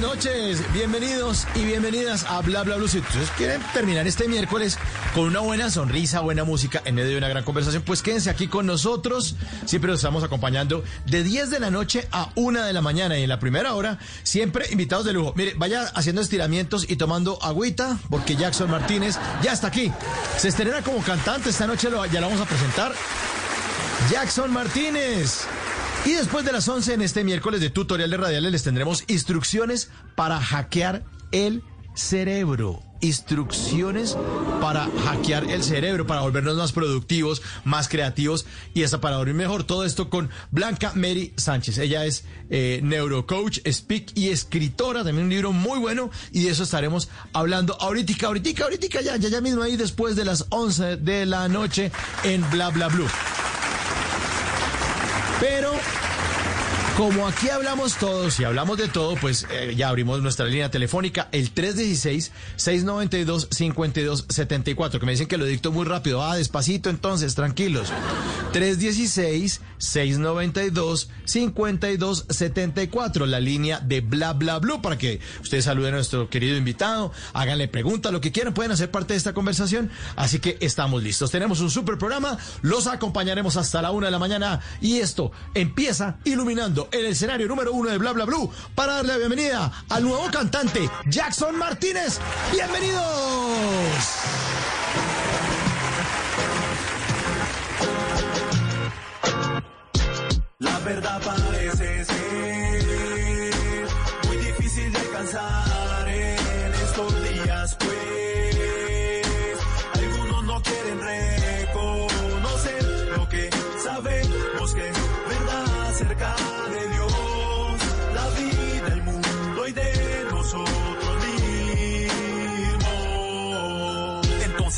buenas noches. Bienvenidos y bienvenidas a Bla Bla Blue. Si ustedes quieren terminar este miércoles con una buena sonrisa, buena música en medio de una gran conversación, pues quédense aquí con nosotros. Siempre los estamos acompañando de 10 de la noche a 1 de la mañana y en la primera hora siempre invitados de lujo. Mire, vaya haciendo estiramientos y tomando agüita porque Jackson Martínez ya está aquí. Se estrena como cantante esta noche, ya lo vamos a presentar. Jackson Martínez. Y después de las 11 en este miércoles de tutorial de radiales les tendremos instrucciones para hackear el cerebro. Instrucciones para hackear el cerebro, para volvernos más productivos, más creativos y hasta para dormir mejor. Todo esto con Blanca Mary Sánchez. Ella es eh, neurocoach, speak y escritora. También un libro muy bueno y de eso estaremos hablando ahorita, ahorita, ahorita, ya, ya, ya mismo ahí después de las 11 de la noche en Bla Bla Blue. Pero como aquí hablamos todos y hablamos de todo, pues eh, ya abrimos nuestra línea telefónica, el 316-692-5274, que me dicen que lo dicto muy rápido. Ah, despacito entonces, tranquilos. 316-692-5274, la línea de bla bla blue, para que ustedes saluden a nuestro querido invitado, háganle preguntas, lo que quieran, pueden hacer parte de esta conversación. Así que estamos listos. Tenemos un super programa, los acompañaremos hasta la una de la mañana y esto empieza iluminando en el escenario número uno de Bla Bla Blue para darle la bienvenida al nuevo cantante Jackson Martínez. ¡Bienvenidos! La verdad parece ser muy difícil de alcanzar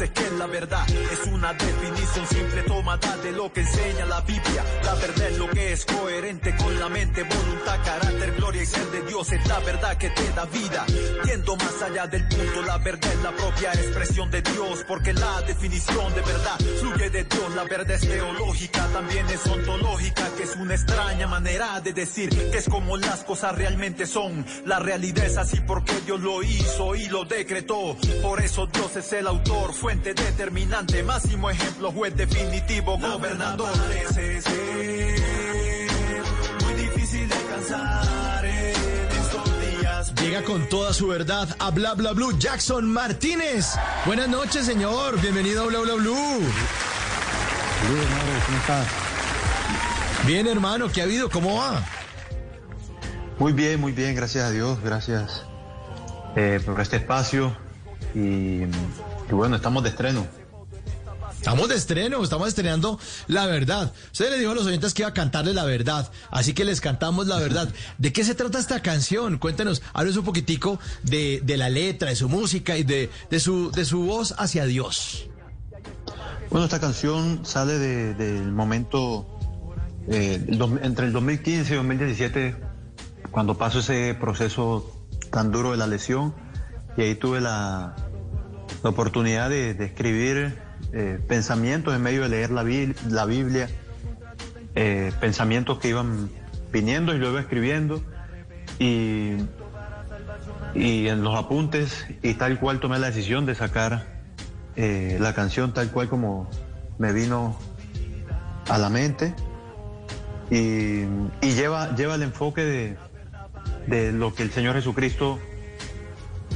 ¿qué es la verdad? Es una definición simple tomada de lo que enseña la Biblia. La verdad es lo que es coherente con la mente, voluntad, carácter, gloria y ser de Dios. Es la verdad que te da vida. Yendo más allá del punto, la verdad es la propia expresión de Dios. Porque la definición de verdad fluye de Dios. La verdad es teológica, también es ontológica, que es una extraña manera de decir que es como las cosas realmente son. La realidad es así porque Dios lo hizo y lo decretó. Por eso Dios es el autor, fuente determinante, máximo ejemplo, juez definitivo, gobernador. Parece ser muy difícil de alcanzar en estos días. Llega con toda su verdad a Bla Bla Blue Jackson Martínez. Buenas noches, señor. Bienvenido a Bla Bla Blue. ¿cómo estás? Bien, hermano, ¿qué ha habido? ¿Cómo va? Muy bien, muy bien, gracias a Dios, gracias eh, por este espacio y, y bueno, estamos de estreno. Estamos de estreno, estamos estrenando La Verdad. Usted le dijo a los oyentes que iba a cantarles La Verdad, así que les cantamos La Verdad. ¿De qué se trata esta canción? Cuéntenos, háblenos un poquitico de, de la letra, de su música y de, de, su, de su voz hacia Dios. Bueno, esta canción sale de- del momento eh, entre el 2015 y 2017, cuando pasó ese proceso tan duro de la lesión, y ahí tuve la, la oportunidad de, escribir eh, pensamientos en medio de leer la Biblia, eh, pensamientos que iban viniendo y luego escribiendo, y, y en los apuntes, y tal cual tomé la decisión de sacar eh, la canción tal cual como me vino a la mente. Y, y lleva, lleva el enfoque de, de lo que el Señor Jesucristo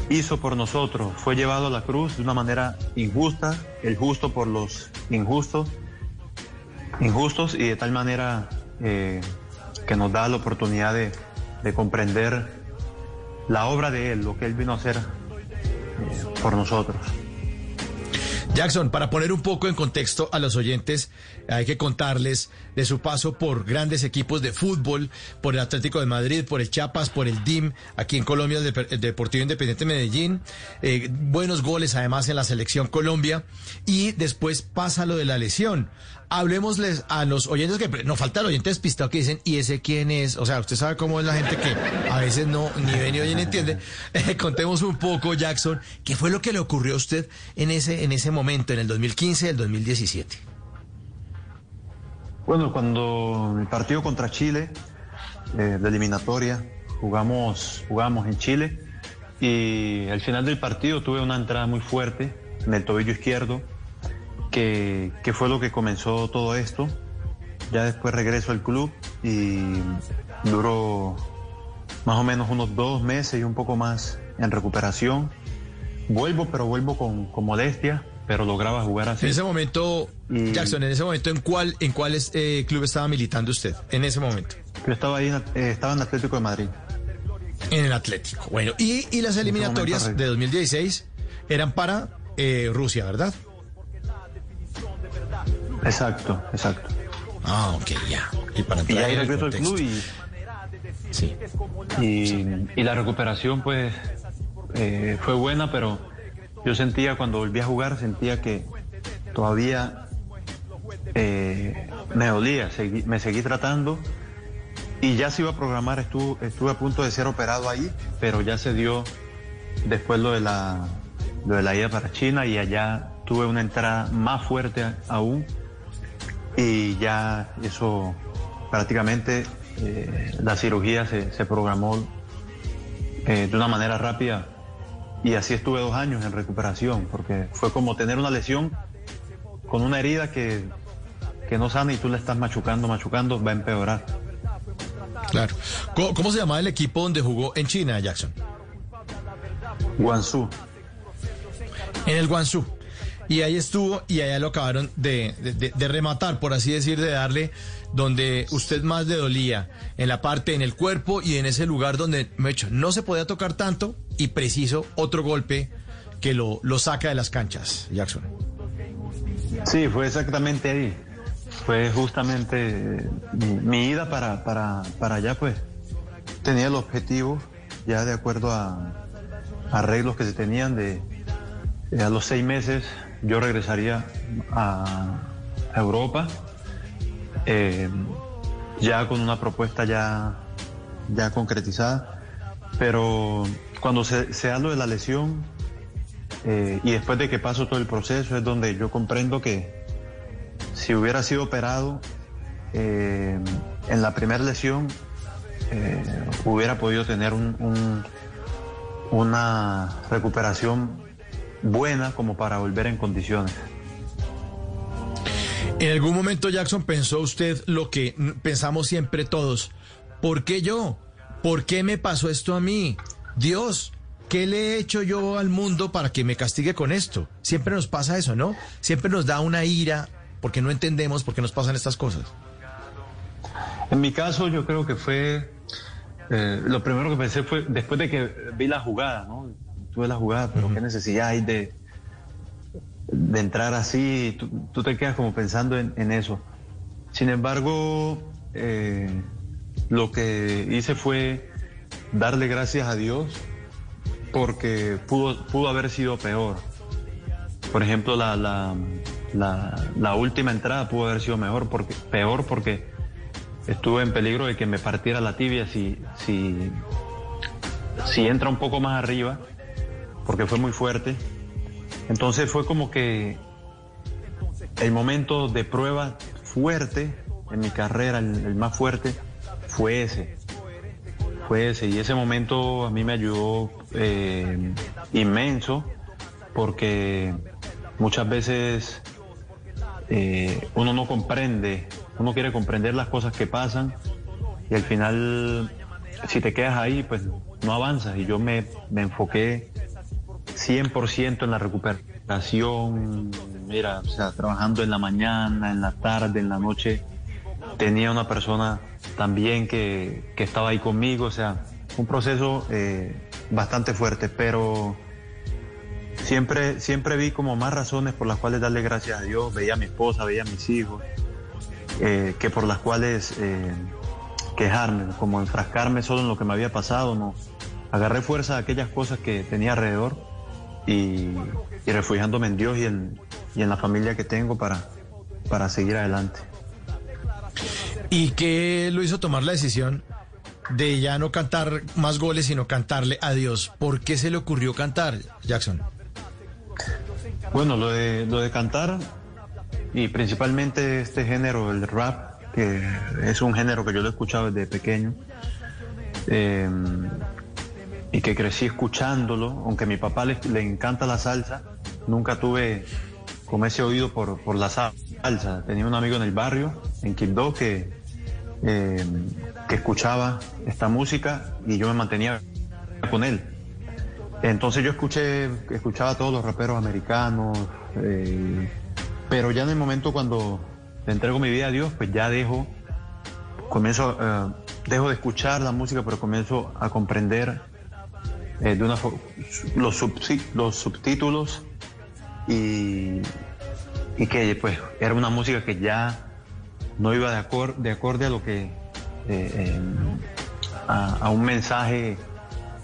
hizo por nosotros. Fue llevado a la cruz de una manera injusta, el justo por los injustos, injustos y de tal manera eh, que nos da la oportunidad de, de comprender la obra de Él, lo que Él vino a hacer eh, por nosotros. Jackson, para poner un poco en contexto a los oyentes, hay que contarles de su paso por grandes equipos de fútbol, por el Atlético de Madrid, por el Chiapas, por el DIM, aquí en Colombia, el, Dep- el Deportivo Independiente Medellín, eh, buenos goles además en la selección Colombia, y después pasa lo de la lesión. Hablemosles a los oyentes que nos falta el oyente despistado que dicen, ¿y ese quién es? O sea, usted sabe cómo es la gente que a veces no ni ve ni oye ni entiende. Eh, contemos un poco, Jackson, ¿qué fue lo que le ocurrió a usted en ese, en ese momento, en el 2015 y el 2017? Bueno, cuando el partido contra Chile, eh, de eliminatoria, jugamos, jugamos en Chile y al final del partido tuve una entrada muy fuerte en el tobillo izquierdo, que, que fue lo que comenzó todo esto. Ya después regreso al club y duró más o menos unos dos meses y un poco más en recuperación. Vuelvo, pero vuelvo con, con modestia, pero lograba jugar así. En ese momento, Y- Jackson, en ese momento, ¿en cuál, en cuál eh, club estaba militando usted? En ese momento. Yo estaba ahí, eh, estaba en Atlético de Madrid. En el Atlético. Bueno, y, y las eliminatorias de 2016 eran para eh, Rusia, ¿verdad? Exacto, exacto. Ah, ok, ya. Y para Y ahí regreso al club y, Sí. y, y la recuperación pues eh, fue buena, pero yo sentía cuando volví a jugar, sentía que todavía eh, me dolía, seguí- me seguí tratando y ya se iba a programar, estuve, estuve a punto de ser operado ahí, pero ya se dio después lo de la, lo de la ida para China y allá tuve una entrada más fuerte aún y ya eso prácticamente eh, la cirugía se, se programó eh, de una manera rápida y así estuve dos años en recuperación porque fue como tener una lesión con una herida que, que no sana y tú la estás machucando, machucando, va a empeorar. Claro. ¿Cómo, cómo se llamaba el equipo donde jugó en China, Jackson? Guangzhou. En el Guangzhou. Y ahí estuvo y allá lo acabaron de, de- rematar, por así decir, de darle donde usted más le dolía, en la parte, en el cuerpo y en ese lugar donde, me hecho, no se podía tocar tanto y preciso otro golpe que lo, lo saca de las canchas, Jackson. Sí, fue exactamente ahí. Fue justamente eh, mi, ida para, para, para allá, pues tenía el objetivo, ya de acuerdo a arreglos que se tenían, de eh, a los seis meses yo regresaría a, Europa, eh, ya con una propuesta ya, ya concretizada, pero cuando se, se de la lesión, eh, y después de que paso todo el proceso es donde yo comprendo que si hubiera sido operado eh, en la primera lesión, hubiera podido tener un- un- una recuperación buena como para volver en condiciones. En algún momento, Jackson, pensó usted lo que pensamos siempre todos. ¿Por qué yo? ¿Por qué me pasó esto a mí? Dios, ¿qué le he hecho yo al mundo para que me castigue con esto? Siempre nos pasa eso, ¿no? Siempre nos da una ira porque no entendemos por qué nos pasan estas cosas. En mi caso yo creo que fue, eh, lo primero que pensé fue, después de que vi la jugada, ¿no? Tuve la jugada, pero qué necesidad hay de, de entrar así, tú, tú te quedas como pensando en, en eso. Sin embargo, eh, lo que hice fue darle gracias a Dios porque pudo, pudo haber sido peor. Por ejemplo, la, la, la, la última entrada pudo haber sido mejor porque, peor porque estuve en peligro de que me partiera la tibia si, si, si entra un poco más arriba, porque fue muy fuerte. Entonces fue como que el momento de prueba fuerte en mi carrera, el, más fuerte, fue ese. Fue ese. Y ese momento a mí me ayudó eh, inmenso, porque muchas veces eh, uno no comprende, uno quiere comprender las cosas que pasan y al final si te quedas ahí pues no avanzas y yo me, me enfoqué 100% en la recuperación, mira, o sea, trabajando en la mañana, en la tarde, en la noche, tenía una persona también que, que estaba ahí conmigo, o sea, un proceso eh, bastante fuerte, pero siempre, siempre vi como más razones por las cuales darle gracias a Dios. Veía a mi esposa, veía a mis hijos, eh, que por las cuales eh, quejarme, como enfrascarme solo en lo que me había pasado. No, agarré fuerza a aquellas cosas que tenía alrededor y, y refugiándome en Dios y en, y en la familia que tengo para, para seguir adelante. ¿Y qué lo hizo tomar la decisión de ya no cantar más goles, sino cantarle a Dios? ¿Por qué se le ocurrió cantar, Jackson? Bueno, lo de, lo de cantar y principalmente este género, el rap, que es un género que yo lo he escuchado desde pequeño, eh, y que crecí escuchándolo, aunque a mi papá le, le encanta la salsa, nunca tuve como ese oído por, por la salsa. Tenía un amigo en el barrio, en Quibdó, que, eh, que escuchaba esta música y yo me mantenía con él. Entonces yo escuché, escuchaba a todos los raperos americanos, eh, pero ya en el momento cuando le entrego mi vida a Dios, pues ya dejo, comienzo, eh, dejo de escuchar la música, pero comienzo a comprender eh, de una los, subsi- los subtítulos y, y que pues era una música que ya no iba de, acor- de acorde a lo que eh, eh, a, un mensaje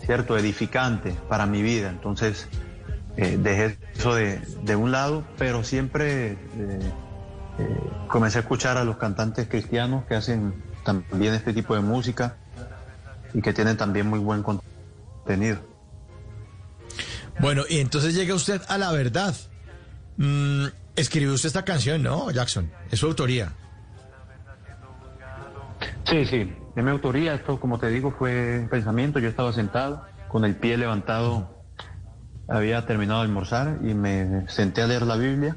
cierto edificante para mi vida. Entonces eh, dejé eso de, de un lado pero siempre comencé a escuchar a los cantantes cristianos que hacen también este tipo de música y que tienen también muy buen contenido Bueno, y entonces llega usted a la verdad. Mm, escribió usted esta canción, ¿no, Jackson? Es su autoría. Sí, sí, de mi autoría, esto como te digo fue pensamiento, yo estaba sentado con el pie levantado, había terminado de almorzar y me senté a leer la Biblia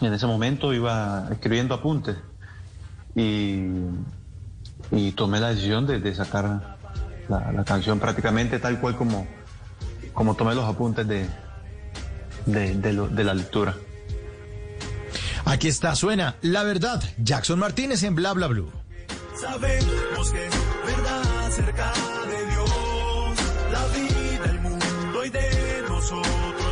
y en ese momento iba escribiendo apuntes y, tomé la decisión de, de sacar la, la canción prácticamente tal cual como, como tomé los apuntes de, de, de lo- de la lectura. Aquí está, suena La Verdad. Jackson Martínez en Bla Bla Blue. Sabemos que es verdad acerca de Dios, la vida, el mundo y de nosotros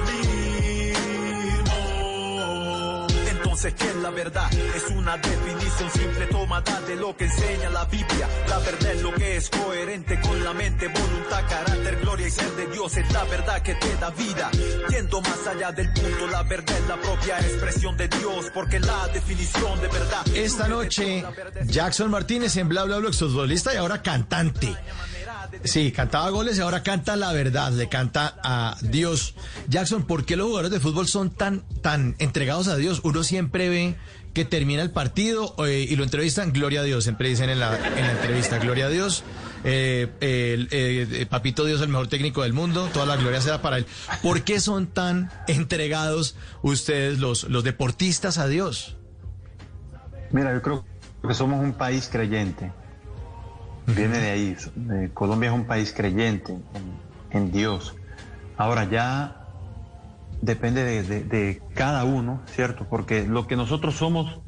Entonces, ¿qué es la verdad? Es una definición simple tomada de lo que enseña la Biblia. La verdad es lo que es coherente con la mente, voluntad, carácter, gloria y ser de Dios. Es la verdad que te da vida. Yendo más allá del punto, la verdad es la propia expresión de Dios, porque la definición de verdad. Esta noche, Jackson Martínez en Bla Bla Blue, exfutbolista y ahora cantante. Sí, cantaba goles y ahora canta la verdad, le canta a Dios. Jackson, ¿por qué los jugadores de fútbol son tan, tan entregados a Dios? Uno siempre ve que termina el partido eh, y lo entrevistan, gloria a Dios, siempre dicen en la, en la entrevista, gloria a Dios. eh, eh, Papito Dios, el mejor técnico del mundo, toda la gloria sea para él. ¿Por qué son tan entregados ustedes, los, los deportistas, a Dios? Mira, yo creo que somos un país creyente. Viene de ahí. Eh, Colombia es un país creyente en, en Dios. Ahora ya depende de, de- de cada uno, ¿cierto? Porque lo que nosotros somos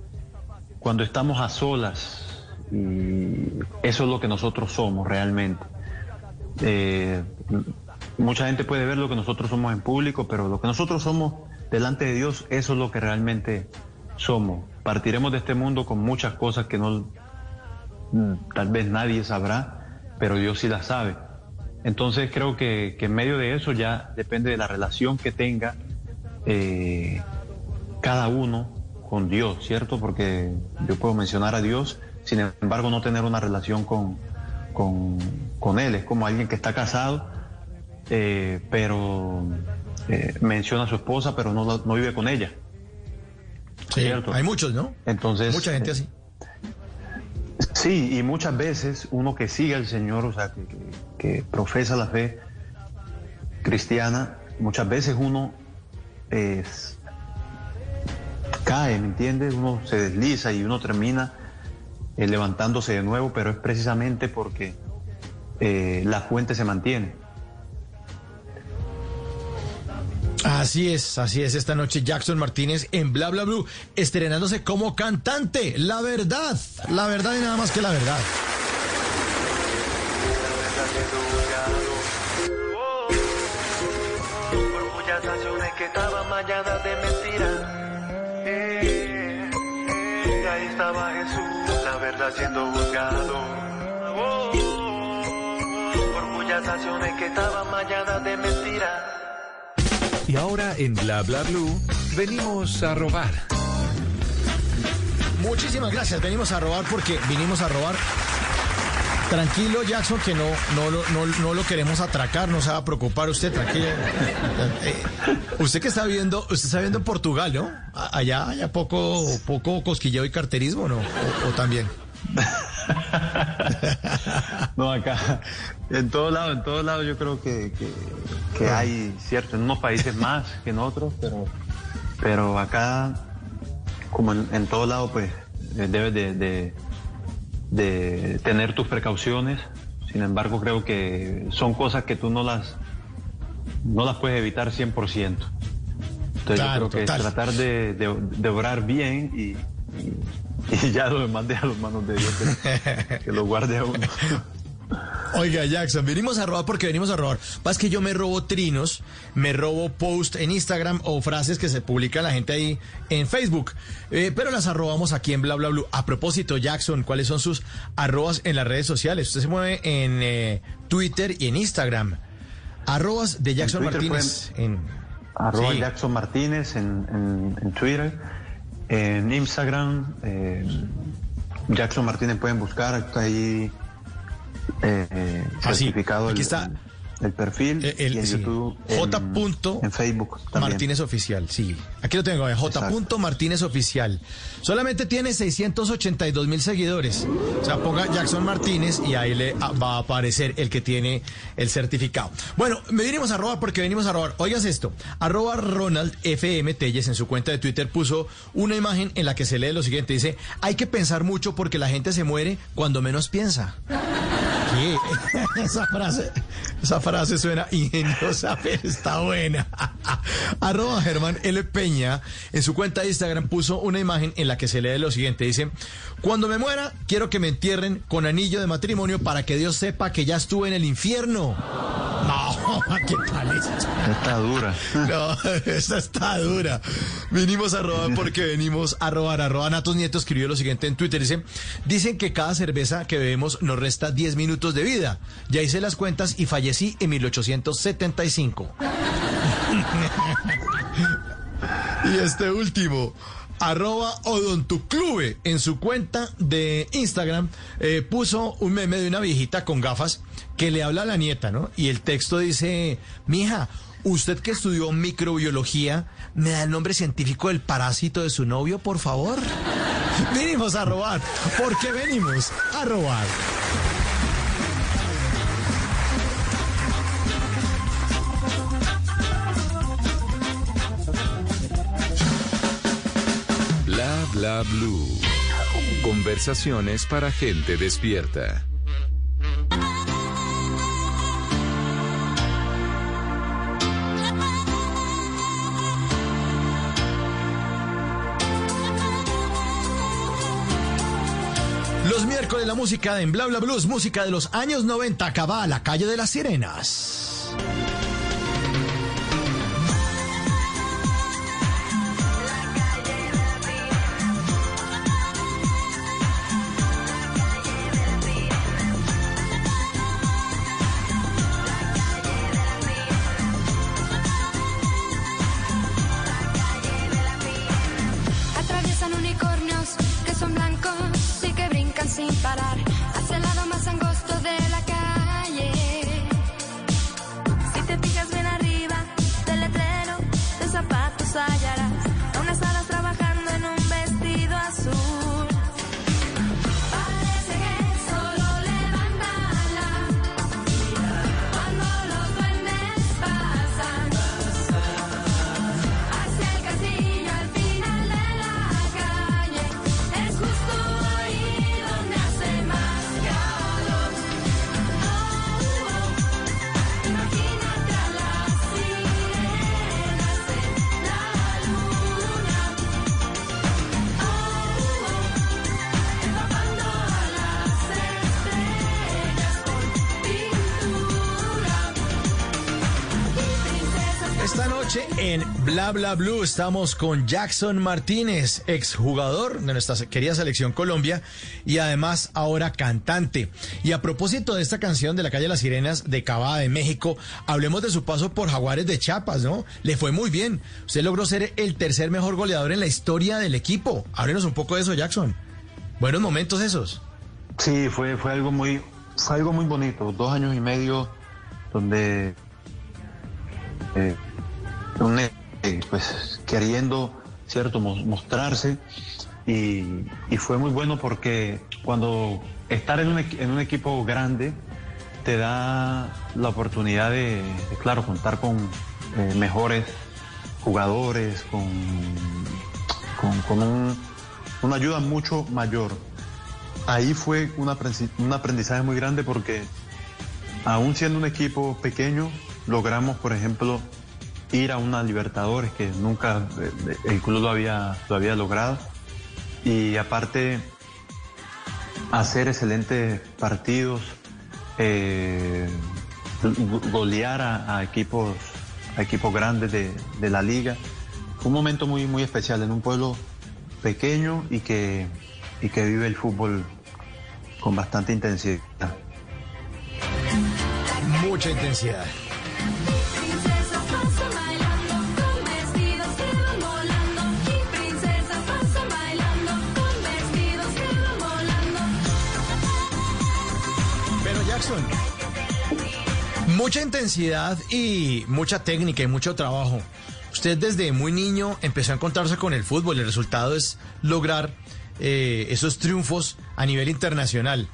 cuando estamos a solas, y eso es lo que nosotros somos realmente. Eh, mucha gente puede ver lo que nosotros somos en público, pero lo que nosotros somos delante de Dios, eso es lo que realmente somos. Partiremos de este mundo con muchas cosas que no, tal vez nadie sabrá, pero Dios sí las sabe. Entonces creo que, que en medio de eso ya depende de la relación que tenga eh, cada uno con Dios, ¿cierto? Porque yo puedo mencionar a Dios, sin embargo no tener una relación con, con, con Él. Es como alguien que está casado, eh, pero eh, menciona a su esposa, pero no, la- no vive con ella. Sí, Cierto. hay muchos, ¿no? Entonces, Mucha gente eh, así. Sí, y muchas veces uno que sigue al Señor, o sea, que, profesa la fe cristiana, muchas veces uno es- cae, ¿me entiendes? Uno se desliza y uno termina eh, levantándose de nuevo, pero es precisamente porque eh, la fuente se mantiene. Así es, así es esta noche Jackson Martínez en Bla Bla Blue, estrenándose como cantante. La verdad, la verdad y nada más que la verdad. Que estaban mañanas de mentira. Ahí estaba Jesús, la verdad siendo juzgado. Oh, por muchas canciones que estaban mañanas de mentira. Y ahora en Bla Bla Blue venimos a robar. Muchísimas gracias, venimos a robar porque vinimos a robar. Tranquilo Jackson, que no, no, no, no lo queremos atracar, no se va a preocupar usted, tranquilo. Eh, usted que está viendo, usted está viendo en Portugal, ¿no? Allá, allá poco, poco cosquilleo y carterismo, ¿no? O- o también. No, acá, en todos lados, en todos lados yo creo que, que, que hay, cierto, en unos países más que en otros, pero, pero acá, como en, en todos lados, pues eh, debes de, de, de tener tus precauciones. Sin embargo, creo que son cosas que tú no las, no las puedes evitar 100%. Entonces Claro, yo creo que total. tratar de, de, de obrar bien y, y, ya lo demás deja a las manos de Dios que, que lo guarde a uno. Oiga, Jackson, venimos a robar porque venimos a robar. Pasa que yo me robo trinos, me robo post en Instagram o frases que se publica la gente ahí en Facebook, eh, pero las arrobamos aquí en Bla Bla Blue. A propósito, Jackson, ¿cuáles son sus arrobas en las redes sociales? Usted se mueve en eh, Twitter y en Instagram. Arrobas de Jackson Martínez. En, Arroba Sí. Jackson Martínez en, en- en Twitter, en Instagram, eh, Jackson Martínez pueden buscar, está ahí eh, Ah, certificado Aquí el, está. El perfil Eh, el- y en sí. YouTube, J. en, en Facebook también. Martínez Oficial, sí. Aquí lo tengo, eh, J. Exacto. Martínez Oficial. Solamente tiene 682 mil seguidores. O sea, ponga Jackson Martínez y ahí le ah, va a aparecer el que tiene el certificado. Bueno, me vinimos a robar porque venimos a robar. Oigas esto, arroba Ronald FM Telles en su cuenta de Twitter puso una imagen en la que se lee lo siguiente. Dice, hay que pensar mucho porque la gente se muere cuando menos piensa. ¿Qué? Esa frase, esa frase suena ingeniosa, pero está buena. Arroba Germán L. Peña en su cuenta de Instagram puso una imagen en la que se lee lo siguiente. Dice, cuando me muera, quiero que me entierren con anillo de matrimonio para que Dios sepa que ya estuve en el infierno. No, ¿qué tal esto? Está dura. No, esta está dura. Vinimos a robar porque venimos a robar. Arroba Natos Nieto escribió lo siguiente en Twitter. Dice, dicen que cada cerveza que bebemos nos resta 10 minutos de vida. Ya hice las cuentas y fallecí en 1875. y este último. Arroba Odontuclube en su cuenta de Instagram eh, puso un meme de una viejita con gafas que le habla a la nieta, ¿no? Y el texto dice, mija, usted que estudió microbiología, ¿me da el nombre científico del parásito de su novio, por favor? venimos a robar, porque venimos a robar. Bla blue. Conversaciones para gente despierta. Los miércoles la música en Bla Bla Blues, música de los años 90, acaba a la calle de las sirenas. Bla Blue estamos con Jackson Martínez, exjugador de nuestra querida selección Colombia y además ahora cantante. Y a propósito de esta canción de la calle Las Sirenas de Cavada de México, hablemos de su paso por Jaguares de Chiapas, ¿no? Le fue muy bien. Usted logró ser el tercer mejor goleador en la historia del equipo. Háblenos un poco de eso, Jackson. Buenos momentos esos. Sí, fue, fue algo muy, fue algo muy bonito. Dos años y medio donde eh, un, eh, pues queriendo cierto Mos- mostrarse y, fue muy bueno porque cuando estar en un, equipo grande te da la oportunidad de, claro, contar con eh, mejores jugadores, con, con, con un- una ayuda mucho mayor. Ahí fue un aprendizaje muy grande porque aún siendo un equipo pequeño, logramos, por ejemplo, ir a una Libertadores que nunca el club lo había, lo había logrado. Y aparte, hacer excelentes partidos, eh, go- golear a, equipos, a equipos grandes de, la liga. Un momento muy, muy especial en un pueblo pequeño y que, y que vive el fútbol con bastante intensidad. Mucha intensidad. Mucha intensidad y mucha técnica y mucho trabajo. Usted desde muy niño empezó a encontrarse con el fútbol. El resultado es lograr eh, esos triunfos a nivel internacional.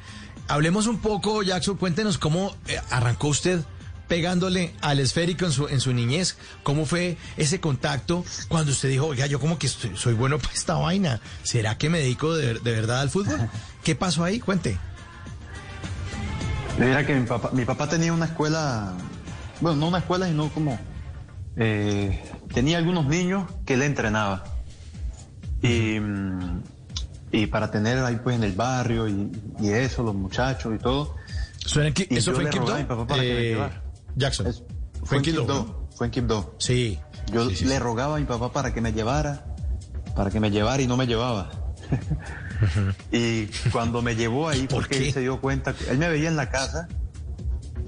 Hablemos un poco, Jackson, cuéntenos cómo eh, arrancó usted pegándole al esférico en su, en su niñez. ¿Cómo fue ese contacto cuando usted dijo, oiga, yo como que estoy- soy bueno para esta vaina? ¿Será que me dedico de, de verdad al fútbol? ¿Qué pasó ahí? Cuente. Mira que mi papá, mi papá tenía una escuela, bueno, no una escuela, sino como eh, tenía algunos niños que él entrenaba. Y, y para tener ahí pues en el barrio y, y eso, los muchachos y todo. ¿Eso, era en Y eso fue en le Quibdó? Eh. Jackson. es- fue en Quibdó. Quibdó, Fue en Quibdó. Sí. Yo Sí, sí, le sí. rogaba a mi papá para que me llevara, para que me llevara y no me llevaba. y cuando me llevó ahí, ¿Por porque qué? él se dio cuenta, que él me veía en la casa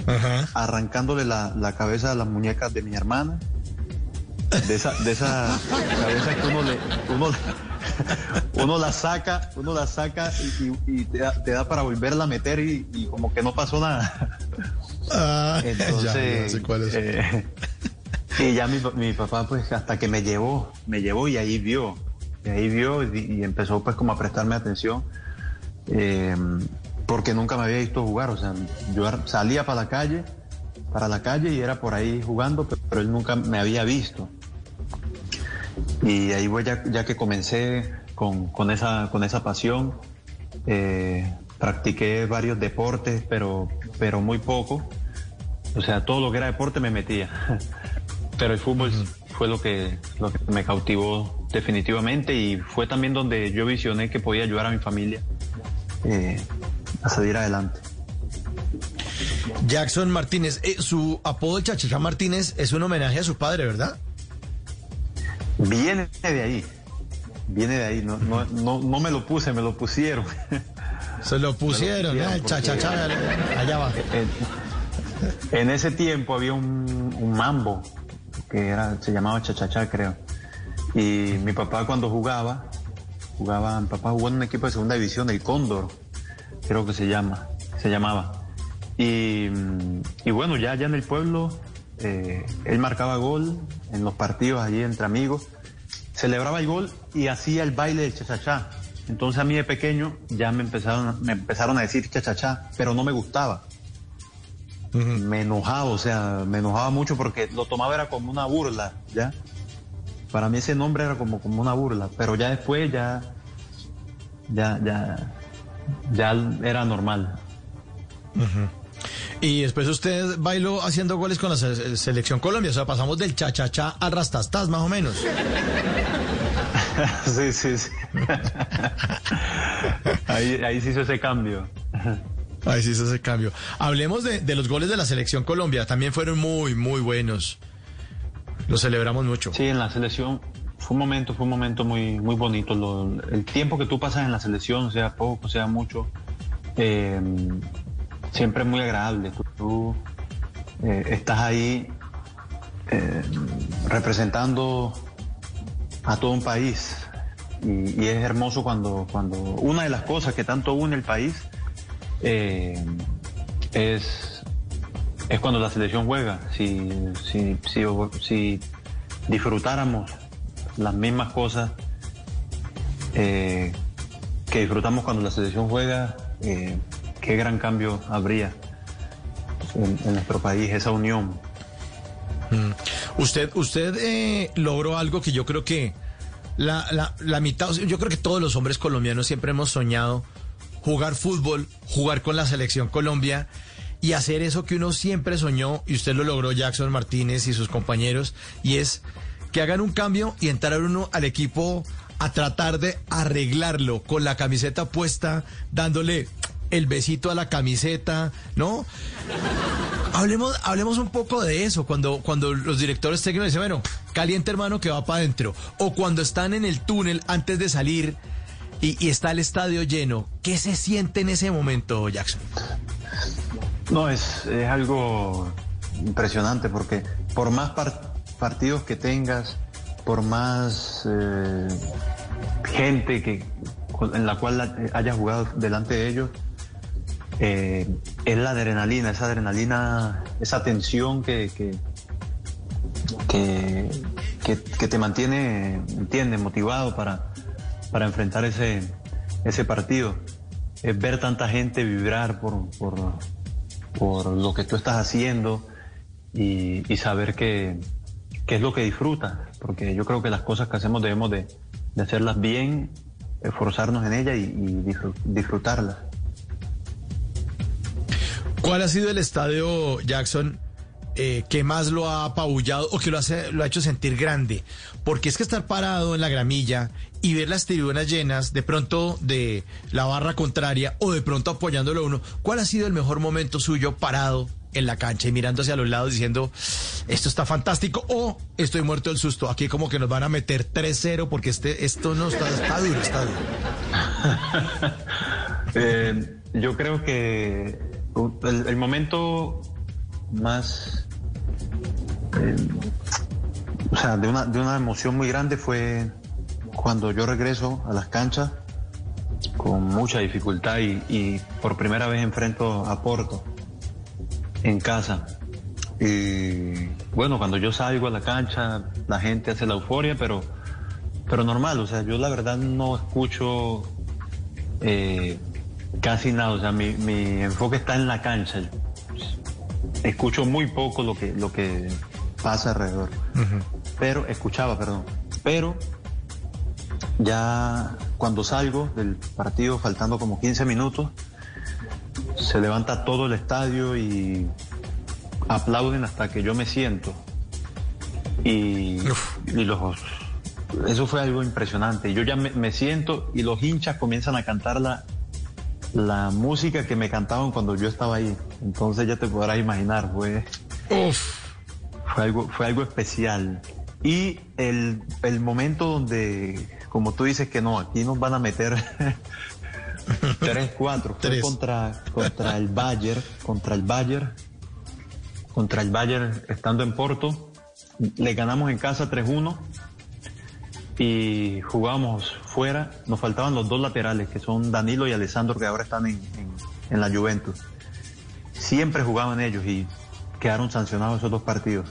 Ajá. arrancándole la, la cabeza a las muñecas de mi hermana. De esa, de esa cabeza que uno le, uno, uno la saca, uno la saca y, y- y te, da, te da para volverla a meter y, y como que no pasó nada. Ah, Entonces, ya, ya sé cuál es. eh, y ya mi, mi papá pues hasta que me llevó, me llevó y ahí vio, y ahí vio y, y empezó pues como a prestarme atención, eh, porque nunca me había visto jugar, o sea, yo salía para la calle, para la calle y era por ahí jugando, pe- pero él nunca me había visto. Y ahí voy ya, ya que comencé con, con esa, con esa pasión, eh, practiqué varios deportes, pero, pero muy poco. O sea, todo lo que era deporte me metía. Pero el fútbol fue lo que, lo que me cautivó definitivamente y fue también donde yo visioné que podía ayudar a mi familia eh, a salir adelante. Jackson Martínez, eh, su apodo Chachachá Martínez es un homenaje a su padre, ¿verdad? Viene de ahí, viene de ahí, no, no, no, no me lo puse, me lo pusieron. Se lo pusieron, ¿eh? Chachachá, allá va. En, en ese tiempo había un, un mambo que era, se llamaba chachachá, creo. Y mi papá cuando jugaba, jugaba, mi papá jugó en un equipo de segunda división, el Cóndor, creo que se llama, se llamaba. Y, y bueno, ya, ya en el pueblo, eh, él marcaba gol en los partidos allí entre amigos, celebraba el gol y hacía el baile del chachachá. Entonces a mí de pequeño ya me empezaron, me empezaron a decir chachachá, pero no me gustaba me enojaba, o sea, me enojaba mucho porque lo tomaba era como una burla, ¿ya? Para mí ese nombre era como, como una burla, pero ya después ya, ya, ya, ya era normal. Y después usted bailó haciendo goles con la se- selección Colombia. O sea, pasamos del Chachachá al Rastastas, más o menos. sí, sí, sí. ahí, ahí se hizo ese cambio. Ahí se hace cambio. Hablemos de, de los goles de la selección Colombia. También fueron muy, muy buenos. Los celebramos mucho. Sí, en la selección fue un momento, fue un momento muy, muy bonito. Lo- el tiempo que tú pasas en la selección, sea poco, sea mucho, eh, siempre es muy agradable. Tú, eh, estás ahí eh, representando a todo un país y, y es hermoso cuando, cuando una de las cosas que tanto une el país es es cuando la selección juega. Si, si, si, disfrutáramos las mismas cosas eh, que disfrutamos cuando la selección juega, eh, qué gran cambio habría en, nuestro país, esa unión. Usted, usted eh, logró algo que yo creo que la, la, la mitad, yo creo que todos los hombres colombianos siempre hemos soñado jugar fútbol, jugar con la selección Colombia y hacer eso que uno siempre soñó y usted lo logró Jackson Martínez y sus compañeros y es que hagan un cambio y entrar uno al equipo a tratar de arreglarlo con la camiseta puesta, dándole el besito a la camiseta, ¿no? Hablemos, hablemos un poco de eso, cuando, cuando los directores técnicos dicen, bueno, caliente hermano que va para adentro, o cuando están en el túnel antes de salir y, y está el estadio lleno, ¿qué se siente en ese momento, Jackson? No, es, es algo impresionante porque por más par- partidos que tengas, por más eh, gente que, en la cual hayas jugado delante de ellos, eh, es la adrenalina, esa adrenalina, esa tensión que, que, que, que- que te mantiene, entiende, motivado para, para enfrentar ese, ese partido. Es ver tanta gente vibrar por, por, por lo que tú estás haciendo y, saber que, que es lo que disfrutas, porque yo creo que las cosas que hacemos debemos de, hacerlas bien, esforzarnos en ellas y, y disfr- disfrutarlas. ¿Cuál ha sido el estadio, Jackson, eh, que más lo ha apabullado o que lo, hace, lo ha hecho sentir grande? Porque es que estar parado en la gramilla y ver las tribunas llenas, de pronto de la barra contraria o de pronto apoyándolo uno, ¿cuál ha sido el mejor momento suyo parado en la cancha y mirando hacia los lados diciendo, esto está fantástico o estoy muerto del susto? Aquí como que nos van a meter 3-0 porque este, esto no está, duro, está duro. Eh, yo creo que el, el momento más, eh, o sea, de una, de una emoción muy grande fue cuando yo regreso a las canchas con mucha dificultad y, y por primera vez enfrento a Porto en casa. Y bueno, cuando yo salgo a la cancha, la gente hace la euforia, pero, pero normal, o sea, yo la verdad no escucho eh, casi nada, o sea, mi, mi enfoque está en la cancha. Escucho muy poco lo que, lo que pasa alrededor. Pero, escuchaba, perdón. Pero ya cuando salgo del partido, faltando como 15 minutos, se levanta todo el estadio y aplauden hasta que yo me siento. Y, y los, eso fue algo impresionante. Yo ya me, me siento y los hinchas comienzan a cantar la, la música que me cantaban cuando yo estaba ahí. Entonces ya te podrás imaginar, fue, fue, algo, fue algo especial. Y el, el momento donde, como tú dices que no, aquí nos van a meter 3, 4, fue contra, contra el Bayern, contra el Bayern, contra el Bayern estando en Porto. Le ganamos en casa 3-1 y jugábamos fuera. Nos faltaban los dos laterales, que son Danilo y Alessandro, que ahora están en, en- en la Juventus. Siempre jugaban ellos y quedaron sancionados esos dos partidos.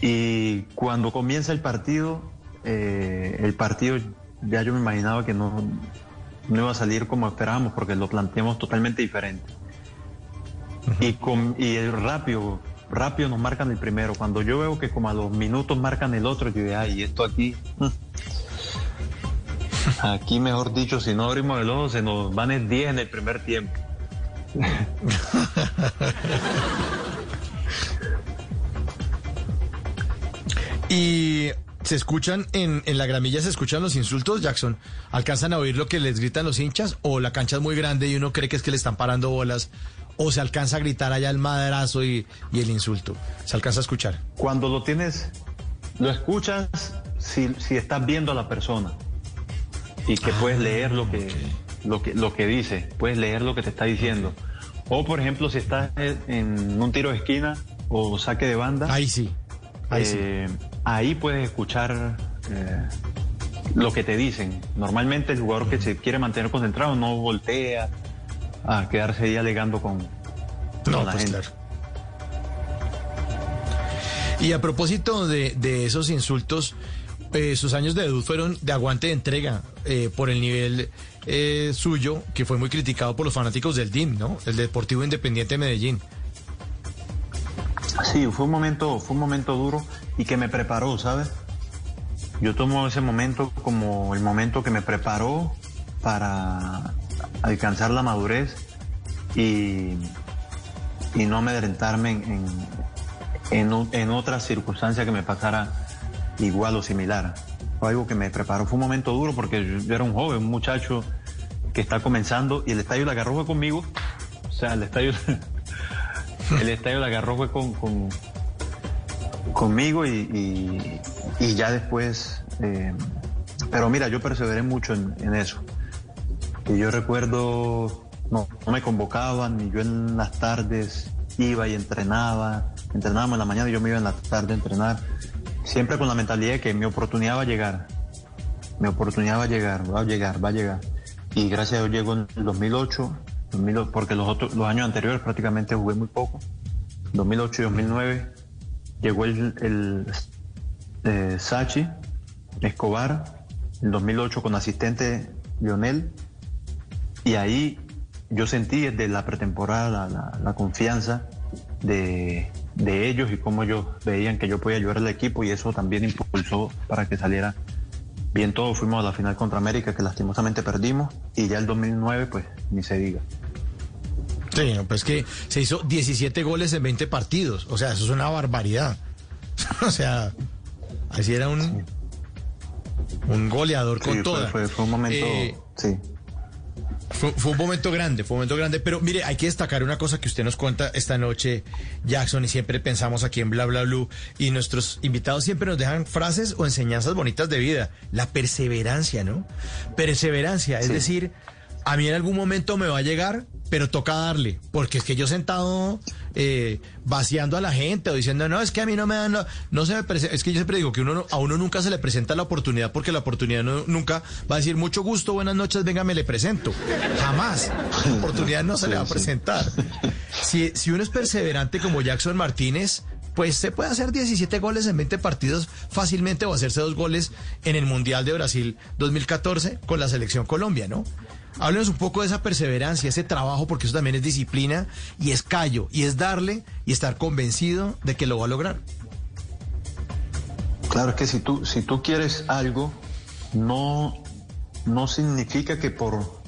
Y cuando comienza el partido, eh, el partido ya yo me imaginaba que no, no iba a salir como esperábamos porque lo planteamos totalmente diferente. Y, con, y el rápido, rápido nos marcan el primero. Cuando yo veo que como a los minutos marcan el otro, yo digo, ay, esto aquí. mm". Aquí, mejor dicho, si no abrimos el ojo, se nos van el 10 en el primer tiempo. Y se escuchan en, en la gramilla, se escuchan los insultos, Jackson. ¿Alcanzan a oír lo que les gritan los hinchas? ¿O la cancha es muy grande y uno cree que es que le están parando bolas? ¿O se alcanza a gritar allá el madrazo y, y el insulto? ¿Se alcanza a escuchar? Cuando lo tienes, lo escuchas si, si estás viendo a la persona y que puedes leer lo que, lo, que, lo que dice, puedes leer lo que te está diciendo. O, por ejemplo, si estás en un tiro de esquina o saque de banda, Ahí sí. Ahí sí. Ahí puedes escuchar eh, lo que te dicen. Normalmente el jugador que se quiere mantener concentrado no voltea a quedarse ahí alegando con, No, con la pues gente. claro. Y a propósito de, de esos insultos, eh, sus años de debut fueron de aguante de entrega eh, por el nivel eh, suyo, que fue muy criticado por los fanáticos del DIM, ¿no? El Deportivo Independiente de Medellín. Sí, fue un momento, fue un momento duro y que me preparó, ¿sabes? Yo tomo ese momento como el momento que me preparó para alcanzar la madurez y, y no amedrentarme en, en, en, otra circunstancia que me pasara igual o similar. Fue algo que me preparó. Fue un momento duro porque yo, era un joven, un muchacho que está comenzando y el estadio la agarró fue conmigo. O sea, el estadio, el estadio la agarró fue con- conmigo y, y- ya después. eh, pero mira, yo perseveré mucho en, en eso. Y yo recuerdo, no, no me convocaban, y yo en las tardes iba y entrenaba, entrenábamos en la mañana y yo me iba en la tarde a entrenar, siempre con la mentalidad de que mi oportunidad va a llegar, mi oportunidad va a llegar, va a llegar, va a llegar. Y gracias a Dios llegó en el 2008, 2008, porque los, otros, los años anteriores prácticamente jugué muy poco, 2008 y 2009 llegó el, el eh, Sachi Escobar, en 2008 con asistente Lionel, y ahí yo sentí desde la pretemporada la, confianza de, de ellos y cómo ellos veían que yo podía ayudar al equipo y eso también impulsó para que saliera bien todo. Fuimos a la final contra América que lastimosamente perdimos y ya el 2009 pues ni se diga. Sí, no, pues que se hizo 17 goles en 20 partidos. O sea, eso es una barbaridad. o sea, así era un, un goleador Sí, con toda. fue- fue un momento... Eh, sí. Fue, fue un momento grande, fue un momento grande, pero mire, hay que destacar una cosa que usted nos cuenta esta noche, Jackson, y siempre pensamos aquí en Bla Bla Blue, y nuestros invitados siempre nos dejan frases o enseñanzas bonitas de vida. La perseverancia, ¿no? Perseverancia, es Sí. decir, a mí en algún momento me va a llegar, pero toca darle, porque es que yo sentado eh, vaciando a la gente o diciendo, no, es que a mí no me dan, la- no se me prese-". es que yo siempre digo que uno no- a uno nunca se le presenta la oportunidad porque la oportunidad no- nunca va a decir mucho gusto, buenas noches, venga, me le presento. Jamás. La oportunidad no se le va a sí. presentar. Si, si uno es perseverante como Jackson Martínez, pues se puede hacer 17 goles en 20 partidos fácilmente o hacerse dos goles en el Mundial de Brasil 2014 con la selección Colombia, ¿no? Háblenos un poco de esa perseverancia, ese trabajo, porque eso también es disciplina y es callo, y es darle y estar convencido de que lo va a lograr. Claro, que si tú, si tú quieres algo, no, no significa que por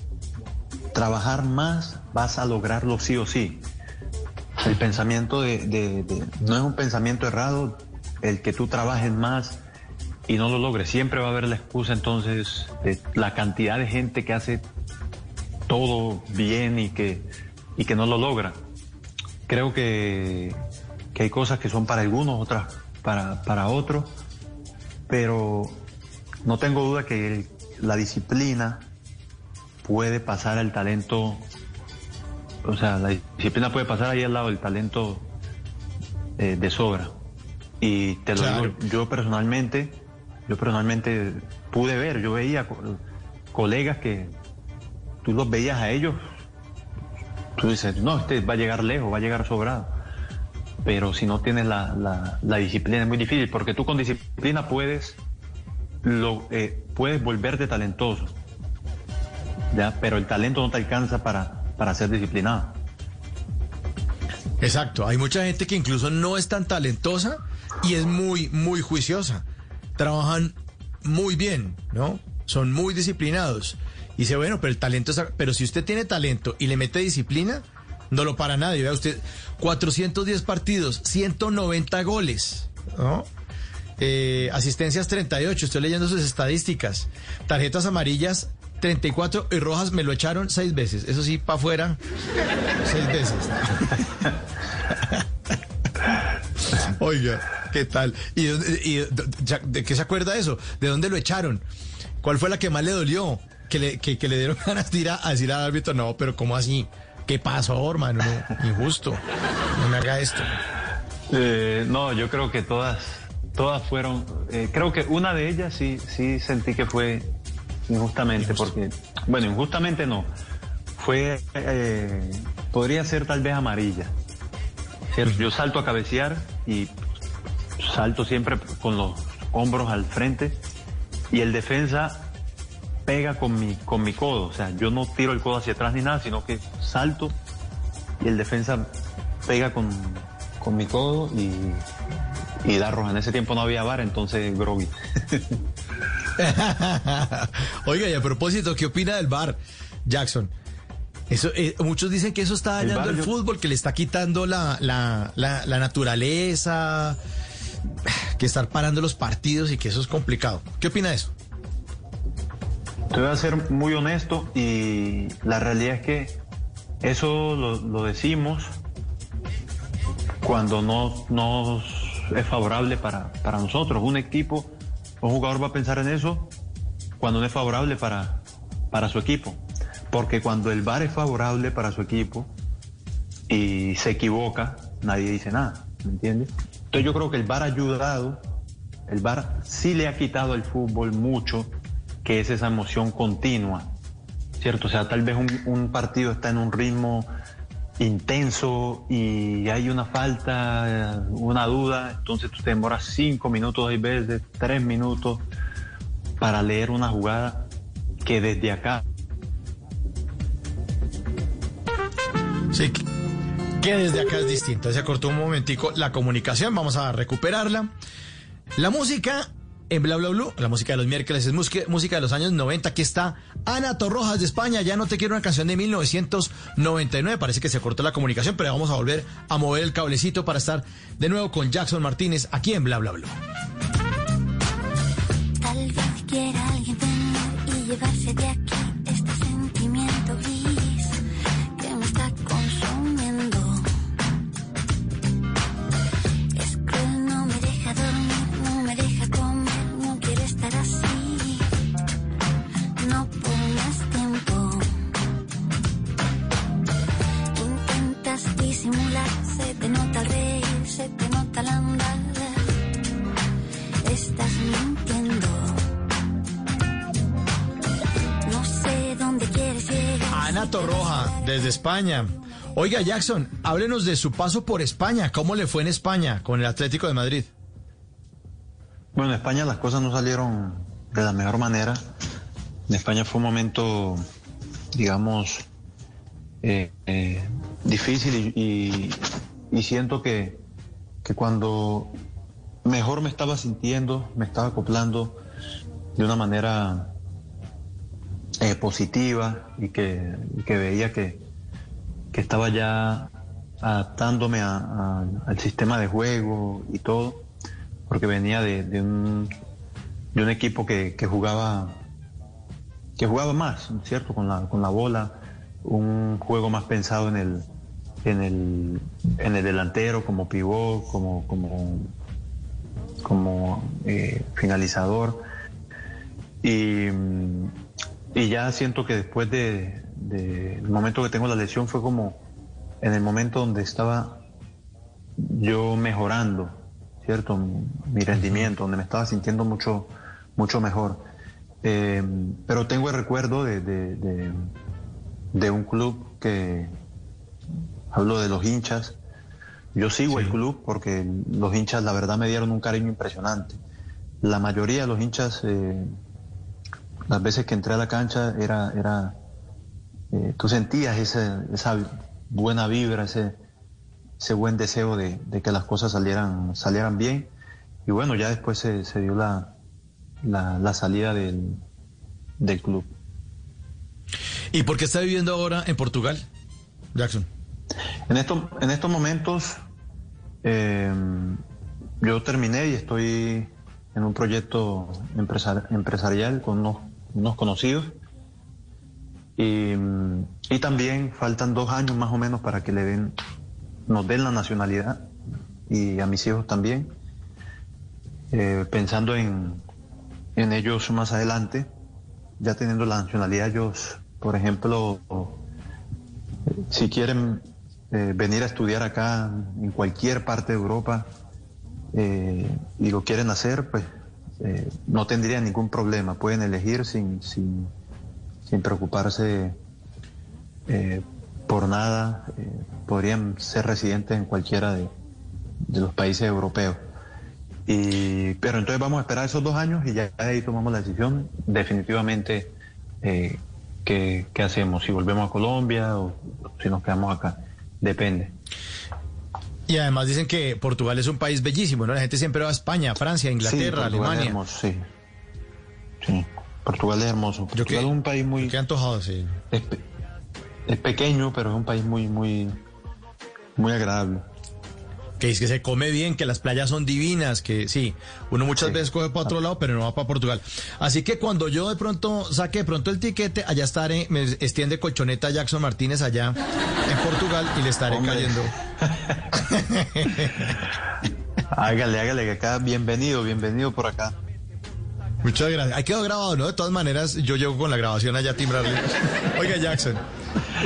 trabajar más vas a lograrlo sí o sí. El pensamiento de- de- no es un pensamiento errado el que tú trabajes más y no lo logres. Siempre va a haber la excusa entonces de la cantidad de gente que hace todo bien y que, y que no lo logra. Creo que, que hay cosas que son para algunos, otras para, para otros, pero no tengo duda que el- la disciplina puede pasar al talento, o sea, la disciplina puede pasar ahí al lado del talento eh, de sobra. Y te lo Claro. digo, yo personalmente, yo personalmente pude ver, yo veía co- colegas que tú los veías a ellos, tú dices, no, este va a llegar lejos, va a llegar sobrado. Pero si no tienes la, la- disciplina es muy difícil, porque tú con disciplina puedes, lo, eh, puedes volverte talentoso, ¿ya? pero el talento no te alcanza para, para ser disciplinado. Exacto, hay mucha gente que incluso no es tan talentosa y es muy, muy juiciosa. Trabajan muy bien, ¿no? Son muy disciplinados. Dice, bueno, pero el talento es... Pero si usted tiene talento y le mete disciplina, no lo para nadie. Vea usted, 410 partidos, 190 goles, ¿no? Eh, asistencias 38, estoy leyendo sus estadísticas. Tarjetas amarillas 34 y rojas me lo echaron seis veces. Eso sí, para afuera, seis veces. Oiga, ¿qué tal? ¿Y, de, de qué se acuerda eso? ¿De dónde lo echaron? ¿Cuál fue la que más le dolió? Que le, que, que le dieron ganas de ir a, a decir al árbitro, no, pero ¿cómo así? ¿Qué pasó, hermano? No, injusto. No me haga esto. Eh, no, yo creo que todas, todas fueron, eh, creo que una de ellas sí, sí sentí que fue injustamente, porque, bueno, injustamente no, fue, eh, podría ser tal vez amarilla. ¿cierto? Yo salto a cabecear y salto siempre con los hombros al frente y el defensa pega con mi, con mi codo. O sea, yo no tiro el codo hacia atrás ni nada, sino que salto y el defensa pega con, con mi codo y, y da roja. En ese tiempo no había bar, entonces groggy. Oiga, y a propósito, ¿qué opina del bar, Jackson? Eso, eh, muchos dicen que eso está El dañando el, yo- fútbol, que le está quitando la, la, la, la naturaleza, que estar parando los partidos y que eso es complicado. ¿Qué opina de eso? Te voy a ser muy honesto y la realidad es que eso lo, decimos cuando no nos es favorable para, para nosotros. Un equipo, un jugador va a pensar en eso cuando no es favorable para, para su equipo. Porque cuando el VAR es favorable para su equipo y se equivoca, nadie dice nada, ¿me entiendes? Entonces yo creo que el VAR ha ayudado, el VAR sí le ha quitado al fútbol mucho, que es esa emoción continua, ¿cierto? O sea, tal vez un, partido está en un ritmo intenso y hay una falta, eh, una duda, entonces tú te demoras cinco minutos, hay veces tres minutos para leer una jugada que desde acá Sí, que desde acá es distinto. Se cortó un momentico la comunicación, vamos a recuperarla. La música en Bla Bla Blue, la música de los miércoles es música, de los años 90. Aquí está Ana Torrojas de España, ya no te quiero una canción de 1999. Parece que se cortó la comunicación, pero vamos a volver a mover el cablecito para estar de nuevo con Jackson Martínez aquí en Bla Bla Blue. Tal vez quiera alguien y llevarse de aquí desde España. Oiga Jackson, háblenos de su paso por España. ¿Cómo le fue en España con el Atlético de Madrid? Bueno, en España las cosas no salieron de la mejor manera. En España fue un momento, digamos, eh, eh, difícil y, siento que, que cuando mejor me estaba sintiendo, me estaba acoplando de una manera eh, positiva y que veía que, que estaba ya adaptándome a- al sistema de juego y todo porque venía de, un, de un equipo que, jugaba que jugaba más, ¿cierto? Con la, con la bola, un juego más pensado en el, en el, en el delantero, como pivot, como, como, como eh, finalizador. Y, y ya siento que después de, de- el momento que tengo la lesión fue como en el momento donde estaba yo mejorando, ¿cierto? Mi rendimiento, donde me estaba sintiendo mucho, mucho mejor. Eh, pero tengo el recuerdo de, de- de- de un club que, hablo de los hinchas, yo sigo el club porque los hinchas la verdad me dieron un cariño impresionante. La mayoría de los hinchas, eh, las veces que entré a la cancha, era, era eh, tú sentías esa buena vibra, ese, ese buen deseo de, de que las cosas salieran, salieran bien. Y bueno, ya después se, se dio la, la, la salida del, del club. ¿Y por qué está viviendo ahora en Portugal, Jackson? En, estos en estos momentos eh, yo terminé y estoy en un proyecto empresar- empresarial con unos, unos conocidos. Y, y también faltan dos años más o menos para que le den, nos den la nacionalidad y a mis hijos también. Eh, pensando en, en ellos más adelante, ya teniendo la nacionalidad, ellos, por ejemplo, si quieren eh, venir a estudiar acá en cualquier parte de Europa eh, y lo quieren hacer, pues eh, no tendrían ningún problema. Pueden elegir sin, sin, sin preocuparse eh, por nada. Eh, podrían ser residentes en cualquiera de, de los países europeos. Y, pero entonces vamos a esperar esos dos años y ya de ahí tomamos la decisión definitivamente eh, qué, qué hacemos, si volvemos a Colombia o si nos quedamos acá. Depende. Y además dicen que Portugal es un país bellísimo, ¿no? La gente siempre va a España, Francia, Inglaterra, sí, Alemania. hermoso, sí. Sí, Portugal es hermoso. Portugal que- es un país muy... Qué antojado, sí. Es, es pequeño, pero es un país muy, muy, muy agradable. Que es que se come bien, que las playas son divinas, que sí, uno muchas Sí. veces coge para otro lado, pero no va para Portugal. Así que cuando yo de pronto saque de pronto el tiquete, allá estaré, me extiende colchoneta Jackson Martínez allá en Portugal y le estaré Hombre. cayendo. Hágale, hágale, que acá, bienvenido, bienvenido por acá. Muchas gracias. Ahí quedó grabado, ¿no? De todas maneras, yo llego con la grabación allá a timbrarle. Oiga, Jackson,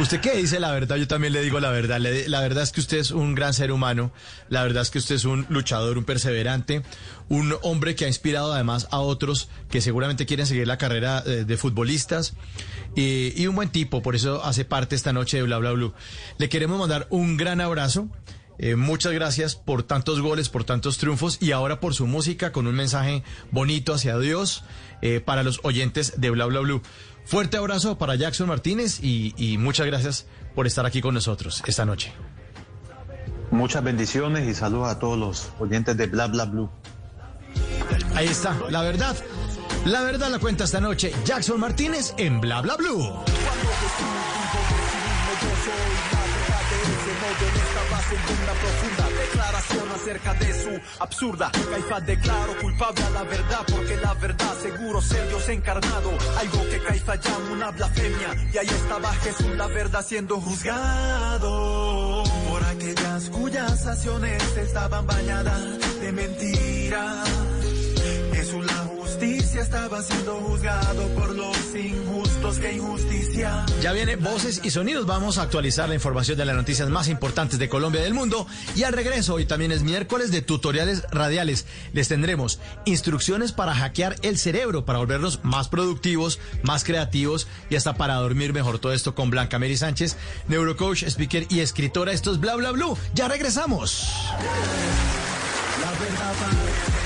¿usted qué dice la verdad? Yo también le digo la verdad. La verdad es que usted es un gran ser humano. La verdad es que usted es un luchador, un perseverante, un hombre que ha inspirado además a otros que seguramente quieren seguir la carrera eh, de futbolistas. Y, y un buen tipo, por eso hace parte esta noche de Bla Bla Blue. Le queremos mandar un gran abrazo. Eh, muchas gracias por tantos goles, por tantos triunfos y ahora por su música con un mensaje bonito hacia Dios eh, para los oyentes de Bla Bla Blue. Fuerte abrazo para Jackson Martínez y, y muchas gracias por estar aquí con nosotros esta noche. Muchas bendiciones y saludos a todos los oyentes de Bla Bla Blue. Ahí está, la verdad. La verdad la cuenta esta noche Jackson Martínez en Bla Bla Blue. Una profunda declaración acerca de su absurda. Caifás declaró culpable a la verdad, porque la verdad seguro ser Dios encarnado. Algo que Caifás llama una blasfemia. Y ahí estaba Jesús, la verdad, siendo juzgado por aquellas cuyas acciones estaban bañadas de mentira. Jesús, la estaba siendo juzgado por los injustos que injusticia. Ya viene Voces y Sonidos. Vamos a actualizar la información de las noticias más importantes de Colombia y del mundo. Y al regreso, hoy también es miércoles de tutoriales radiales. Les tendremos instrucciones para hackear el cerebro, para volvernos más productivos, más creativos y hasta para dormir mejor. Todo esto con Blanca Mary Sánchez, neurocoach, speaker y escritora. Esto es Bla Bla Blue. Ya regresamos. Algunos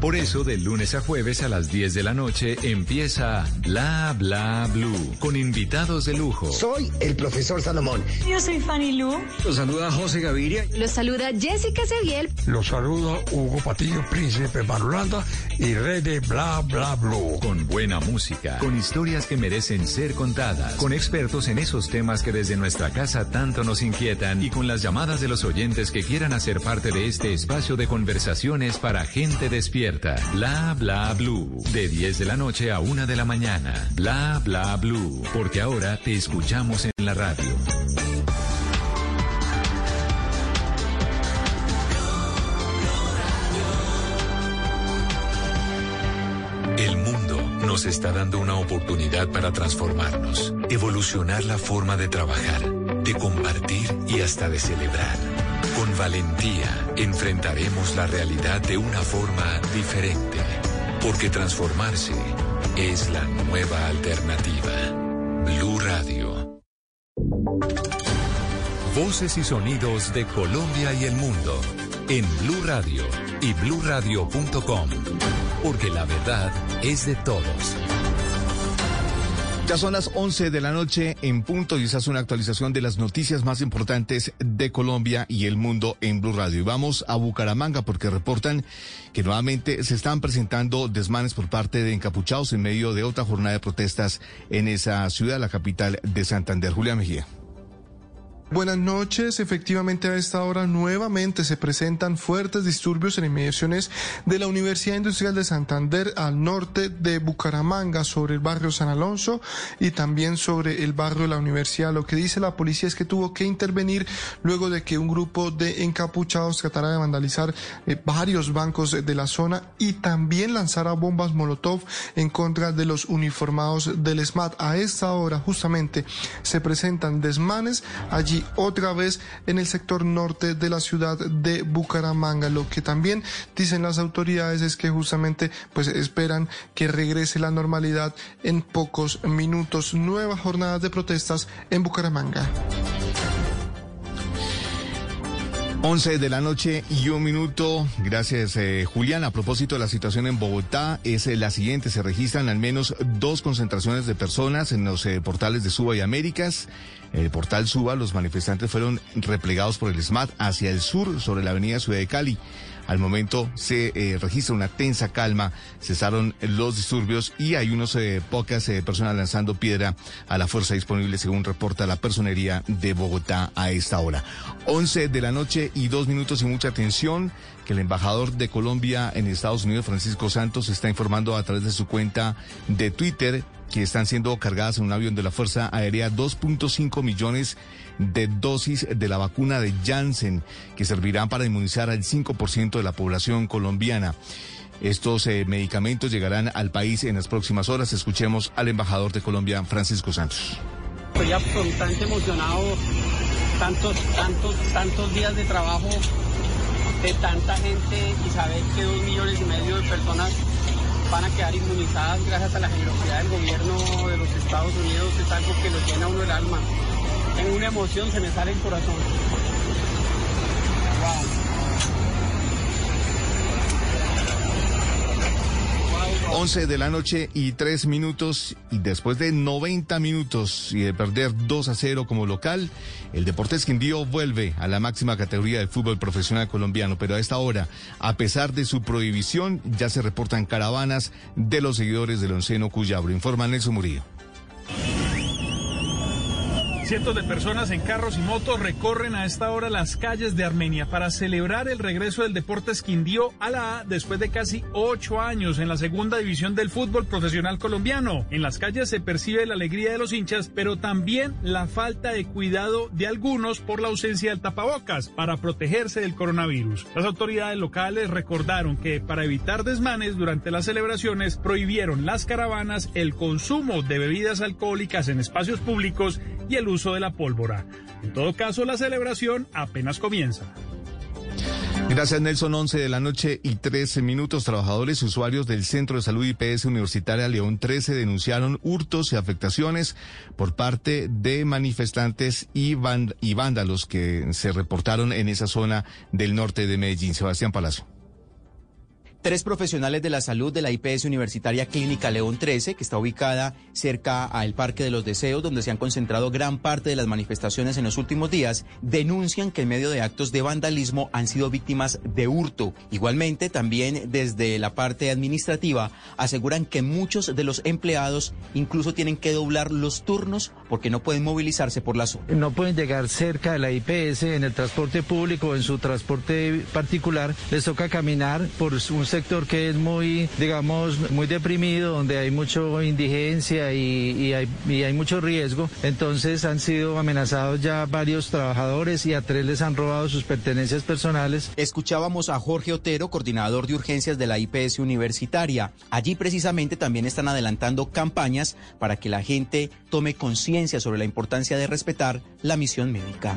Por eso de lunes a jueves a las 10 de la noche empieza Bla Bla Blue con invitados de lujo. Soy el profesor Salomón. Yo soy Fanny Lu. Los saluda José Gaviria. Los saluda Jessica Seguiel. Los saluda Hugo Patillo, príncipe Marulanda y rey de Bla Bla Blue. Con buena música, con historias que merecen ser contadas, con expertos en esos temas que desde nuestra casa tanto nos inquietan y con las llamadas de los oyentes que quieran hacer parte de este espacio de conversaciones para gente despierta. Bla Bla Blue. De 10 de la noche a 1 de la mañana. Bla Bla Blue. Porque ahora te escuchamos en la radio. El mundo nos está dando una oportunidad para transformarnos, evolucionar la forma de trabajar, de compartir y hasta de celebrar. Con valentía enfrentaremos la realidad de una forma diferente, porque transformarse es la nueva alternativa. Blue Radio. Voces y sonidos de Colombia y el mundo en Blue Radio y bluradio.com, porque la verdad es de todos. Ya son las 11 de la noche en punto y esa es una actualización de las noticias más importantes de Colombia y el mundo en Blue Radio. Y vamos a Bucaramanga porque reportan que nuevamente se están presentando desmanes por parte de encapuchados en medio de otra jornada de protestas en esa ciudad, la capital de Santander. Julia Mejía. Buenas noches. Efectivamente, a esta hora nuevamente se presentan fuertes disturbios en inmediaciones de la Universidad Industrial de Santander al norte de Bucaramanga, sobre el barrio San Alonso y también sobre el barrio de la Universidad. Lo que dice la policía es que tuvo que intervenir luego de que un grupo de encapuchados tratara de vandalizar eh, varios bancos de la zona y también lanzara bombas Molotov en contra de los uniformados del SMAT. A esta hora justamente se presentan desmanes allí otra vez en el sector norte de la ciudad de Bucaramanga. Lo que también dicen las autoridades es que justamente pues esperan que regrese la normalidad en pocos minutos. Nuevas jornadas de protestas en Bucaramanga. 11 de la noche y un minuto. Gracias, eh, Julián. A propósito de la situación en Bogotá, es eh, la siguiente. Se registran al menos dos concentraciones de personas en los eh, portales de Suba y Américas. El portal Suba, los manifestantes fueron replegados por el SMAT hacia el sur, sobre la avenida Ciudad de Cali. Al momento se eh, registra una tensa calma, cesaron los disturbios y hay unos eh, pocas eh, personas lanzando piedra a la fuerza disponible, según reporta la personería de Bogotá a esta hora. 11 de la noche y dos minutos y mucha atención que el embajador de Colombia en Estados Unidos, Francisco Santos, está informando a través de su cuenta de Twitter que están siendo cargadas en un avión de la Fuerza Aérea 2.5 millones de dosis de la vacuna de Janssen, que servirán para inmunizar al 5% de la población colombiana. Estos eh, medicamentos llegarán al país en las próximas horas. Escuchemos al embajador de Colombia, Francisco Santos. Estoy absolutamente emocionado, tantos, tantos, tantos días de trabajo de tanta gente y saber que dos millones y medio de personas van a quedar inmunizadas gracias a la generosidad del gobierno de los Estados Unidos es algo que lo llena uno el alma. Tengo una emoción, se me sale el corazón. 11 de la noche y 3 minutos y después de 90 minutos y de perder 2 a 0 como local, el Deportes Quindío vuelve a la máxima categoría del fútbol profesional colombiano, pero a esta hora, a pesar de su prohibición, ya se reportan caravanas de los seguidores del onceno Cuyabro. Informa Nelson Murillo. Cientos de personas en carros y motos recorren a esta hora las calles de Armenia para celebrar el regreso del Deportes Quindío a la A después de casi ocho años en la segunda división del fútbol profesional colombiano. En las calles se percibe la alegría de los hinchas, pero también la falta de cuidado de algunos por la ausencia del tapabocas para protegerse del coronavirus. Las autoridades locales recordaron que para evitar desmanes durante las celebraciones prohibieron las caravanas, el consumo de bebidas alcohólicas en espacios públicos y el uso de la pólvora. En todo caso, la celebración apenas comienza. Gracias Nelson, 11 de la noche y 13 minutos. Trabajadores usuarios del Centro de Salud IPS Universitaria León 13 denunciaron hurtos y afectaciones por parte de manifestantes y, y vándalos que se reportaron en esa zona del norte de Medellín. Sebastián Palacio. Tres profesionales de la salud de la IPS Universitaria Clínica León 13, que está ubicada cerca al Parque de los Deseos, donde se han concentrado gran parte de las manifestaciones en los últimos días, denuncian que en medio de actos de vandalismo han sido víctimas de hurto. Igualmente, también desde la parte administrativa, aseguran que muchos de los empleados incluso tienen que doblar los turnos porque no pueden movilizarse por la zona. No pueden llegar cerca de la IPS en el transporte público o en su transporte particular. Les toca caminar por un sector que es muy, digamos, muy deprimido, donde hay mucha indigencia y, y, hay, mucho riesgo. Entonces han sido amenazados ya varios trabajadores y a tres les han robado sus pertenencias personales. Escuchábamos a Jorge Otero, coordinador de urgencias de la IPS Universitaria. Allí precisamente también están adelantando campañas para que la gente tome conciencia sobre la importancia de respetar la misión médica.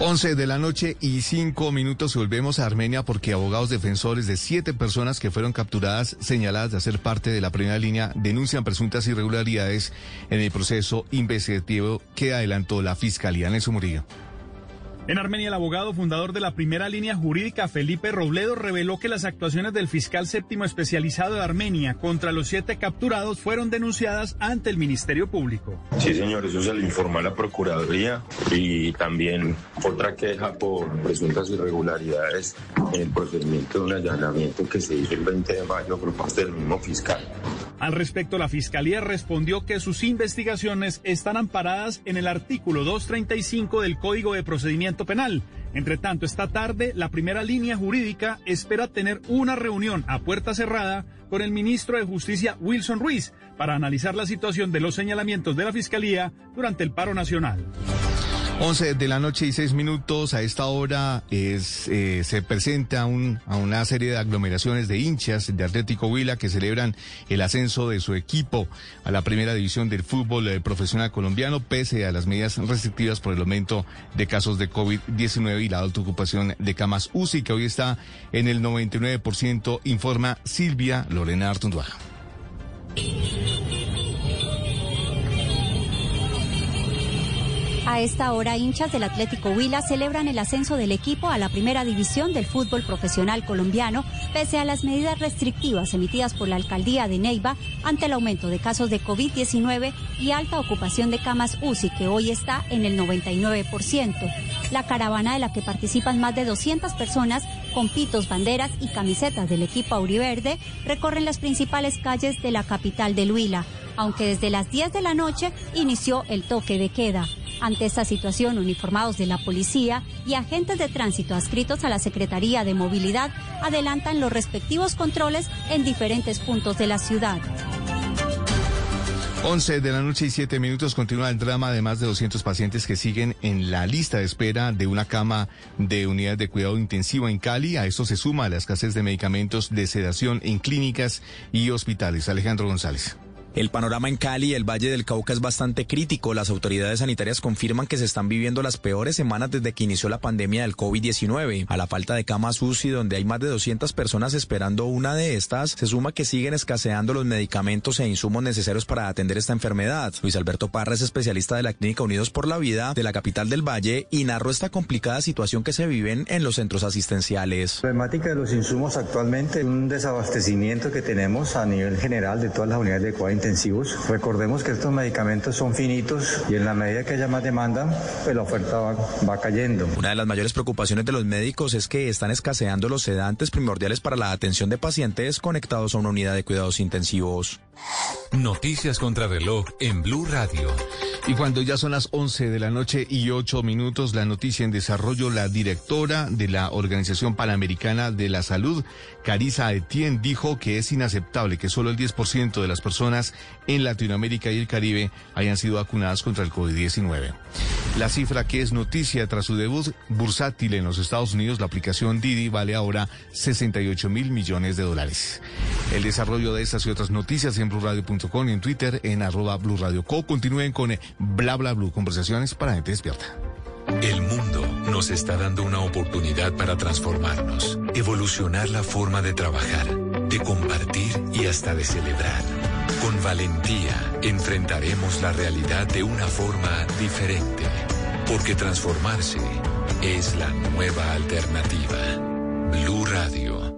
11 de la noche y 5 minutos volvemos a Armenia porque abogados defensores de siete personas que fueron capturadas señaladas de hacer parte de la primera línea denuncian presuntas irregularidades en el proceso investigativo que adelantó la Fiscalía. Nelson Murillo. En Armenia, el abogado fundador de la primera línea jurídica, Felipe Robledo, reveló que las actuaciones del fiscal séptimo especializado de Armenia contra los siete capturados fueron denunciadas ante el Ministerio Público. Sí, señor, eso se le informó a la Procuraduría y también otra queja por presuntas irregularidades en el procedimiento de un allanamiento que se hizo el 20 de mayo por parte del mismo fiscal. Al respecto, la Fiscalía respondió que sus investigaciones están amparadas en el artículo 235 del Código de Procedimiento Penal. Entre tanto, esta tarde, la primera línea jurídica espera tener una reunión a puerta cerrada con el ministro de Justicia, Wilson Ruiz, para analizar la situación de los señalamientos de la Fiscalía durante el paro nacional. 11 de la noche y 6 minutos. A esta hora eh, se presenta a una serie de aglomeraciones de hinchas de Atlético Huila que celebran el ascenso de su equipo a la primera división del fútbol eh, profesional colombiano, pese a las medidas restrictivas por el aumento de casos de COVID-19 y la alta ocupación de camas UCI, que hoy está en el 99%, informa Silvia Lorena Artunduaga. A esta hora, hinchas del Atlético Huila celebran el ascenso del equipo a la primera división del fútbol profesional colombiano, pese a las medidas restrictivas emitidas por la alcaldía de Neiva ante el aumento de casos de COVID-19 y alta ocupación de camas UCI, que hoy está en el 99%. La caravana de la que participan más de 200 personas con pitos, banderas y camisetas del equipo auriverde recorren las principales calles de la capital del Huila, aunque desde las 10 de la noche inició el toque de queda. Ante esta situación, uniformados de la policía y agentes de tránsito adscritos a la Secretaría de Movilidad adelantan los respectivos controles en diferentes puntos de la ciudad. 11 de la noche y 7 minutos continúa el drama de más de 200 pacientes que siguen en la lista de espera de una cama de unidad de cuidado intensivo en Cali. A esto se suma la escasez de medicamentos de sedación en clínicas y hospitales. Alejandro González. El panorama en Cali y el Valle del Cauca es bastante crítico. Las autoridades sanitarias confirman que se están viviendo las peores semanas desde que inició la pandemia del COVID-19. A la falta de camas UCI, donde hay más de 200 personas esperando una de estas, se suma que siguen escaseando los medicamentos e insumos necesarios para atender esta enfermedad. Luis Alberto Parra es especialista de la Clínica Unidos por la Vida de la capital del Valle y narró esta complicada situación que se viven en los centros asistenciales. La problemática de los insumos actualmente, un desabastecimiento que tenemos a nivel general de todas las unidades de cuidado Recordemos que estos medicamentos son finitos y en la medida que haya más demanda, pues la oferta va, va cayendo. Una de las mayores preocupaciones de los médicos es que están escaseando los sedantes primordiales para la atención de pacientes conectados a una unidad de cuidados intensivos. Noticias contra reloj en Blue Radio. Y cuando ya son las 11 de la noche y 8 minutos, la noticia en desarrollo, la directora de la Organización Panamericana de la Salud, Carisa Etienne, dijo que es inaceptable que solo el 10% de las personas en Latinoamérica y el Caribe hayan sido vacunadas contra el COVID-19. La cifra que es noticia tras su debut bursátil en los Estados Unidos, la aplicación Didi vale ahora 68 mil millones de dólares. El desarrollo de estas y otras noticias en blurradio.com y en Twitter en arroba blurradioco. Continúen con bla bla blue, conversaciones para gente despierta. El mundo nos está dando una oportunidad para transformarnos, evolucionar la forma de trabajar, de compartir y hasta de celebrar. Con valentía enfrentaremos la realidad de una forma diferente, porque transformarse es la nueva alternativa. Blue Radio.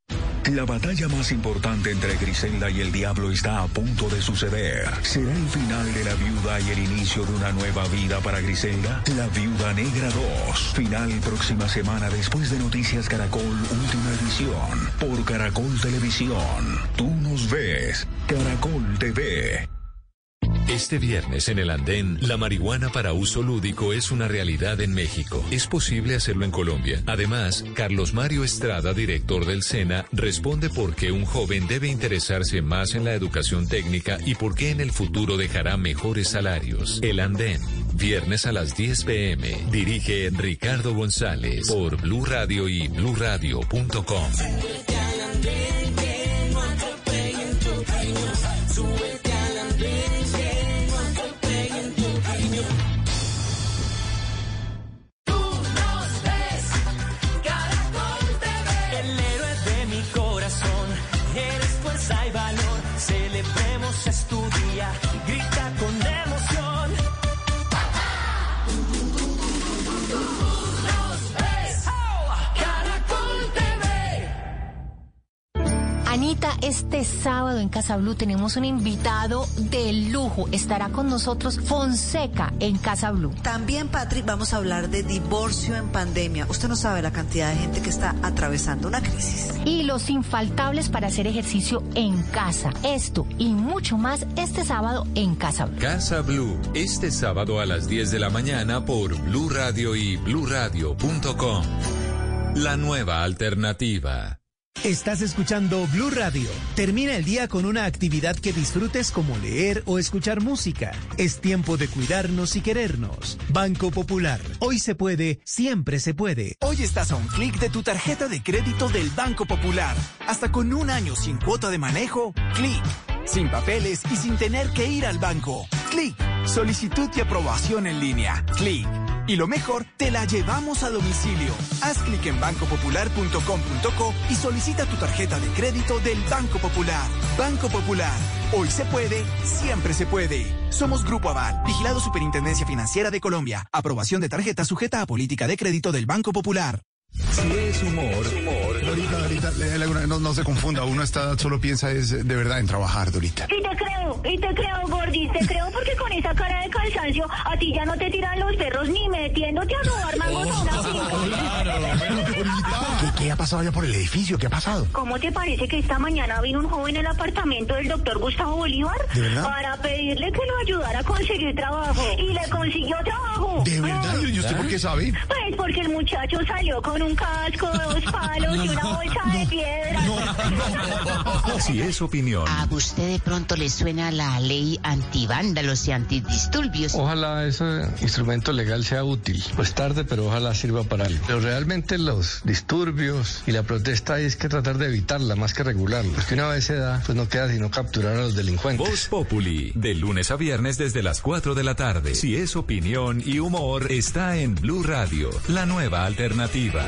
La batalla más importante entre Griselda y el diablo está a punto de suceder. ¿Será el final de la viuda y el inicio de una nueva vida para Griselda? La Viuda Negra 2. Final próxima semana después de Noticias Caracol, última edición. Por Caracol Televisión. Tú nos ves. Caracol TV. Este viernes en el andén, la marihuana para uso lúdico es una realidad en México. Es posible hacerlo en Colombia. Además, Carlos Mario Estrada, director del SENA, responde por qué un joven debe interesarse más en la educación técnica y por qué en el futuro dejará mejores salarios. El andén, viernes a las 10 pm. Dirige Ricardo González por Blue Radio y bluradio.com. Este sábado en Casa Blue tenemos un invitado de lujo. Estará con nosotros Fonseca en Casa Blue. También, Patrick, vamos a hablar de divorcio en pandemia. Usted no sabe la cantidad de gente que está atravesando una crisis. Y los infaltables para hacer ejercicio en casa. Esto y mucho más este sábado en Casa Blue. Casa Blue, este sábado a las 10 de la mañana por Blue Radio y bluradio.com. La nueva alternativa. Estás escuchando Blue Radio. Termina el día con una actividad que disfrutes como leer o escuchar música. Es tiempo de cuidarnos y querernos. Banco Popular. Hoy se puede, siempre se puede. Hoy estás a un clic de tu tarjeta de crédito del Banco Popular. Hasta con un año sin cuota de manejo, clic. Sin papeles y sin tener que ir al banco. Clic. Solicitud y aprobación en línea. Clic. Y lo mejor, te la llevamos a domicilio. Haz clic en bancopopular.com.co y solicita tu tarjeta de crédito del Banco Popular. Banco Popular. Hoy se puede, siempre se puede. Somos Grupo Aval, vigilado Superintendencia Financiera de Colombia. Aprobación de tarjeta sujeta a política de crédito del Banco Popular. Si es humor, Dorita, Dorita, le- no, no se confunda, uno edad solo piensa es de verdad en trabajar, Dorita. Y te creo, y te creo, Gordis, te creo porque con esa cara de cansancio a ti ya no te tiran los perros ni metiéndote a robar mangos a una finca. ¿Qué, qué ha pasado allá por el edificio? ¿Qué ha pasado? ¿Cómo te parece que esta mañana vino un joven al apartamento del doctor Gustavo Bolívar ¿De verdad? para pedirle que lo ayudara a conseguir trabajo? Y le consiguió trabajo. ¿De verdad? ¿Y usted por qué sabe? Pues porque el muchacho salió con un casco, dos palos y una bolsa de piedra. Si es opinión, ¿A usted de pronto le suena la ley antivándalos y antidisturbios? Ojalá ese instrumento legal sea útil. Pues tarde, pero ojalá sirva para algo. Pero realmente los disturbios y la protesta hay es que tratar de evitarla más que regularla. Porque una vez se da, pues no queda sino capturar a los delincuentes. Voz Populi, de lunes a viernes desde las 4 de la tarde. Si es opinión y humor, está en Blue Radio, la nueva alternativa.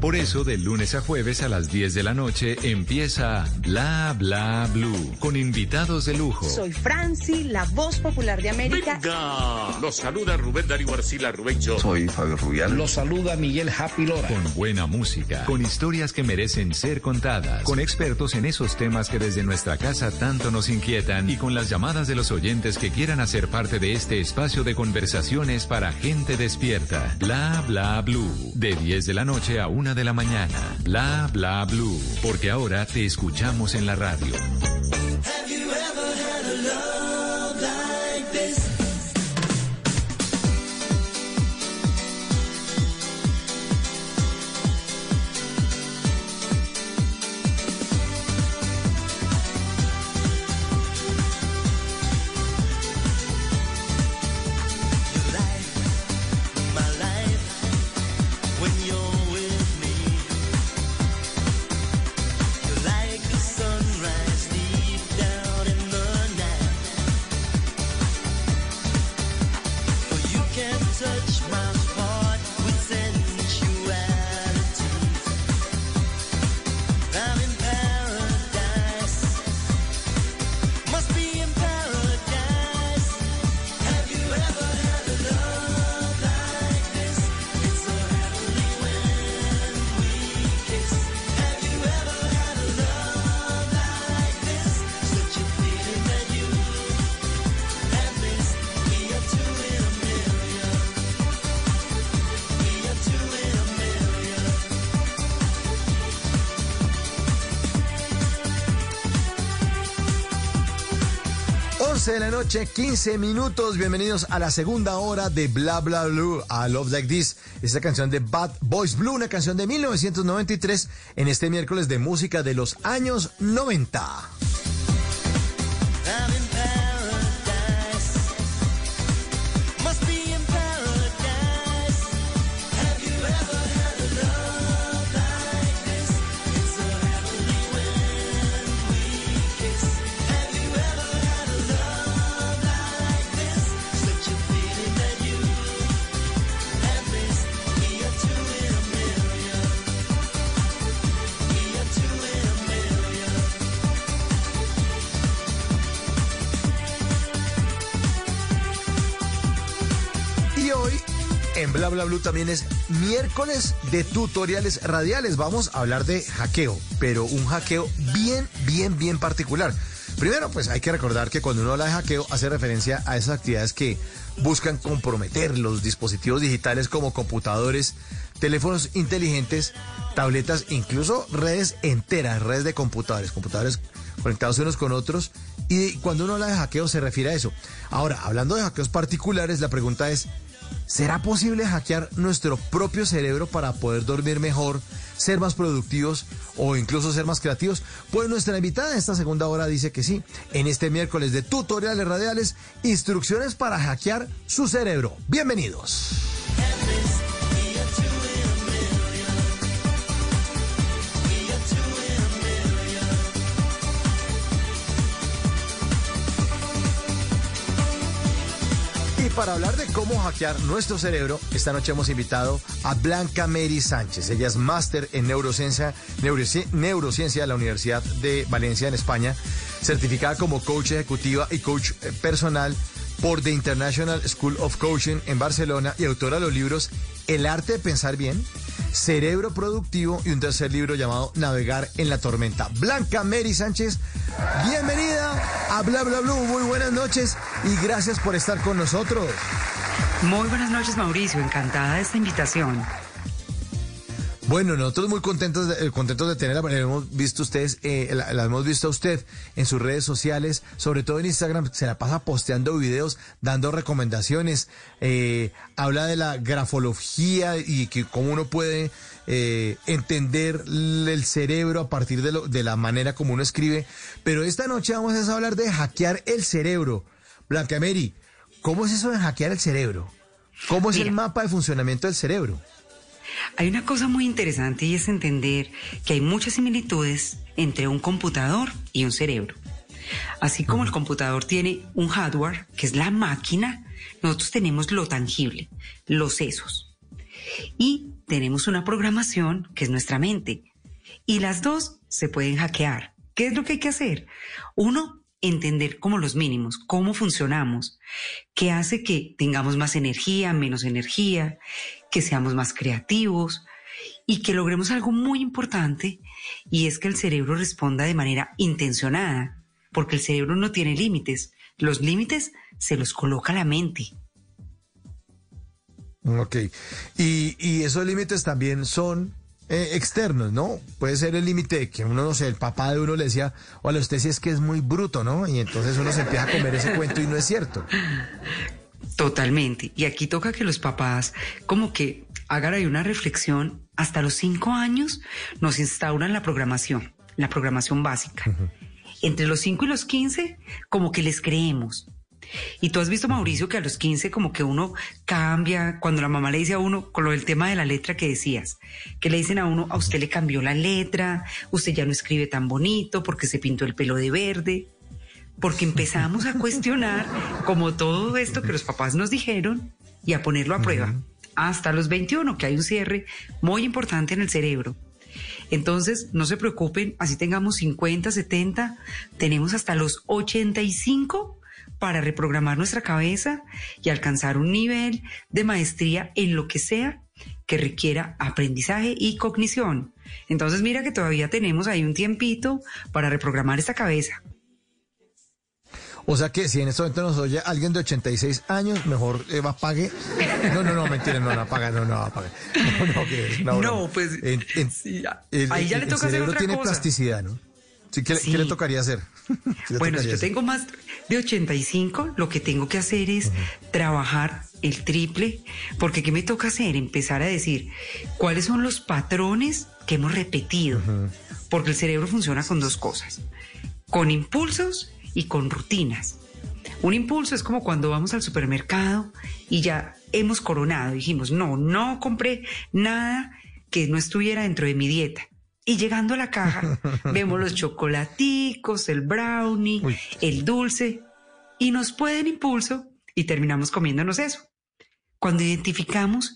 Por eso, de lunes a jueves a las 10 de la noche empieza Bla Bla Blue, con invitados de lujo. Soy Franci, la voz popular de América. Venga, los saluda Rubén Darío Arcila Rubencho. Soy Fabio Rubial. Los saluda Miguel Happy Lora. Con buena música, con historias que merecen ser contadas, con expertos en esos temas que desde nuestra casa tanto nos inquietan y con las llamadas de los oyentes que quieran hacer parte de este espacio de conversaciones para gente despierta. Bla bla blue, de 10 de la noche a 1 de la mañana. Bla bla blue, porque ahora te escuchamos en la radio. Noche, 15 minutos. Bienvenidos a la segunda hora de Bla Bla Blue, a Love Like This. Esta canción de Bad Boys Blue, una canción de 1993 en este miércoles de música de los años 90. También es miércoles de tutoriales radiales. Vamos a hablar de hackeo, pero un hackeo bien, bien, bien particular. Primero, pues hay que recordar que cuando uno habla de hackeo hace referencia a esas actividades que buscan comprometer los dispositivos digitales como computadores, teléfonos inteligentes, tabletas, incluso redes enteras, redes de computadores, computadores conectados unos con otros. Y cuando uno habla de hackeo se refiere a eso. Ahora, hablando de hackeos particulares, la pregunta es, ¿será posible hackear nuestro propio cerebro para poder dormir mejor, ser más productivos o incluso ser más creativos? Pues nuestra invitada en esta segunda hora dice que sí. En este miércoles de tutoriales radiales, instrucciones para hackear su cerebro. Bienvenidos. Para hablar de cómo hackear nuestro cerebro, esta noche hemos invitado a Blanca Mary Sánchez. Ella es máster en neurociencia, neuroci- neurociencia de la Universidad de Valencia en España, certificada como coach ejecutiva y coach eh, personal por The International School of Coaching en Barcelona y autora de los libros El arte de pensar bien, Cerebro Productivo y un tercer libro llamado Navegar en la tormenta. Blanca Mary Sánchez, bienvenida a Bla Bla Blue. Muy buenas noches y gracias por estar con nosotros. Muy buenas noches, Mauricio. Encantada de esta invitación. Bueno, nosotros muy contentos de, eh, contentos de tenerla. Hemos visto ustedes, eh, la, la hemos visto a usted en sus redes sociales, sobre todo en Instagram, se la pasa posteando videos, dando recomendaciones, eh, habla de la grafología y que cómo uno puede eh, entender el cerebro a partir de, lo- de la manera como uno escribe. Pero esta noche vamos a hablar de hackear el cerebro. Blanca Mary, ¿cómo es eso de hackear el cerebro? ¿Cómo es el mapa de funcionamiento del cerebro? Hay una cosa muy interesante y es entender que hay muchas similitudes entre un computador y un cerebro. Así como el computador tiene un hardware, que es la máquina, nosotros tenemos lo tangible, los sesos. Y tenemos una programación, que es nuestra mente. Y las dos se pueden hackear. ¿Qué es lo que hay que hacer? Uno, entender como los mínimos, cómo funcionamos, qué hace que tengamos más energía, menos energía, que seamos más creativos y que logremos algo muy importante y es que el cerebro responda de manera intencionada, porque el cerebro no tiene límites, los límites se los coloca la mente. Ok. Y, y esos límites también son eh, externos, ¿no? Puede ser el límite que uno, no sé, el papá de uno le decía, hola, usted sí es que es muy bruto, ¿no? Y entonces uno se empieza a comer ese cuento y no es cierto. Totalmente. Y aquí toca que los papás como que hagan ahí una reflexión. Hasta los cinco años nos instauran la programación, la programación básica. Entre los cinco y los quince, como que les creemos. Y tú has visto, Mauricio, que a los 15 como que uno cambia, cuando la mamá le dice a uno, con lo del tema de la letra que decías, que le dicen a uno, a usted le cambió la letra, usted ya no escribe tan bonito porque se pintó el pelo de verde, porque empezamos a cuestionar como todo esto que los papás nos dijeron y a ponerlo a prueba. Hasta los 21, que hay un cierre muy importante en el cerebro. Entonces, no se preocupen, así tengamos 50, 70, tenemos hasta los 85 para reprogramar nuestra cabeza y alcanzar un nivel de maestría en lo que sea que requiera aprendizaje y cognición. Entonces, mira que todavía tenemos ahí un tiempito para reprogramar esta cabeza. O sea que si en este momento nos oye alguien de 86 años, mejor eh, va, apague. No, no, no, mentira, no, no apaga, no, no apague. No, no, que es una broma. No, pues, En- en- el, ahí ya le el toca hacer cerebro otra tiene cosa. plasticidad, ¿no? Sí, ¿qué, le- Sí. qué le tocaría hacer? ¿Qué le Bueno, tocaría si yo hacer? tengo más de 85, lo que tengo que hacer es trabajar el triple, porque ¿qué me toca hacer? Empezar a decir cuáles son los patrones que hemos repetido, porque el cerebro funciona con dos cosas, con impulsos y con rutinas. Un impulso es como cuando vamos al supermercado y ya hemos coronado, dijimos, no, no compré nada que no estuviera dentro de mi dieta. Y llegando a la caja, vemos los chocolaticos, el brownie, el dulce, y nos pueden impulso y terminamos comiéndonos eso. Cuando identificamos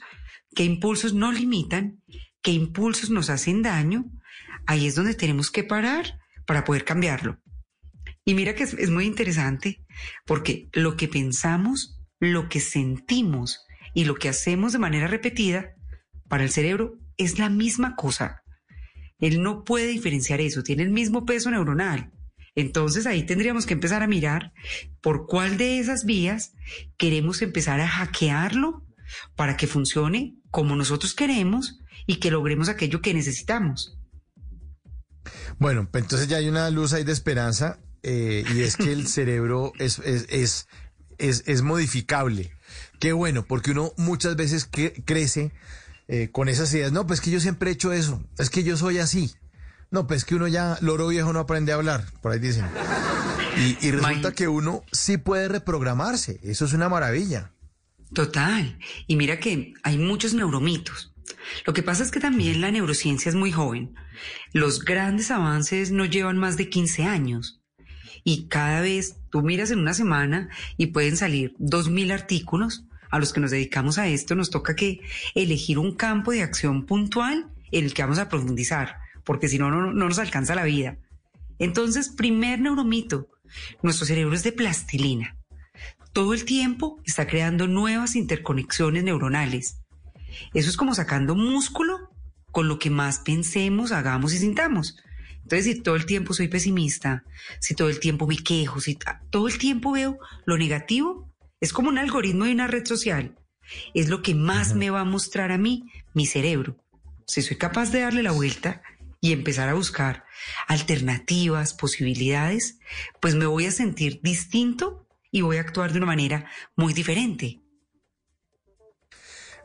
qué impulsos nos limitan, qué impulsos nos hacen daño, ahí es donde tenemos que parar para poder cambiarlo. Y mira que es, muy interesante porque lo que pensamos, lo que sentimos y lo que hacemos de manera repetida para el cerebro es la misma cosa. Él no puede diferenciar eso, tiene el mismo peso neuronal. Entonces ahí tendríamos que empezar a mirar por cuál de esas vías queremos empezar a hackearlo para que funcione como nosotros queremos y que logremos aquello que necesitamos. Bueno, pues entonces ya hay una luz ahí de esperanza eh, y es que el cerebro es, es, es, es, es modificable. Qué bueno, porque uno muchas veces que crece eh, con esas ideas. No, pues que yo siempre he hecho eso. Es que yo soy así. No, pues que uno ya, loro viejo, no aprende a hablar. Por ahí dicen. Y, y resulta que uno sí puede reprogramarse. Eso es una maravilla. Total. Y mira que hay muchos neuromitos. Lo que pasa es que también la neurociencia es muy joven. Los grandes avances no llevan más de 15 años. Y cada vez tú miras en una semana y pueden salir 2.000 artículos. A los que nos dedicamos a esto nos toca que elegir un campo de acción puntual en el que vamos a profundizar, porque si no, no, no nos alcanza la vida. Entonces, primer neuromito, nuestro cerebro es de plastilina. Todo el tiempo está creando nuevas interconexiones neuronales. Eso es como sacando músculo con lo que más pensemos, hagamos y sintamos. Entonces, si todo el tiempo soy pesimista, si todo el tiempo me quejo, si todo el tiempo veo lo negativo, es como un algoritmo de una red social. Es lo que más me va a mostrar a mí mi cerebro. Si soy capaz de darle la vuelta y empezar a buscar alternativas, posibilidades, pues me voy a sentir distinto y voy a actuar de una manera muy diferente.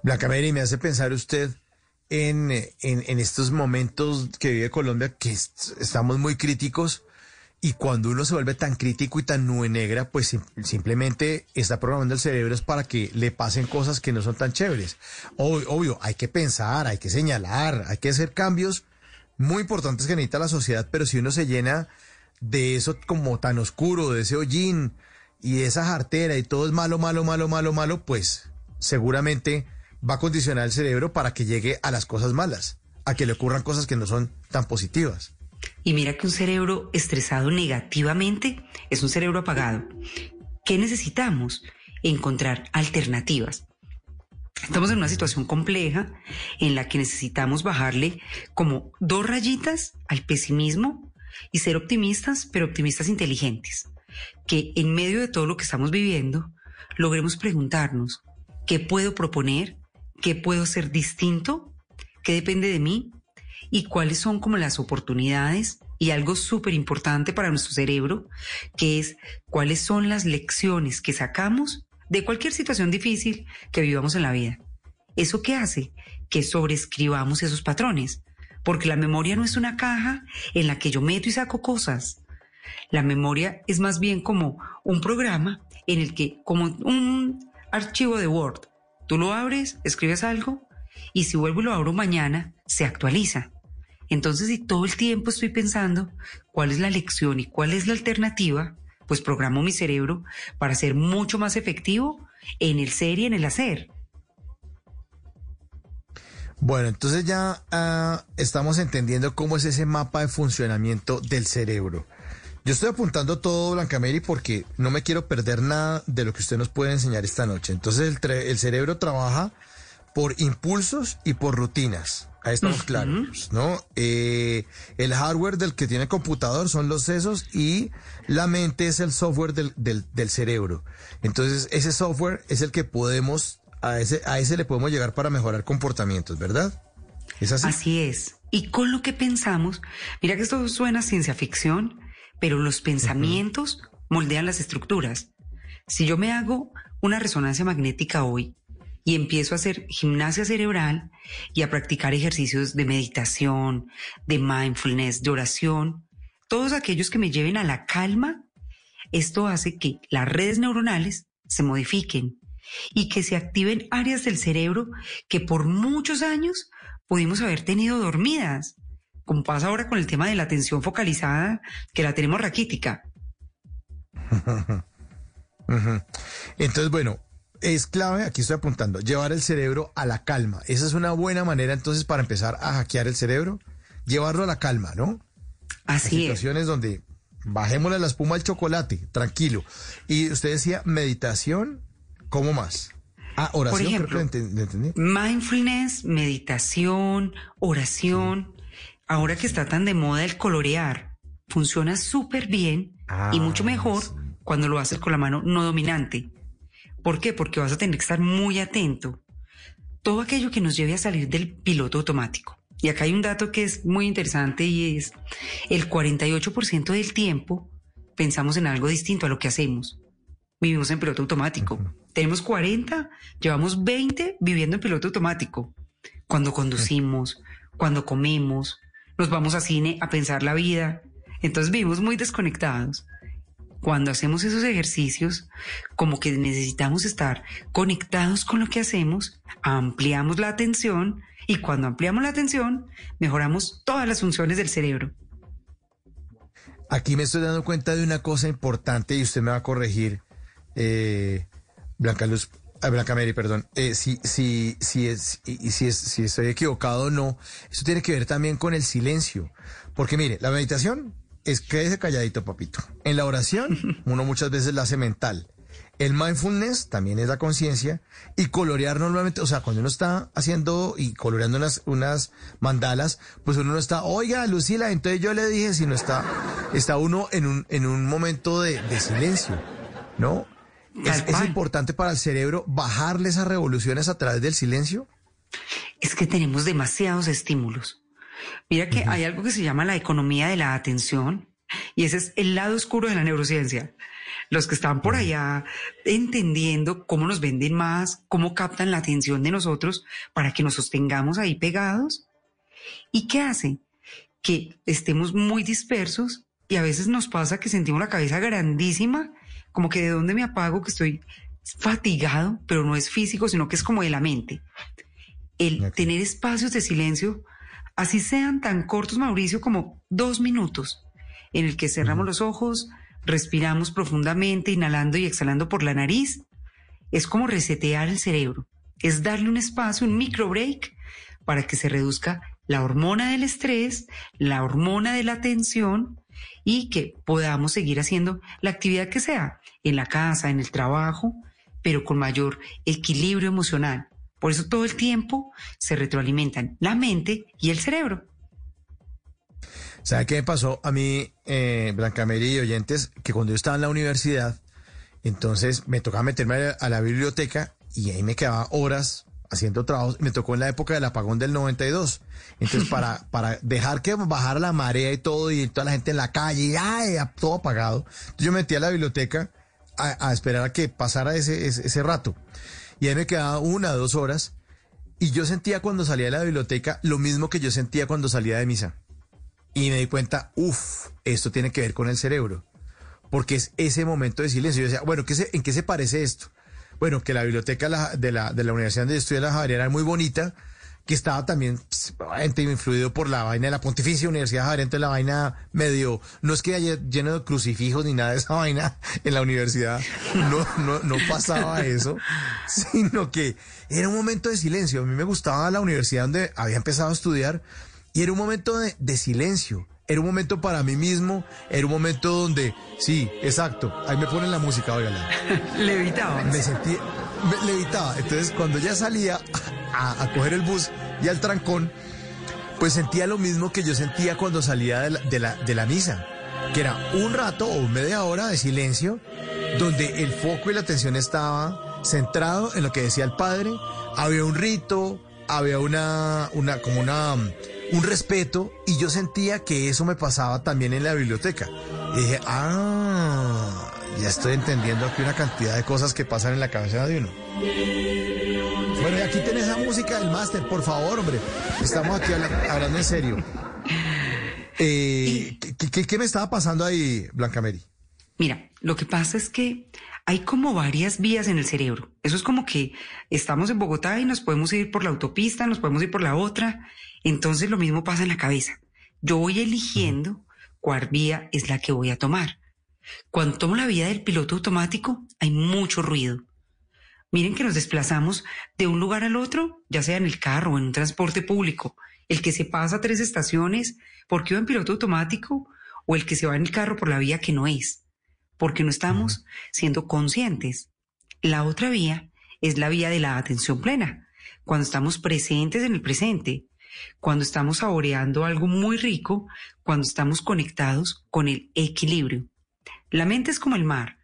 Blanca Mary, me hace pensar usted en, en, estos momentos que vive Colombia, que est estamos muy críticos, y cuando uno se vuelve tan crítico y tan nube negra, pues sim simplemente está programando el cerebro para que le pasen cosas que no son tan chéveres. Obvio, obvio, hay que pensar, hay que señalar, hay que hacer cambios muy importantes que necesita la sociedad, pero si uno se llena de eso como tan oscuro, de ese hollín y de esa jartera y todo es malo, malo, malo, malo, malo, pues seguramente va a condicionar el cerebro para que llegue a las cosas malas, a que le ocurran cosas que no son tan positivas. Y mira que un cerebro estresado negativamente es un cerebro apagado. ¿Qué necesitamos? Encontrar alternativas. Estamos en una situación compleja en la que necesitamos bajarle como dos rayitas al pesimismo y ser optimistas, pero optimistas inteligentes. Que en medio de todo lo que estamos viviendo, logremos preguntarnos, ¿qué puedo proponer? ¿Qué puedo hacer distinto? ¿Qué depende de mí? ¿Y cuáles son como las oportunidades? Y algo súper importante para nuestro cerebro, que es cuáles son las lecciones que sacamos de cualquier situación difícil que vivamos en la vida. ¿Eso qué hace? Que sobreescribamos esos patrones. Porque la memoria no es una caja en la que yo meto y saco cosas. La memoria es más bien como un programa en el que, como un archivo de Word, Tú lo abres, escribes algo y si vuelvo y lo abro mañana, se actualiza. Entonces, si todo el tiempo estoy pensando cuál es la lección y cuál es la alternativa, pues programo mi cerebro para ser mucho más efectivo en el ser y en el hacer. Bueno, entonces ya uh, estamos entendiendo cómo es ese mapa de funcionamiento del cerebro. Yo estoy apuntando todo, Blancameri, porque no me quiero perder nada de lo que usted nos puede enseñar esta noche. Entonces, el, el cerebro trabaja por impulsos y por rutinas. Ahí estamos claros, ¿no? Eh, el hardware del que tiene computador son los sesos y la mente es el software del, del, del cerebro. Entonces, ese software es el que podemos, a ese, a ese le podemos llegar para mejorar comportamientos, ¿verdad? ¿Es así? Así es. Y con lo que pensamos, mira que esto suena a ciencia ficción, pero los pensamientos moldean las estructuras. Si yo me hago una resonancia magnética hoy y empiezo a hacer gimnasia cerebral y a practicar ejercicios de meditación, de mindfulness, de oración, todos aquellos que me lleven a la calma, esto hace que las redes neuronales se modifiquen y que se activen áreas del cerebro que por muchos años pudimos haber tenido dormidas como pasa ahora con el tema de la atención focalizada, que la tenemos raquítica. Entonces, bueno, es clave, aquí estoy apuntando, llevar el cerebro a la calma. Esa es una buena manera entonces para empezar a hackear el cerebro, llevarlo a la calma, ¿no? Así situaciones donde bajémosle la espuma al chocolate, tranquilo. Y usted decía meditación, ¿cómo más? Ah, oración, Por ejemplo, creo que lo enten- lo entendí. Mindfulness, meditación, oración. Ahora que está tan de moda el colorear, funciona súper bien Ah, y mucho mejor cuando lo haces con la mano no dominante. ¿Por qué? Porque vas a tener que estar muy atento. Todo aquello que nos lleve a salir del piloto automático. Y acá hay un dato que es muy interesante y es el 48% del tiempo pensamos en algo distinto a lo que hacemos. Vivimos en piloto automático. Tenemos 40, llevamos 20 viviendo en piloto automático. Cuando conducimos, cuando comemos, nos vamos a cine a pensar la vida. Entonces vivimos muy desconectados. Cuando hacemos esos ejercicios, como que necesitamos estar conectados con lo que hacemos, ampliamos la atención y cuando ampliamos la atención, mejoramos todas las funciones del cerebro. Aquí me estoy dando cuenta de una cosa importante y usted me va a corregir, eh, Blanca Luz, Blanca Mary, perdón, eh, si, si, si, es, y, y si, es, si estoy equivocado o no, eso tiene que ver también con el silencio. Porque mire, la meditación es quédese calladito, papito. En la oración, uno muchas veces la hace mental. El mindfulness también es la conciencia y colorear normalmente, o sea, cuando uno está haciendo y coloreando unas, unas mandalas, pues uno no está, oiga, Lucila, entonces yo le dije, sino está, está uno en un, en un momento de, de silencio, ¿no? Es, es importante para el cerebro bajarle esas revoluciones a través del silencio. Es que tenemos demasiados estímulos. Mira que hay algo que se llama la economía de la atención y ese es el lado oscuro de la neurociencia. Los que están por allá entendiendo cómo nos venden más, cómo captan la atención de nosotros para que nos sostengamos ahí pegados. ¿Y qué hace? Que estemos muy dispersos y a veces nos pasa que sentimos la cabeza grandísima, como que de dónde me apago, que estoy fatigado, pero no es físico, sino que es como de la mente. El tener espacios de silencio, así sean tan cortos, Mauricio, como dos minutos, en el que cerramos los ojos, respiramos profundamente, inhalando y exhalando por la nariz, es como resetear el cerebro, es darle un espacio, un micro break, para que se reduzca la hormona del estrés, la hormona de la tensión y que podamos seguir haciendo la actividad que sea, en la casa, en el trabajo, pero con mayor equilibrio emocional. Por eso todo el tiempo se retroalimentan la mente y el cerebro. ¿Sabe qué me pasó a mí, eh, Blanca Mary y oyentes? Que cuando yo estaba en la universidad, entonces me tocaba meterme a la, a la biblioteca y ahí me quedaba horas haciendo trabajos. Me tocó en la época del apagón del 92. Entonces, para, para dejar que bajara la marea y todo, y toda la gente en la calle, y ay, todo apagado. Entonces, yo me metí a la biblioteca a, esperar a que pasara ese, ese, rato. Y ahí me quedaba una, dos horas. Y yo sentía cuando salía de la biblioteca lo mismo que yo sentía cuando salía de misa. Y me di cuenta, uff, esto tiene que ver con el cerebro. Porque es ese momento de silencio. Yo decía, bueno, ¿qué se, ¿en qué se parece esto? Bueno, que la biblioteca la- de la, de la Universidad donde yo estudié la Javeriana era muy bonita, que estaba también pues, influido por la vaina de la Pontificia Universidad Javeriana, entonces la vaina medio, no es que haya lleno de crucifijos ni nada de esa vaina en la universidad, no, no, no pasaba eso, sino que era un momento de silencio. A mí me gustaba la universidad donde había empezado a estudiar y era un momento de, de silencio. Era un momento para mí mismo, era un momento donde, sí, exacto, ahí me ponen la música, óigala. Levitaba. Me sentí, levitaba. Entonces, cuando ya salía a, a coger el bus y al trancón, pues sentía lo mismo que yo sentía cuando salía de la, de la, de la misa, que era un rato o media hora de silencio, donde el foco y la atención estaba centrado en lo que decía el padre, había un rito, había una, una, como una, un respeto, y yo sentía que eso me pasaba también en la biblioteca. Y dije, ah, ya estoy entendiendo aquí una cantidad de cosas que pasan en la cabeza de uno. Bueno, y aquí tenés la música del máster, por favor, hombre. Estamos aquí habla- hablando en serio. Eh, ¿qué, qué- qué me estaba pasando ahí, Blanca Mary? Mira, lo que pasa es que hay como varias vías en el cerebro. Eso es como que estamos en Bogotá y nos podemos ir por la autopista, nos podemos ir por la otra. Entonces lo mismo pasa en la cabeza. Yo voy eligiendo cuál vía es la que voy a tomar. Cuando tomo la vía del piloto automático, hay mucho ruido. Miren que nos desplazamos de un lugar al otro, ya sea en el carro o en un transporte público. El que se pasa tres estaciones porque va en piloto automático o el que se va en el carro por la vía que no es, porque no estamos siendo conscientes. La otra vía es la vía de la atención plena, cuando estamos presentes en el presente, cuando estamos saboreando algo muy rico, cuando estamos conectados con el equilibrio. La mente es como el mar,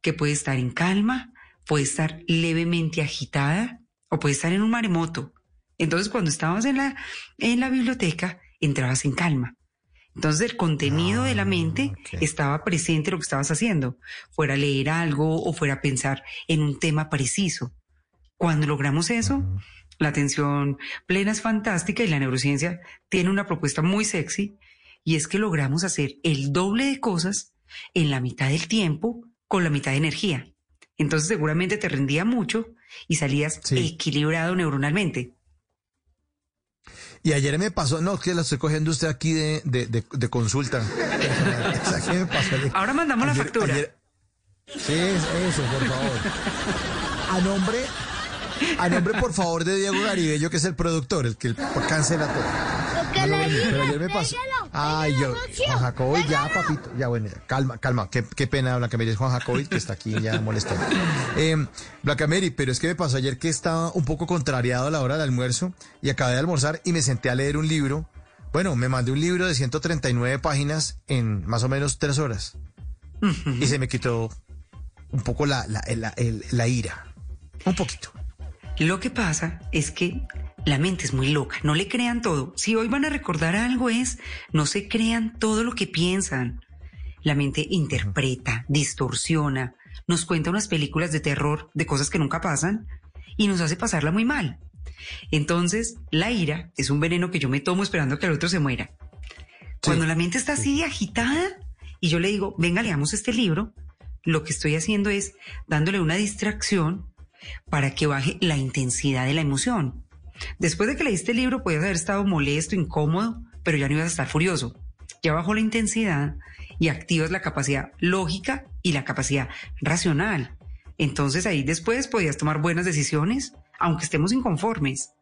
que puede estar en calma, puede estar levemente agitada o puede estar en un maremoto. Entonces, cuando estabas en la, en la biblioteca, entrabas en calma. Entonces, el contenido de la mente estaba presente en lo que estabas haciendo, fuera a leer algo o fuera a pensar en un tema preciso. Cuando logramos eso, la atención plena es fantástica y la neurociencia tiene una propuesta muy sexy y es que logramos hacer el doble de cosas en la mitad del tiempo con la mitad de energía. Entonces seguramente te rendía mucho y salías equilibrado neuronalmente. Y ayer me pasó, no, que la estoy cogiendo usted aquí de, de, de, consulta. Ahora mandamos la factura. Sí, eso, por favor. A nombre, a nombre, por favor, de Diego Garibello, que es el productor, el que cancela todo. Pero ayer me pasó. Ay, yo, Juan Jacobi, ya, papito, ya, bueno, calma, calma, qué, qué pena, Blanca Mary, es Juan Jacobi, que está aquí ya molestando. Eh, Blanca Mary, pero es que me pasó ayer que estaba un poco contrariado a la hora del almuerzo y acabé de almorzar y me senté a leer un libro. Bueno, me mandé un libro de 139 páginas en más o menos tres horas. Y se me quitó un poco la, la, la, la ira. Un poquito. Lo que pasa es que la mente es muy loca, no le crean todo. Si hoy van a recordar algo es, no se crean todo lo que piensan. La mente interpreta, distorsiona, nos cuenta unas películas de terror de cosas que nunca pasan y nos hace pasarla muy mal. Entonces, la ira es un veneno que yo me tomo esperando que el otro se muera. Cuando la mente está así agitada y yo le digo, venga, leamos este libro, lo que estoy haciendo es dándole una distracción para que baje la intensidad de la emoción. Después de que leíste el libro, puedes haber estado molesto, incómodo, pero ya no ibas a estar furioso. Ya bajó la intensidad y activas la capacidad lógica y la capacidad racional. Entonces ahí después podías tomar buenas decisiones, aunque estemos inconformes.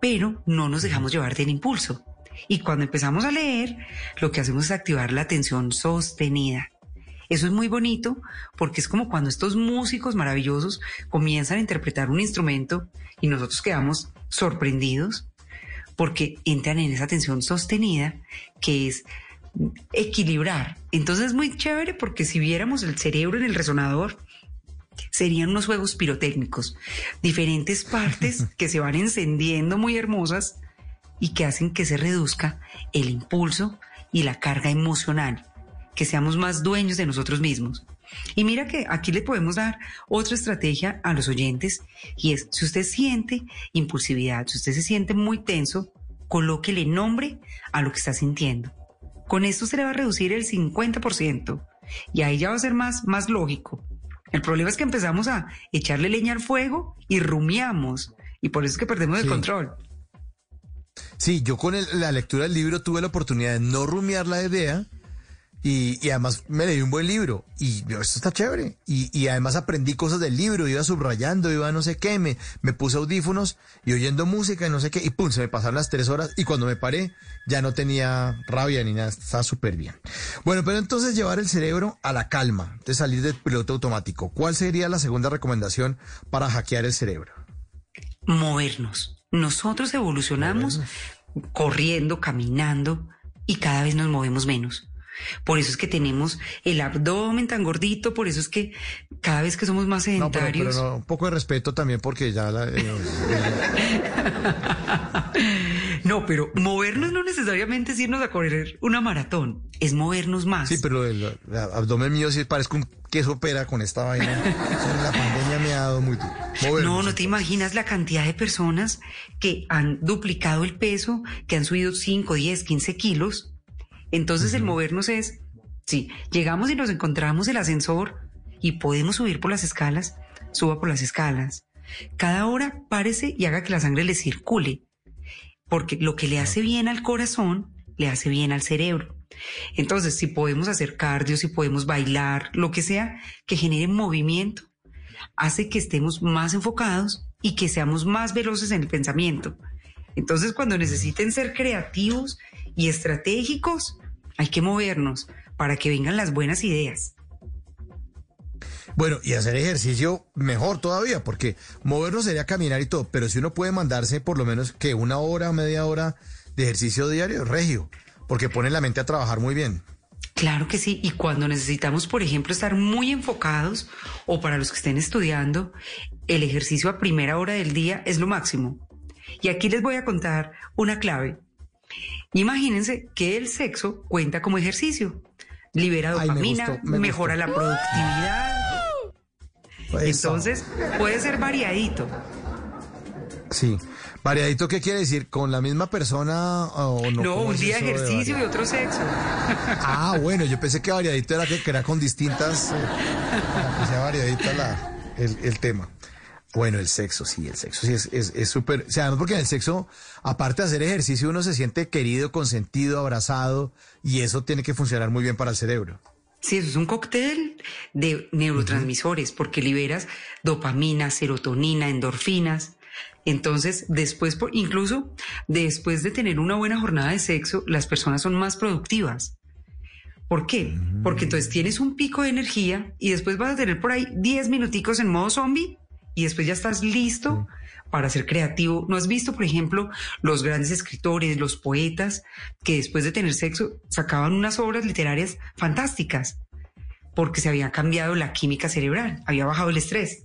Pero no nos dejamos llevar del impulso. Y cuando empezamos a leer, lo que hacemos es activar la atención sostenida. Eso es muy bonito porque es como cuando estos músicos maravillosos comienzan a interpretar un instrumento y nosotros quedamos sorprendidos porque entran en esa tensión sostenida que es equilibrar. Entonces es muy chévere porque si viéramos el cerebro en el resonador, serían unos juegos pirotécnicos, diferentes partes que se van encendiendo muy hermosas y que hacen que se reduzca el impulso y la carga emocional, que seamos más dueños de nosotros mismos. Y mira que aquí le podemos dar otra estrategia a los oyentes y es, si usted siente impulsividad, si usted se siente muy tenso, colóquele nombre a lo que está sintiendo. Con esto se le va a reducir el 50% y ahí ya va a ser más, más lógico. El problema es que empezamos a echarle leña al fuego y rumiamos y por eso es que perdemos el control. Sí, yo con la lectura del libro tuve la oportunidad de no rumiar la idea, y, además me leí un buen libro y esto está chévere. Y, además aprendí cosas del libro, iba subrayando, iba no sé qué, me, me puse audífonos y oyendo música y no sé qué, y pum, se me pasaron las tres horas y cuando me paré ya no tenía rabia ni nada, estaba súper bien. Bueno, pero entonces llevar el cerebro a la calma, de salir del piloto automático. ¿Cuál sería la segunda recomendación para hackear el cerebro? Movernos. Nosotros evolucionamos corriendo, caminando y cada vez nos movemos menos. Por eso es que tenemos el abdomen tan gordito, por eso es que cada vez que somos más sedentarios. No, pero, un poco de respeto también porque ya la, eh, No, pero movernos no necesariamente es irnos a correr una maratón, es movernos más. Sí, pero el, abdomen mío sí parece un queso pera con esta vaina. la pandemia me ha dado muy duro. No, no te imaginas la cantidad de personas que han duplicado el peso, que han subido 5, 10, 15 kilos entonces el movernos es, sí, llegamos y nos encontramos el ascensor y podemos subir por las escalas, suba por las escalas. Cada hora párese y haga que la sangre le circule, porque lo que le hace bien al corazón, le hace bien al cerebro. Entonces, si podemos hacer cardio, si podemos bailar, lo que sea que genere movimiento, hace que estemos más enfocados y que seamos más veloces en el pensamiento. Entonces, cuando necesiten ser creativos y estratégicos, hay que movernos para que vengan las buenas ideas. Bueno, y hacer ejercicio mejor todavía, porque movernos sería caminar y todo, pero si uno puede mandarse por lo menos que una hora, media hora de ejercicio diario, regio, porque pone la mente a trabajar muy bien. Claro que sí, y cuando necesitamos, por ejemplo, estar muy enfocados, o para los que estén estudiando, el ejercicio a primera hora del día es lo máximo. Y aquí les voy a contar una clave. Imagínense que el sexo cuenta como ejercicio. Libera Ay, me dopamina, gustó, me mejora gustó. la productividad. Entonces, puede ser variadito. Sí. Variadito, ¿qué quiere decir? ¿Con la misma persona o no? No, ¿Cómo un es día de ejercicio y otro sexo. Ah, bueno, yo pensé que variadito era que, que era con distintas. eh, que sea variadita la, el, el tema. Bueno, el sexo, sí, el sexo sí es es- es súper. o sea, porque en el sexo, aparte de hacer ejercicio, uno se siente querido, consentido, abrazado, y eso tiene que funcionar muy bien para el cerebro. Sí, eso es un cóctel de neurotransmisores, porque liberas dopamina, serotonina, endorfinas. Entonces, después, por- incluso después de tener una buena jornada de sexo, las personas son más productivas. ¿Por qué? Porque entonces tienes un pico de energía y después vas a tener por ahí 10 minuticos en modo zombie y después ya estás listo para ser creativo. ¿No has visto, por ejemplo, los grandes escritores, los poetas, que después de tener sexo sacaban unas obras literarias fantásticas? Porque se había cambiado la química cerebral, había bajado el estrés.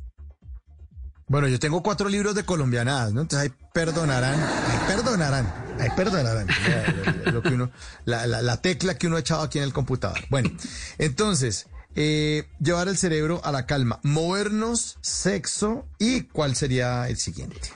Bueno, yo tengo cuatro libros de colombianadas, ¿no? Entonces ahí perdonarán, ahí perdonarán, ahí perdonarán lo- que uno, la, la- la tecla que uno ha echado aquí en el computador. Bueno, entonces, eh, llevar el cerebro a la calma, movernos, sexo y ¿cuál sería el siguiente?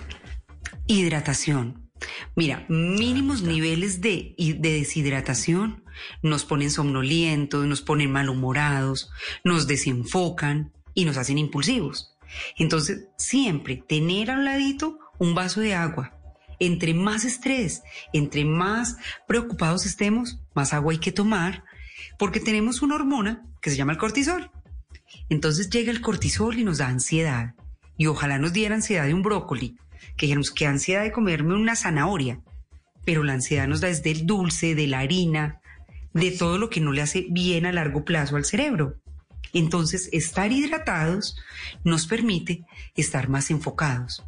Hidratación. Mira, mínimos niveles de, de deshidratación nos ponen somnolientos, nos ponen malhumorados, nos desenfocan y nos hacen impulsivos. Entonces, siempre tener al ladito un vaso de agua. Entre más estrés, entre más preocupados estemos, más agua hay que tomar, porque tenemos una hormona que se llama el cortisol. Entonces llega el cortisol y nos da ansiedad. Y ojalá nos diera ansiedad de un brócoli, que dijéramos que ansiedad de comerme una zanahoria. Pero la ansiedad nos da desde el dulce, de la harina, de todo lo que no le hace bien a largo plazo al cerebro. Entonces, estar hidratados nos permite estar más enfocados.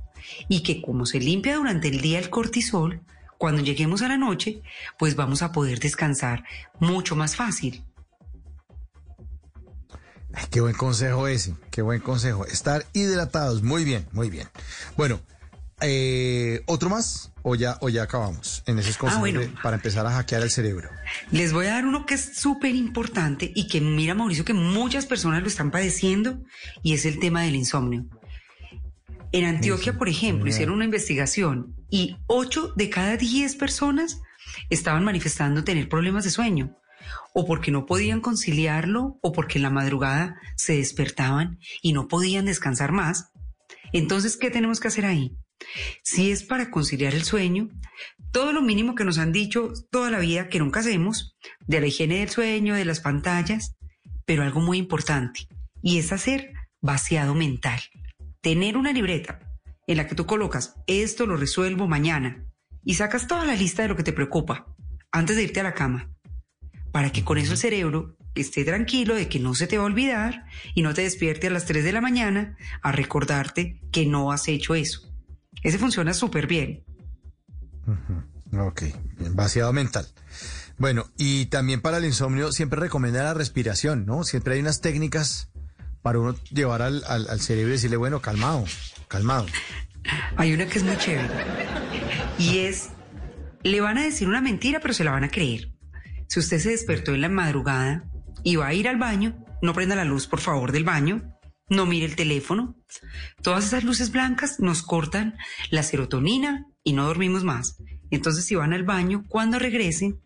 Y que como se limpia durante el día el cortisol, cuando lleguemos a la noche, pues vamos a poder descansar mucho más fácil. Qué buen consejo ese, qué buen consejo. Estar hidratados, muy bien, muy bien. Bueno, eh, ¿otro más? ¿O ya, o ya acabamos en esos consejos bueno. de- para empezar a hackear el cerebro? Les voy a dar uno que es súper importante y que mira Mauricio que muchas personas lo están padeciendo y es el tema del insomnio. En Antioquia, por ejemplo, hicieron una investigación y 8 de cada 10 personas estaban manifestando tener problemas de sueño o porque no podían conciliarlo o porque en la madrugada se despertaban y no podían descansar más. Entonces, ¿qué tenemos que hacer ahí? Si es para conciliar el sueño, todo lo mínimo que nos han dicho toda la vida que nunca hacemos, de la higiene del sueño, de las pantallas, pero algo muy importante, y es hacer vaciado mental. Tener una libreta en la que tú colocas, esto lo resuelvo mañana, y sacas toda la lista de lo que te preocupa antes de irte a la cama, para que con eso el cerebro esté tranquilo de que no se te va a olvidar y no te despierte a las 3 de la mañana a recordarte que no has hecho eso. Ese funciona súper bien. Ok, bien, vaciado mental. Bueno, y también para el insomnio siempre recomienda la respiración, ¿no? Siempre hay unas técnicas para uno llevar al, al- al cerebro y decirle, bueno, calmado, calmado. Hay una que es muy chévere. Y es, le van a decir una mentira, pero se la van a creer. Si usted se despertó en la madrugada y va a ir al baño, no prenda la luz, por favor, del baño. No mire el teléfono. Todas esas luces blancas nos cortan la serotonina y no dormimos más. Entonces, si van al baño, cuando regresen,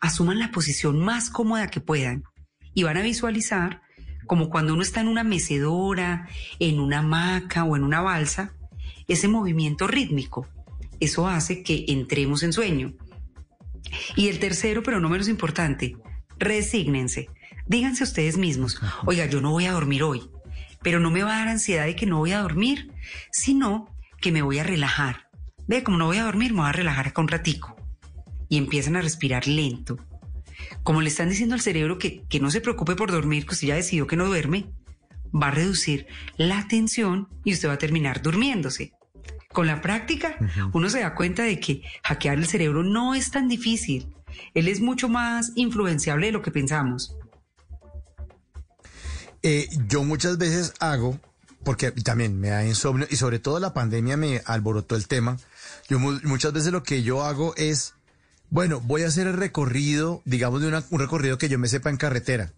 asuman la posición más cómoda que puedan y van a visualizar como cuando uno está en una mecedora, en una hamaca o en una balsa, ese movimiento rítmico. Eso hace que entremos en sueño. Y el tercero, pero no menos importante, resígnense. Díganse ustedes mismos, oiga, yo no voy a dormir hoy, pero no me va a dar ansiedad de que no voy a dormir, sino que me voy a relajar. Ve, como no voy a dormir, me voy a relajar acá un ratico. Y empiezan a respirar lento. Como le están diciendo al cerebro que, que no se preocupe por dormir, que usted ya decidió que no duerme, va a reducir la tensión y usted va a terminar durmiéndose. Con la práctica, uno se da cuenta de que hackear el cerebro no es tan difícil. Él es mucho más influenciable de lo que pensamos. Eh, yo muchas veces hago, porque también me da insomnio y sobre todo la pandemia me alborotó el tema. Yo mu- muchas veces lo que yo hago es, bueno, voy a hacer el recorrido, digamos de una- un recorrido que yo me sepa en carretera.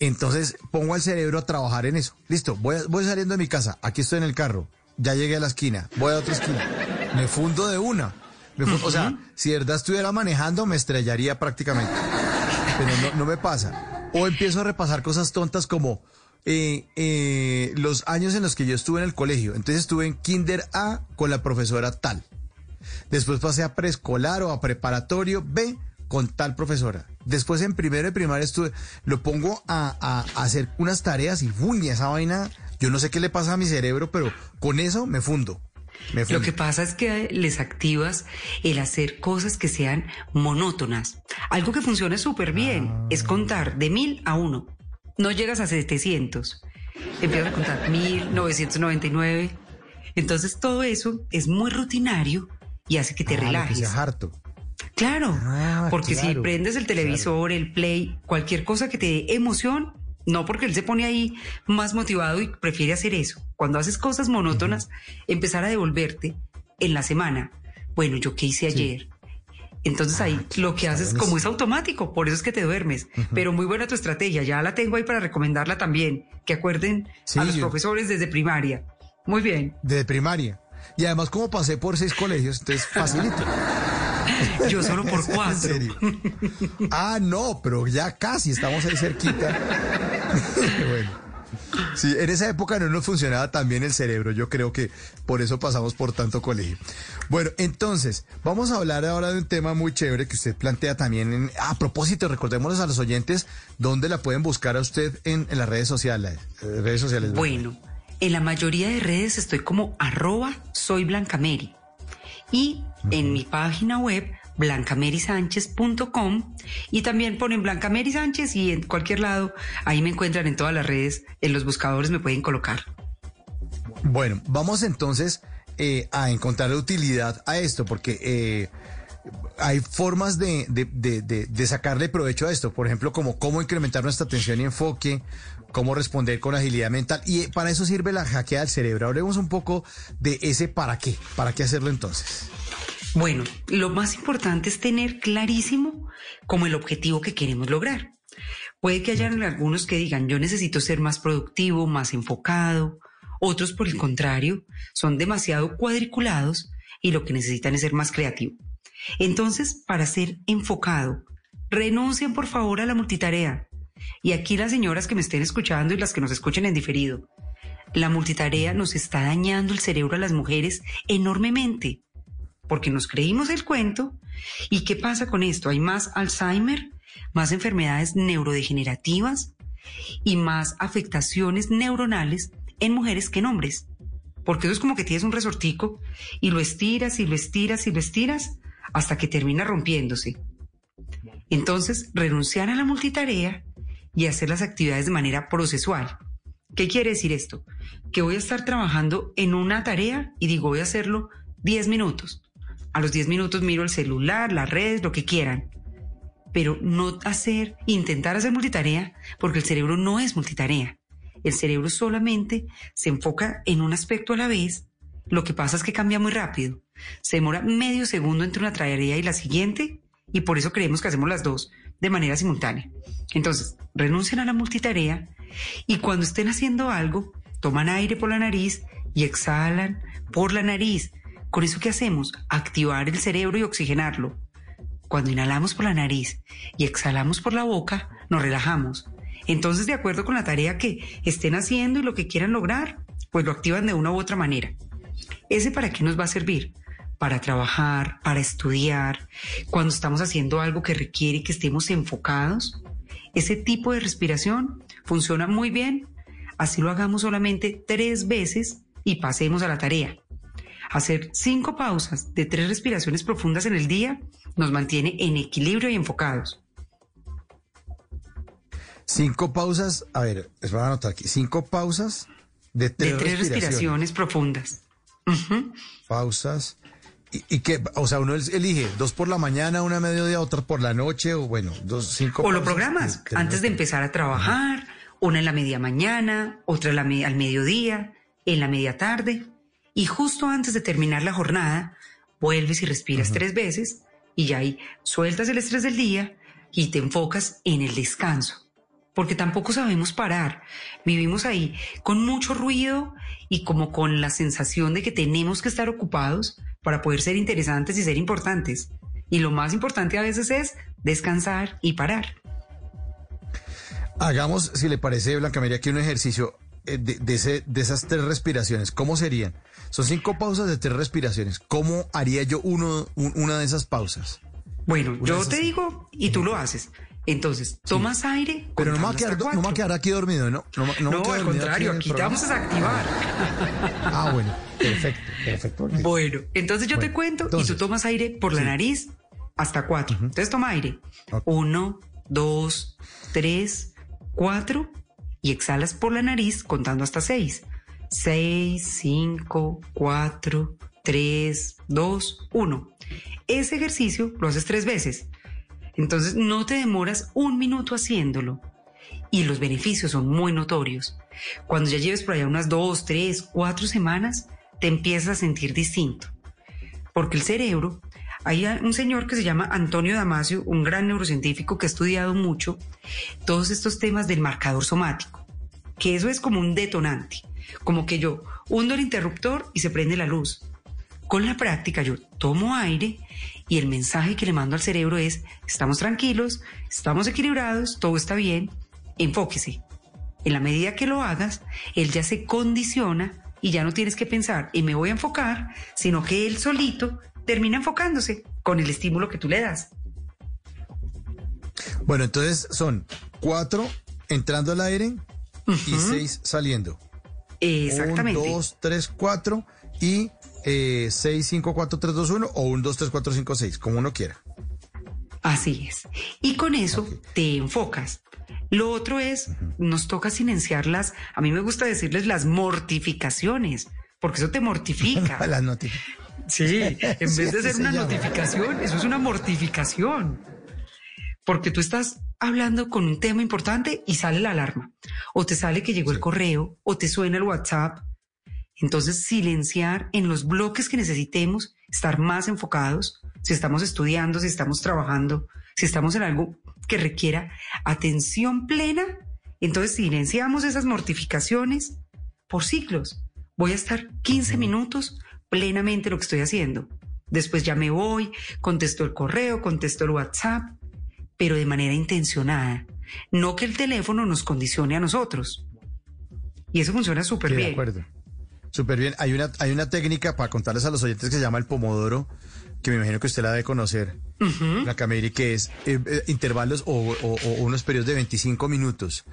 Entonces pongo al cerebro a trabajar en eso. Listo, voy, voy saliendo de mi casa, aquí estoy en el carro, ya llegué a la esquina, voy a otra esquina, me fundo de una. Me fu- O sea, si de verdad estuviera manejando, me estrellaría prácticamente. Pero no, no me pasa. O empiezo a repasar cosas tontas como eh, eh, los años en los que yo estuve en el colegio. Entonces estuve en Kinder A con la profesora tal. Después pasé a preescolar o a preparatorio B con tal profesora. Después en primero de primaria estuve, lo pongo a, a- a hacer unas tareas y ¡uy! esa vaina, yo no sé qué le pasa a mi cerebro, pero con eso me fundo. Me Lo que pasa es que les activas el hacer cosas que sean monótonas. Algo que funciona súper bien es contar de mil a uno. No llegas a 700. Empiezas a contar 1999. Entonces todo eso es muy rutinario y hace que te Ah, lo que relajes. sea harto. Claro, porque si prendes el televisor, el play, cualquier cosa que te dé emoción, no porque él se pone ahí más motivado y prefiere hacer eso. Cuando haces cosas monótonas, empezar a devolverte en la semana. Bueno, ¿yo qué hice ayer? Entonces ahí lo que haces como es automático, por eso es que te duermes. Pero muy buena tu estrategia, ya la tengo ahí para recomendarla también. Que acuerden Sí, a los yo- profesores desde primaria. Muy bien. Desde primaria. Y además como pasé por seis colegios, entonces facilito. Yo solo por En cuatro. serio. Ah, no, pero ya casi estamos ahí cerquita. bueno. Sí, en esa época no nos funcionaba tan bien el cerebro. Yo creo que por eso pasamos por tanto colegio. Bueno, entonces, vamos a hablar ahora de un tema muy chévere que usted plantea también. En, a propósito, recordémosles a los oyentes dónde la pueden buscar a usted en, en las redes sociales. eh, redes sociales. Bueno, en la mayoría de redes estoy como arroba soy Blancameri. Y en mi página web, blancamerisánchez.com. Y también ponen Blancameri Sánchez y en cualquier lado, ahí me encuentran en todas las redes, en los buscadores me pueden colocar. Bueno, vamos entonces eh, a encontrarle utilidad a esto, porque eh, hay formas de, de- de- de- de sacarle provecho a esto. Por ejemplo, como cómo incrementar nuestra atención y enfoque, cómo responder con agilidad mental. Y eh, para eso sirve la hackea del cerebro. Hablemos un poco de ese para qué. ¿Para qué hacerlo entonces? Bueno, lo más importante es tener clarísimo como el objetivo que queremos lograr. Puede que hayan algunos que digan, yo necesito ser más productivo, más enfocado. Otros, por el contrario, son demasiado cuadriculados y lo que necesitan es ser más creativo. Entonces, para ser enfocado, renuncien por favor a la multitarea. Y aquí las señoras que me estén escuchando y las que nos escuchen en diferido, la multitarea nos está dañando el cerebro a las mujeres enormemente porque nos creímos el cuento. ¿Y qué pasa con esto? Hay más Alzheimer, más enfermedades neurodegenerativas y más afectaciones neuronales en mujeres que en hombres. Porque eso es como que tienes un resortico y lo estiras y lo estiras y lo estiras hasta que termina rompiéndose. Entonces, renunciar a la multitarea y hacer las actividades de manera procesual. ¿Qué quiere decir esto? Que voy a estar trabajando en una tarea y digo, voy a hacerlo 10 minutos. A los 10 minutos miro el celular, las redes, lo que quieran. Pero no hacer, intentar hacer multitarea, porque el cerebro no es multitarea. El cerebro solamente se enfoca en un aspecto a la vez. Lo que pasa es que cambia muy rápido. Se demora medio segundo entre una tarea y la siguiente, y por eso creemos que hacemos las dos de manera simultánea. Entonces, renuncien a la multitarea y cuando estén haciendo algo, toman aire por la nariz y exhalan por la nariz. Con eso, ¿qué hacemos? Activar el cerebro y oxigenarlo. Cuando inhalamos por la nariz y exhalamos por la boca, nos relajamos. Entonces, de acuerdo con la tarea que estén haciendo y lo que quieran lograr, pues lo activan de una u otra manera. ¿Ese para qué nos va a servir? Para trabajar, para estudiar, cuando estamos haciendo algo que requiere que estemos enfocados. Ese tipo de respiración funciona muy bien. Así lo hagamos solamente tres veces y pasemos a la tarea. Hacer cinco pausas de tres respiraciones profundas en el día nos mantiene en equilibrio y enfocados. Cinco pausas, a ver, les voy a anotar aquí, cinco pausas de tres, de tres respiraciones. profundas. Pausas. Y, y que, o sea, uno elige dos por la mañana, una a mediodía, otra por la noche, o bueno, dos, cinco. O lo programas antes de empezar a trabajar, una en la media mañana, otra en la me- al mediodía, en la media tarde, y justo antes de terminar la jornada, vuelves y respiras tres veces, y ya ahí sueltas el estrés del día y te enfocas en el descanso. Porque tampoco sabemos parar. Vivimos ahí con mucho ruido y como con la sensación de que tenemos que estar ocupados para poder ser interesantes y ser importantes. Y lo más importante a veces es descansar y parar. Hagamos, si le parece, Blanca María, aquí un ejercicio eh, de, de ese- de esas tres respiraciones. ¿Cómo serían? Son cinco pausas de tres respiraciones. ¿Cómo haría yo uno, un- una de esas pausas? Bueno, Una yo te digo y tú lo haces. Entonces, tomas aire. Pero no me, va a quedar, no me va a quedar aquí dormido, ¿no? No, no me No, al contrario, aquí te vamos a desactivar. Ah, bueno, perfecto, perfecto. Bueno, entonces yo te cuento y tú tomas aire por la nariz hasta cuatro. Entonces toma aire. Uno, dos, tres, cuatro y exhalas por la nariz contando hasta seis. Seis, cinco, cuatro, tres, dos, uno. Ese ejercicio lo haces tres veces. Entonces no te demoras un minuto haciéndolo. Y los beneficios son muy notorios. Cuando ya lleves por allá unas dos, tres, cuatro semanas, te empiezas a sentir distinto. Porque el cerebro, hay un señor que se llama Antonio Damasio, un gran neurocientífico que ha estudiado mucho todos estos temas del marcador somático, que eso es como un detonante, como que yo hundo el interruptor y se prende la luz. Con la práctica yo tomo aire y el mensaje que le mando al cerebro es, estamos tranquilos, estamos equilibrados, todo está bien, enfóquese. En la medida que lo hagas, él ya se condiciona y ya no tienes que pensar y me voy a enfocar, sino que él solito termina enfocándose con el estímulo que tú le das. Bueno, entonces son cuatro entrando al aire y seis saliendo. Exactamente. Un, dos, tres, cuatro y eh, seis, cinco, cuatro, tres, dos, uno o un, dos, tres, cuatro, cinco, seis, como uno quiera. Así es. Y con eso te enfocas. Lo otro es, nos toca silenciar las, a mí me gusta decirles las mortificaciones, porque eso te mortifica. Las notificaciones. Sí, en vez de ser se una llama. notificación, eso es una mortificación. Porque tú estás hablando con un tema importante y sale la alarma. O te sale que llegó el correo, o te suena el WhatsApp. Entonces, silenciar en los bloques que necesitemos, estar más enfocados, si estamos estudiando, si estamos trabajando, si estamos en algo que requiera atención plena, entonces silenciamos esas mortificaciones por ciclos. Voy a estar 15 minutos plenamente lo que estoy haciendo. Después ya me voy, contesto el correo, contesto el WhatsApp, pero de manera intencionada. No que el teléfono nos condicione a nosotros. Y eso funciona súper Sí, de bien. acuerdo. Súper bien. Hay una, hay una técnica para contarles a los oyentes que se llama el pomodoro, que me imagino que usted la debe conocer, la Cameri, que es eh, eh, intervalos o, o- o unos periodos de 25 minutos.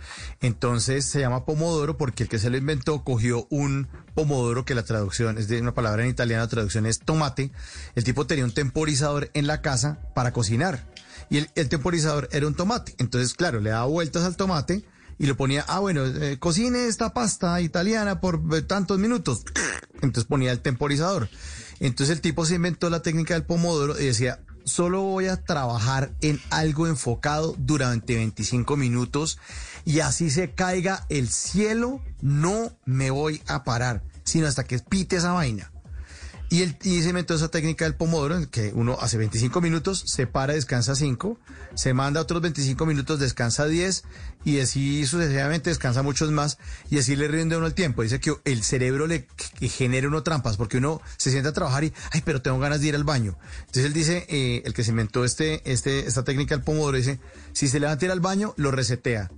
Entonces se llama pomodoro porque el que se lo inventó cogió un pomodoro que la traducción es de una palabra en italiano, la traducción es tomate. El tipo tenía un temporizador en la casa para cocinar y el, el temporizador era un tomate. Entonces, claro, le daba vueltas al tomate y lo ponía, ah, bueno, eh, cocine esta pasta italiana por eh, tantos minutos. Entonces ponía el temporizador. Entonces el tipo se inventó la técnica del pomodoro y decía, solo voy a trabajar en algo enfocado durante 25 minutos y así se caiga el cielo, no me voy a parar, sino hasta que pite esa vaina. Y, él y se inventó esa técnica del pomodoro, que uno hace 25 minutos, se para, descansa 5, se manda otros 25 minutos, descansa 10, y así sucesivamente descansa muchos más, y así le rinde uno el tiempo. Dice que el cerebro le genera uno trampas, porque uno se sienta a trabajar y, ay, pero tengo ganas de ir al baño. Entonces él dice, eh, el que se inventó este, este, esta técnica del pomodoro, dice, si se levanta a ir al baño, lo resetea.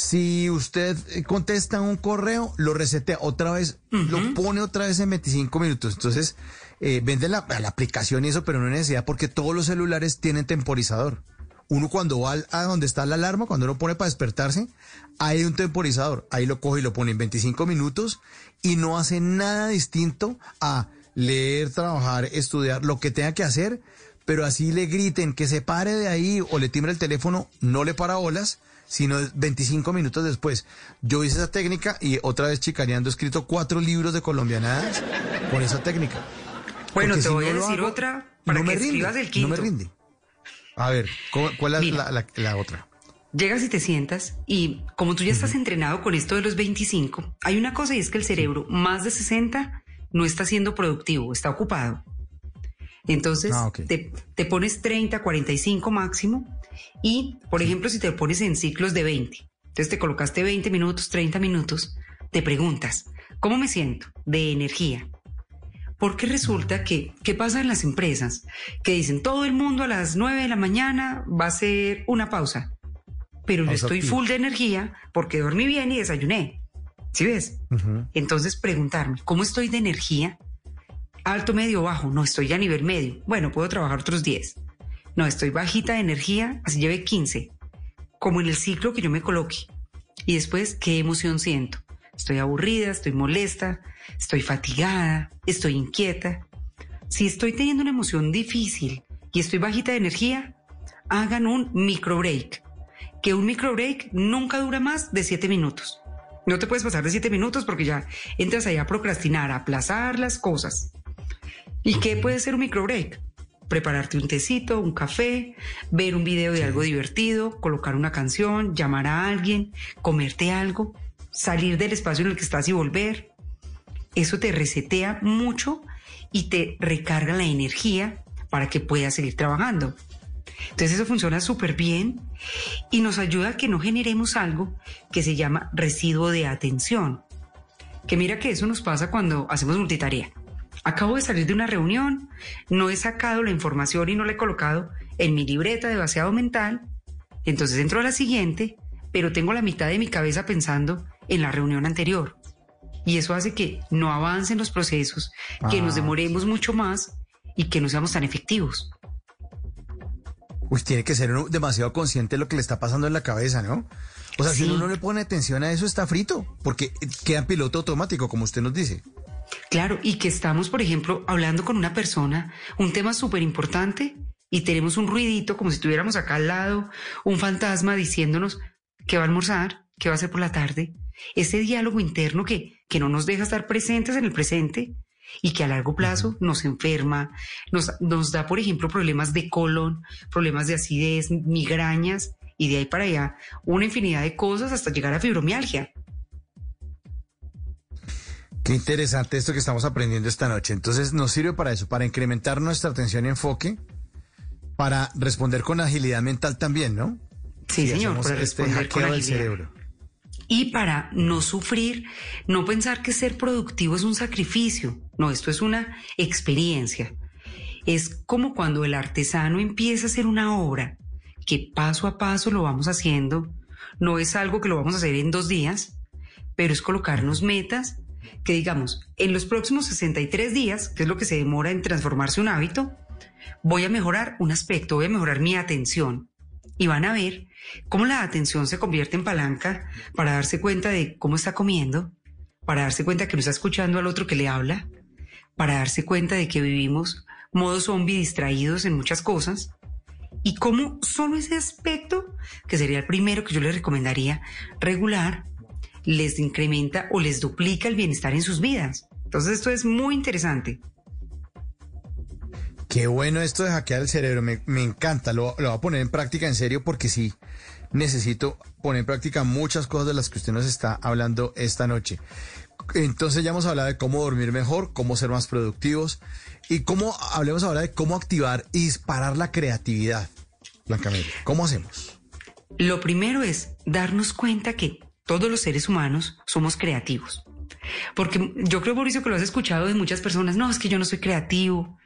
Si usted eh, contesta un correo, lo resetea otra vez, lo pone otra vez en 25 minutos. Entonces, eh, venden la, la aplicación y eso, pero no hay necesidad porque todos los celulares tienen temporizador. Uno cuando va a donde está la alarma, cuando uno pone para despertarse, hay un temporizador. Ahí lo coge y lo pone en 25 minutos y no hace nada distinto a leer, trabajar, estudiar, lo que tenga que hacer pero así le griten que se pare de ahí o le timbre el teléfono, no le para olas, sino 25 minutos después. Yo hice esa técnica y otra vez chicaneando he escrito cuatro libros de colombianadas con esa técnica. Bueno, Porque te si voy no a decir hago, otra para no que me rinde, el No quinto. me rinde. A ver, ¿cómo- ¿cuál es Mira. la, la- la otra? Llegas y te sientas y como tú ya estás entrenado con esto de los 25, hay una cosa y es que el cerebro más de 60 no está siendo productivo, está ocupado. Entonces Ah, ok. te, te pones 30, 45 máximo y, por ejemplo, si te pones en ciclos de 20, entonces te colocaste 20 minutos, 30 minutos, te preguntas, ¿cómo me siento? De energía. Porque resulta que, ¿qué pasa en las empresas? Que dicen, todo el mundo a las 9 de la mañana va a hacer una pausa. Pero yo estoy full de energía porque dormí bien y desayuné. ¿Sí ves? Entonces preguntarme, ¿cómo estoy de energía? Alto, medio, bajo. No, estoy a nivel medio. Bueno, puedo trabajar otros 10. No, estoy bajita de energía, así lleve 15. Como en el ciclo que yo me coloque. Y después, ¿qué emoción siento? Estoy aburrida, estoy molesta, estoy fatigada, estoy inquieta. Si estoy teniendo una emoción difícil y estoy bajita de energía, hagan un micro break. Que un micro break nunca dura más de 7 minutos. No te puedes pasar de 7 minutos porque ya entras ahí a procrastinar, a aplazar las cosas. ¿Y qué puede ser un micro break? Prepararte un tecito, un café, ver un video de algo divertido, colocar una canción, llamar a alguien, comerte algo, salir del espacio en el que estás y volver. Eso te resetea mucho y te recarga la energía para que puedas seguir trabajando. Entonces eso funciona súper bien y nos ayuda a que no generemos algo que se llama residuo de atención. Que mira que eso nos pasa cuando hacemos multitarea. Acabo de salir de una reunión, no he sacado la información y no la he colocado en mi libreta de vaciado mental, entonces entro a la siguiente, pero tengo la mitad de mi cabeza pensando en la reunión anterior. Y eso hace que no avancen los procesos, que nos demoremos mucho más y que no seamos tan efectivos. Uy, tiene que ser uno demasiado consciente de lo que le está pasando en la cabeza, ¿no? O sea, si uno no le pone atención a eso, está frito, porque queda en piloto automático, como usted nos dice. Claro, y que estamos, por ejemplo, hablando con una persona, un tema súper importante, y tenemos un ruidito como si estuviéramos acá al lado, un fantasma diciéndonos que va a almorzar, que va a hacer por la tarde. Ese diálogo interno que, que no nos deja estar presentes en el presente y que a largo plazo nos enferma, nos, nos da, por ejemplo, problemas de colon, problemas de acidez, migrañas, y de ahí para allá una infinidad de cosas hasta llegar a fibromialgia. Qué interesante esto que estamos aprendiendo esta noche. Entonces nos sirve para eso, para incrementar nuestra atención y enfoque, para responder con agilidad mental también, ¿no? Sí, Si señor, para este responder con agilidad. cerebro. Y para no sufrir, no pensar que ser productivo es un sacrificio. No, esto es una experiencia. Es como cuando el artesano empieza a hacer una obra, que paso a paso lo vamos haciendo. No es algo que lo vamos a hacer en dos días, pero es colocarnos metas que digamos, en los próximos 63 días, que es lo que se demora en transformarse un hábito, voy a mejorar un aspecto, voy a mejorar mi atención. Y van a ver cómo la atención se convierte en palanca para darse cuenta de cómo está comiendo, para darse cuenta que no está escuchando al otro que le habla, para darse cuenta de que vivimos modo zombie distraídos en muchas cosas, y cómo solo ese aspecto, que sería el primero que yo les recomendaría regular, les incrementa o les duplica el bienestar en sus vidas. Entonces esto es muy interesante. Qué bueno esto de hackear el cerebro, me, me encanta, lo, lo voy a poner en práctica en serio porque sí, necesito poner en práctica muchas cosas de las que usted nos está hablando esta noche. Entonces ya hemos hablado de cómo dormir mejor, cómo ser más productivos y cómo, hablemos ahora de cómo activar y disparar la creatividad. Blanca Mel, ¿cómo hacemos? Lo primero es darnos cuenta que todos los seres humanos somos creativos. Porque yo creo, Mauricio, que lo has escuchado de muchas personas, no, es que yo no soy creativo.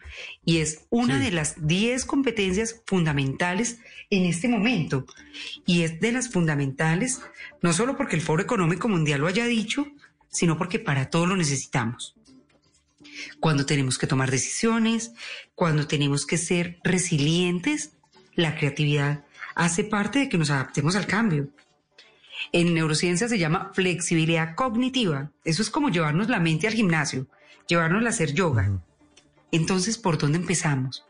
Y es una de las 10 competencias fundamentales en este momento. Y es de las fundamentales, no solo porque el Foro Económico Mundial lo haya dicho, sino porque para todo lo necesitamos. Cuando tenemos que tomar decisiones, cuando tenemos que ser resilientes, la creatividad hace parte de que nos adaptemos al cambio. En neurociencia se llama flexibilidad cognitiva. Eso es como llevarnos la mente al gimnasio, llevarnos a hacer yoga. Entonces, ¿por dónde empezamos?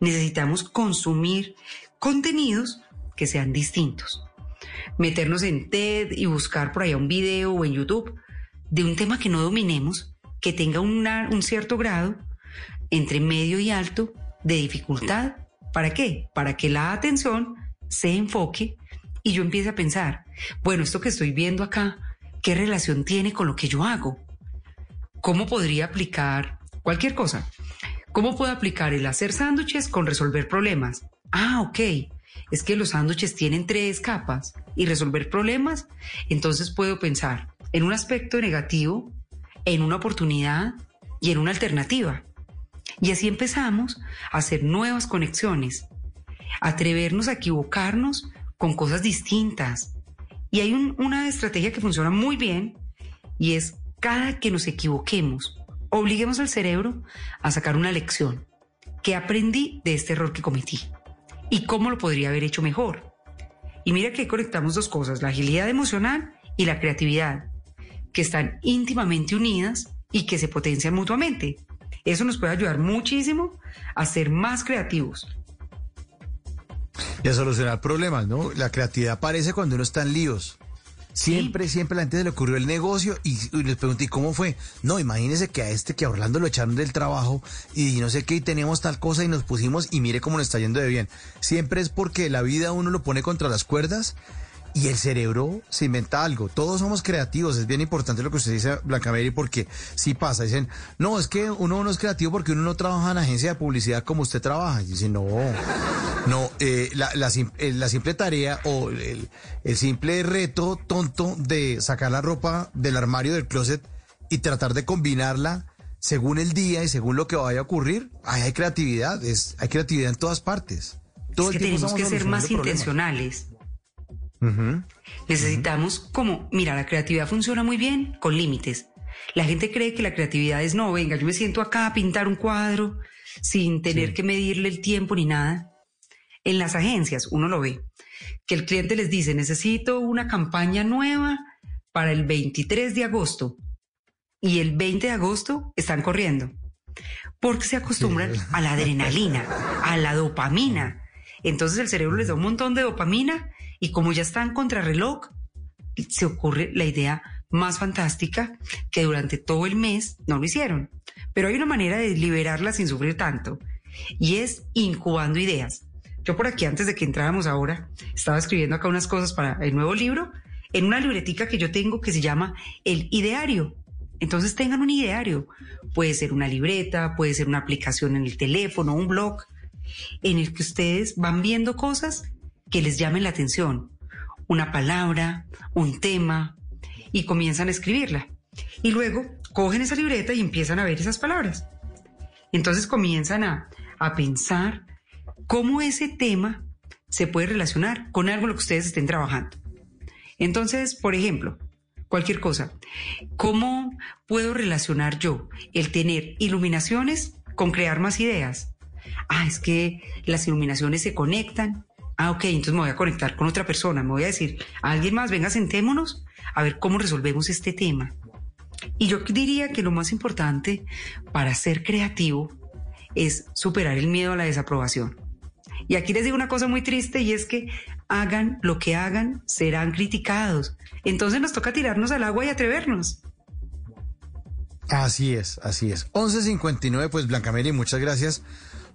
Necesitamos consumir contenidos que sean distintos. Meternos en TED y buscar por allá un video o en YouTube de un tema que no dominemos, que tenga una- un cierto grado entre medio y alto de dificultad. ¿Para qué? Para que la atención se enfoque y yo empiece a pensar, bueno, esto que estoy viendo acá, ¿qué relación tiene con lo que yo hago? ¿Cómo podría aplicar cualquier cosa? ¿Cómo puedo aplicar el hacer sándwiches con resolver problemas? Ah, ok. Es que los sándwiches tienen tres capas y resolver problemas, entonces puedo pensar en un aspecto negativo, en una oportunidad y en una alternativa. Y así empezamos a hacer nuevas conexiones, atrevernos a equivocarnos con cosas distintas. Y hay un- una estrategia que funciona muy bien y es cada que nos equivoquemos, obliguemos al cerebro a sacar una lección. ¿Qué aprendí de este error que cometí? ¿Y cómo lo podría haber hecho mejor? Y mira que conectamos dos cosas, la agilidad emocional y la creatividad, que están íntimamente unidas y que se potencian mutuamente. Eso nos puede ayudar muchísimo a ser más creativos. Y a solucionar problemas, ¿no? La creatividad aparece cuando uno está en líos. Siempre, siempre a la gente se le ocurrió el negocio y, y les pregunté, ¿y cómo fue? No, imagínese que a este, que a Orlando lo echaron del trabajo y no sé qué, y teníamos tal cosa y nos pusimos y mire cómo nos está yendo de bien. Siempre es porque la vida uno lo pone contra las cuerdas y el cerebro se inventa algo. Todos somos creativos, es bien importante lo que usted dice, Blanca Mary, porque sí pasa. Dicen, no, es que uno no es creativo porque uno no trabaja en agencia de publicidad como usted trabaja. Y dice, no, no, eh, la, la eh, la simple tarea o el, el simple reto tonto de sacar la ropa del armario del closet y tratar de combinarla según el día y según lo que vaya a ocurrir, ahí hay creatividad, es, hay creatividad en todas partes. Todo es que tenemos que ser más problemas. intencionales. Necesitamos como, mira, la creatividad funciona muy bien con límites. La gente cree que la creatividad es no, venga, yo me siento acá a pintar un cuadro sin tener que medirle el tiempo ni nada. En las agencias uno lo ve, que el cliente les dice, necesito una campaña nueva para el 23 de agosto y el 20 de agosto están corriendo porque se acostumbran a la adrenalina, a la dopamina. Entonces el cerebro les da un montón de dopamina y como ya están contra reloj, se ocurre la idea más fantástica que durante todo el mes no lo hicieron. Pero hay una manera de liberarla sin sufrir tanto y es incubando ideas. Yo por aquí antes de que entráramos ahora estaba escribiendo acá unas cosas para el nuevo libro en una libretica que yo tengo que se llama El Ideario. Entonces tengan un ideario. Puede ser una libreta, puede ser una aplicación en el teléfono, un blog, en el que ustedes van viendo cosas que les llamen la atención. Una palabra, un tema, y comienzan a escribirla. Y luego cogen esa libreta y empiezan a ver esas palabras. Entonces comienzan a, a pensar cómo ese tema se puede relacionar con algo en lo que ustedes estén trabajando. Entonces, por ejemplo, cualquier cosa, ¿cómo puedo relacionar yo el tener iluminaciones con crear más ideas? Ah, es que las iluminaciones se conectan. Ah, ok, entonces me voy a conectar con otra persona. Me voy a decir, a alguien más, venga, sentémonos a ver cómo resolvemos este tema. Y yo diría que lo más importante para ser creativo es superar el miedo a la desaprobación. Y aquí les digo una cosa muy triste y es que hagan lo que hagan, serán criticados. Entonces nos toca tirarnos al agua y atrevernos. Así es, así es. 11.59, pues Blanca Mary, muchas gracias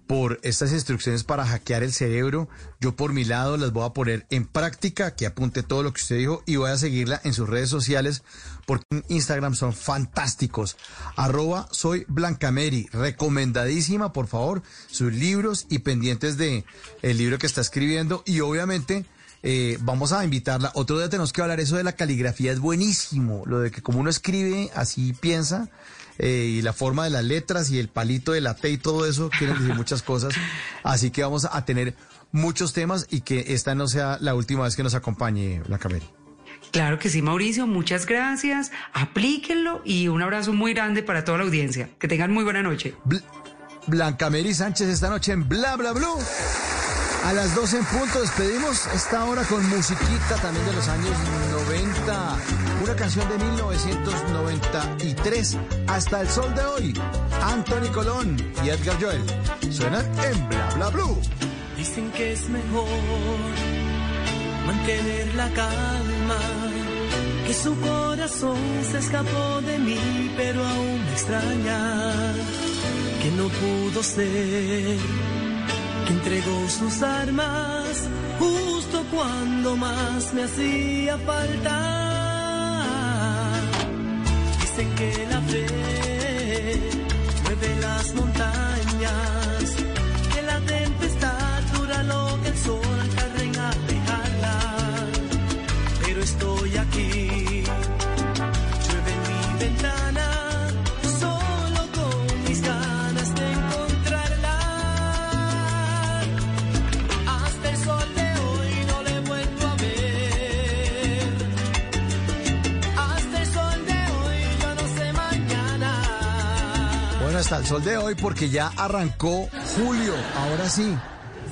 por estas instrucciones para hackear el cerebro. Yo por mi lado las voy a poner en práctica, que apunte todo lo que usted dijo y voy a seguirla en sus redes sociales porque en Instagram son fantásticos. Arroba soy Blancameri, recomendadísima, por favor, sus libros y pendientes de el libro que está escribiendo y obviamente eh, vamos a invitarla. Otro día tenemos que hablar eso de la caligrafía, es buenísimo, lo de que como uno escribe, así piensa eh, y la forma de las letras y el palito de la T y todo eso quieren decir muchas cosas. Así que vamos a tener muchos temas y que esta no sea la última vez que nos acompañe Blanca Mary. Claro que sí, Mauricio, muchas gracias. Aplíquenlo y un abrazo muy grande para toda la audiencia. Que tengan muy buena noche. Blanca Mary Sánchez esta noche en Bla Bla Blue. A las 12 en punto despedimos esta hora con musiquita también de los años 90. Canción de 1993 hasta el sol de hoy. Anthony Colón y Edgar Joel. Suenan en Bla Bla Blue. Dicen que es mejor mantener la calma, que su corazón se escapó de mí, pero aún me extraña, que no pudo ser, que entregó sus armas justo cuando más me hacía falta. Dicen que la fe mueve las montañas, hasta el sol de hoy porque ya arrancó julio. Ahora sí,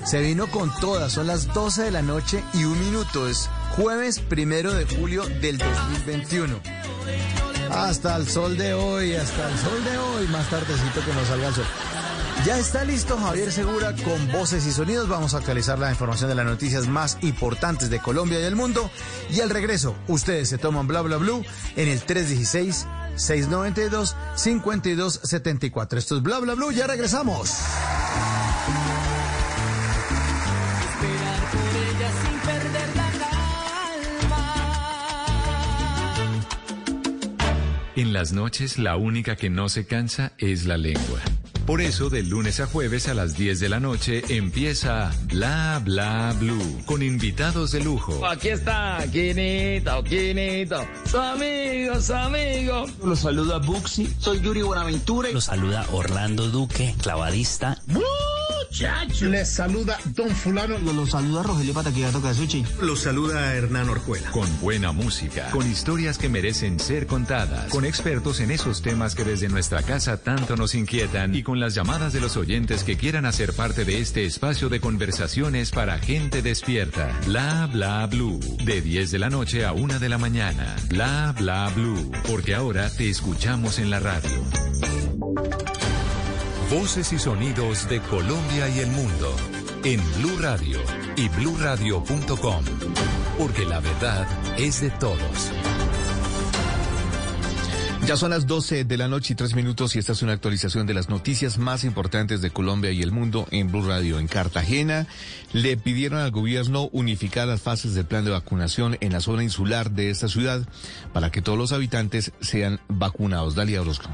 se vino con todas. Son las 12 de la noche y un minuto. Es jueves primero de julio del 2021. Hasta el sol de hoy, hasta el sol de hoy. Más tardecito que nos salga el sol. Ya está listo Javier Segura con voces y sonidos. Vamos a actualizar la información de las noticias más importantes de Colombia y del mundo. Y al regreso, ustedes se toman bla bla blue en el 316-692-5274. Esto es bla bla blue. Ya regresamos. Esperar por ella sin perder la calma. En las noches la única que no se cansa es la lengua. Por eso, de lunes a jueves a las 10 de la noche empieza Bla Bla Blue con invitados de lujo. Aquí está, Quinito, Quinito, su amigo, su amigo. Los saluda Buxi, soy Yuri Buenaventura. Los saluda Orlando Duque, clavadista. Muchacho. Les saluda Don Fulano. Los saluda Rogelio Pataquigato Casuchi. Los saluda Hernán Orjuela. Con buena música, con historias que merecen ser contadas, con expertos en esos temas que desde nuestra casa tanto nos inquietan y con las llamadas de los oyentes que quieran hacer parte de este espacio de conversaciones para gente despierta. Bla Bla Blue. De 10 de la noche a 1 de la mañana. Bla Bla Blue. Porque ahora te escuchamos en la radio. Voces y sonidos de Colombia y el mundo en Blue Radio y bluradio.com, porque la verdad es de todos. Ya son las 12 de la noche y tres minutos y esta es una actualización de las noticias más importantes de Colombia y el mundo en Blue Radio. En Cartagena le pidieron al gobierno unificar las fases del plan de vacunación en la zona insular de esta ciudad para que todos los habitantes sean vacunados. Dalia Orozco.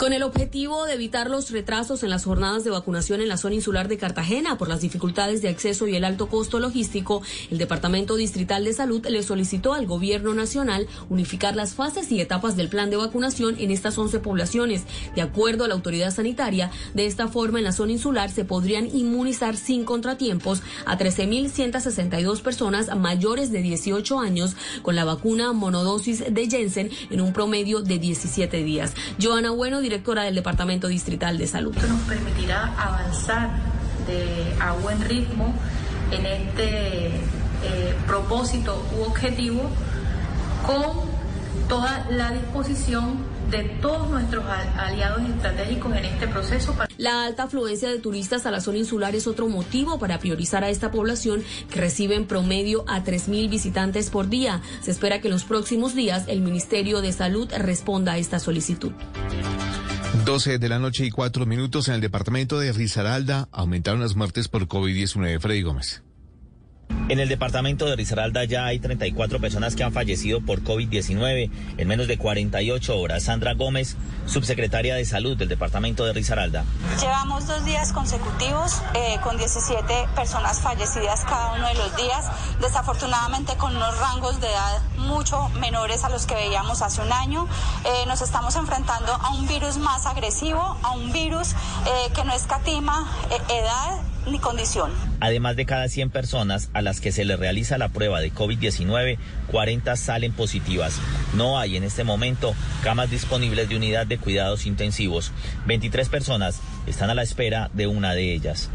Con el objetivo de evitar los retrasos en las jornadas de vacunación en la zona insular de Cartagena por las dificultades de acceso y el alto costo logístico, el Departamento Distrital de Salud le solicitó al Gobierno Nacional unificar las fases y etapas del plan de vacunación en estas 11 poblaciones. De acuerdo a la autoridad sanitaria, de esta forma en la zona insular se podrían inmunizar sin contratiempos a 13.162 personas mayores de 18 años con la vacuna monodosis de Jensen en un promedio de 17 días. Joana Bueno, directora del Departamento Distrital de Salud. Esto nos permitirá avanzar de, a buen ritmo en este eh, propósito u objetivo con toda la disposición de todos nuestros aliados estratégicos en este proceso. La alta afluencia de turistas a la zona insular es otro motivo para priorizar a esta población que recibe en promedio a 3.000 visitantes por día. Se espera que en los próximos días el Ministerio de Salud responda a esta solicitud. 12 de la noche y cuatro minutos en el departamento de Risaralda aumentaron las muertes por COVID-19. Freddy Gómez. En el departamento de Risaralda ya hay 34 personas que han fallecido por COVID-19 en menos de 48 horas. Sandra Gómez, subsecretaria de Salud del departamento de Risaralda. Llevamos dos días consecutivos eh, con 17 personas fallecidas cada uno de los días, desafortunadamente con unos rangos de edad mucho menores a los que veíamos hace un año. Eh, nos estamos enfrentando a un virus más agresivo, a un virus eh, que no escatima edad ni condición. Además de cada 100 personas a las que se les realiza la prueba de COVID-19, 40 salen positivas. No hay en este momento camas disponibles de unidad de cuidados intensivos. 23 personas están a la espera de una de ellas.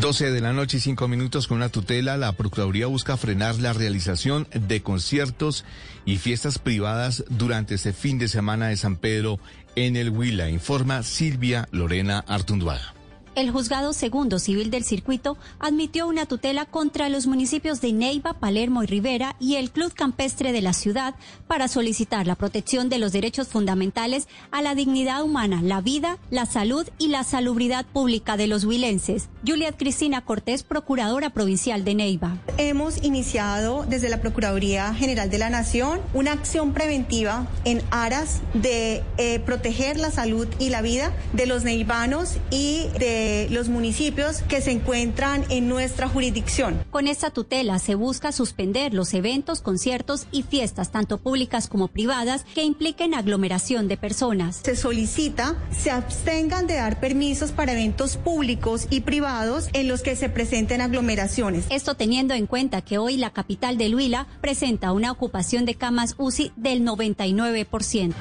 12 de la noche y 5 minutos con una tutela, la Procuraduría busca frenar la realización de conciertos y fiestas privadas durante este fin de semana de San Pedro en el Huila, informa Silvia Lorena Artunduaga. El juzgado segundo civil del circuito admitió una tutela contra los municipios de Neiva, Palermo y Rivera y el Club Campestre de la ciudad para solicitar la protección de los derechos fundamentales a la dignidad humana, la vida, la salud y la salubridad pública de los huilenses. Juliet Cristina Cortés, procuradora provincial de Neiva. Hemos iniciado desde la Procuraduría General de la Nación una acción preventiva en aras de eh, proteger la salud y la vida de los neivanos y de los municipios que se encuentran en nuestra jurisdicción. Con esta tutela se busca suspender los eventos, conciertos y fiestas, tanto públicas como privadas, que impliquen aglomeración de personas. Se solicita se abstengan de dar permisos para eventos públicos y privados en los que se presenten aglomeraciones. Esto teniendo en cuenta que hoy la capital de Huila presenta una ocupación de camas UCI del 99%.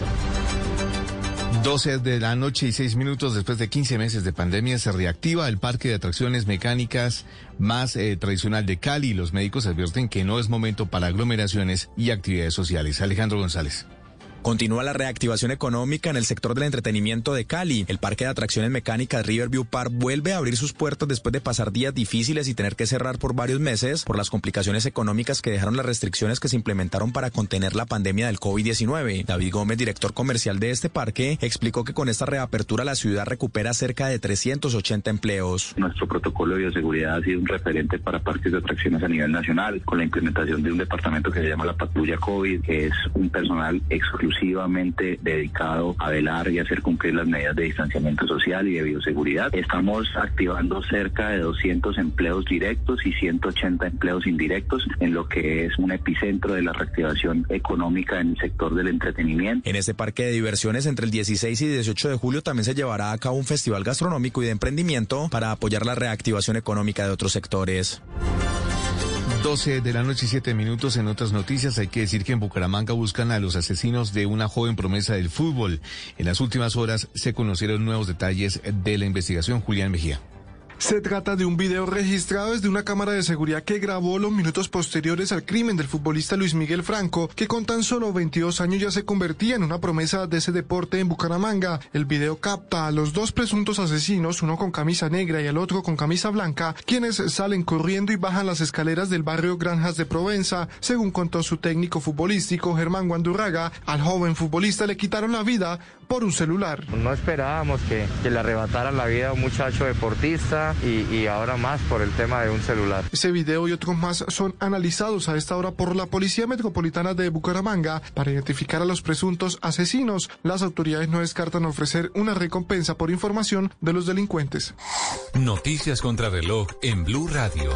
12 de la noche y 6 minutos después de 15 meses de pandemia se reactiva el parque de atracciones mecánicas más eh, tradicional de Cali. Los médicos advierten que no es momento para aglomeraciones y actividades sociales. Alejandro González. Continúa la reactivación económica en el sector del entretenimiento de Cali. El parque de atracciones mecánicas Riverview Park vuelve a abrir sus puertas después de pasar días difíciles y tener que cerrar por varios meses por las complicaciones económicas que dejaron las restricciones que se implementaron para contener la pandemia del COVID-19. David Gómez, director comercial de este parque, explicó que con esta reapertura la ciudad recupera cerca de 380 empleos. Nuestro protocolo de bioseguridad ha sido un referente para parques de atracciones a nivel nacional, con la implementación de un departamento que se llama la patrulla COVID, que es un personal exclusivo exclusivamente dedicado a velar y hacer cumplir las medidas de distanciamiento social y de bioseguridad. Estamos activando cerca de 200 empleos directos y 180 empleos indirectos en lo que es un epicentro de la reactivación económica en el sector del entretenimiento. En este parque de diversiones entre el 16 y 18 de julio también se llevará a cabo un festival gastronómico y de emprendimiento para apoyar la reactivación económica de otros sectores. 12 de la noche y 7 minutos en otras noticias. Hay que decir que en Bucaramanga buscan a los asesinos de una joven promesa del fútbol. En las últimas horas se conocieron nuevos detalles de la investigación. Julián Mejía. Se trata de un video registrado desde una cámara de seguridad que grabó los minutos posteriores al crimen del futbolista Luis Miguel Franco, que con tan solo 22 años ya se convertía en una promesa de ese deporte en Bucaramanga. El video capta a los dos presuntos asesinos, uno con camisa negra y el otro con camisa blanca, quienes salen corriendo y bajan las escaleras del barrio Granjas de Provenza. Según contó su técnico futbolístico Germán Guandurraga, al joven futbolista le quitaron la vida por un celular. No esperábamos que, que le arrebataran la vida a un muchacho deportista y, ahora más por el tema de un celular. Ese video y otros más son analizados a esta hora por la Policía Metropolitana de Bucaramanga para identificar a los presuntos asesinos. Las autoridades no descartan ofrecer una recompensa por información de los delincuentes. Noticias contra reloj en Blue Radio.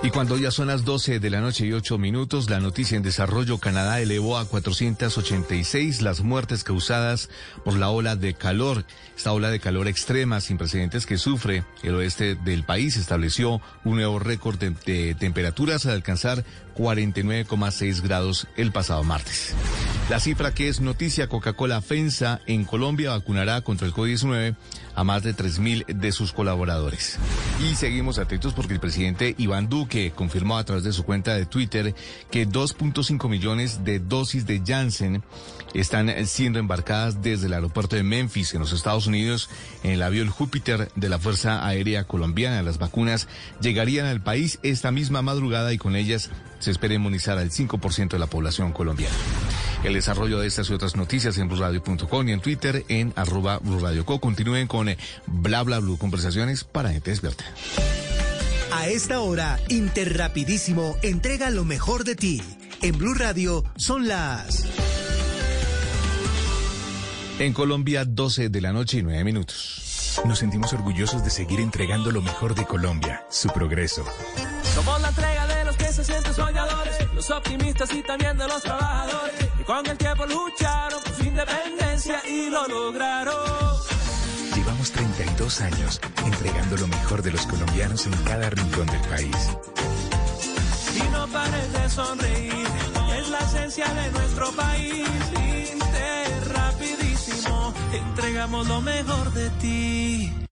Y cuando ya son las 12 de la noche y 8 minutos, la noticia en desarrollo Canadá elevó a 486 las muertes causadas por la ola de calor. Esta ola de calor extrema sin precedentes que sufre el oeste del país estableció un nuevo récord de, temperaturas al alcanzar 49,6 grados el pasado martes. La cifra que es noticia, Coca-Cola FENSA en Colombia vacunará contra el COVID-19 a más de 3.000 de sus colaboradores. Y seguimos atentos porque el presidente Iván Duque confirmó a través de su cuenta de Twitter que 2.5 millones de dosis de Janssen están siendo embarcadas desde el aeropuerto de Memphis en los Estados Unidos en el avión Júpiter de la Fuerza Aérea Colombiana. Las vacunas llegarían al país esta misma madrugada y con ellas se espera inmunizar al 5% de la población colombiana. El desarrollo de estas y otras noticias en blurradio.com y en Twitter en arroba blurradioco. Continúen con eh, bla bla blue conversaciones para gente despierta. A esta hora, Interrapidísimo entrega lo mejor de ti. En Blue Radio son las... En Colombia, 12 de la noche y 9 minutos. Nos sentimos orgullosos de seguir entregando lo mejor de Colombia, su progreso. Somos la entrega de los que se sienten soñadores, los optimistas y también de los trabajadores, con el tiempo lucharon por su independencia y lo lograron. Llevamos 32 años entregando lo mejor de los colombianos en cada rincón del país. Y no pares de sonreír, es la esencia de nuestro país. Inter rapidísimo, entregamos lo mejor de ti.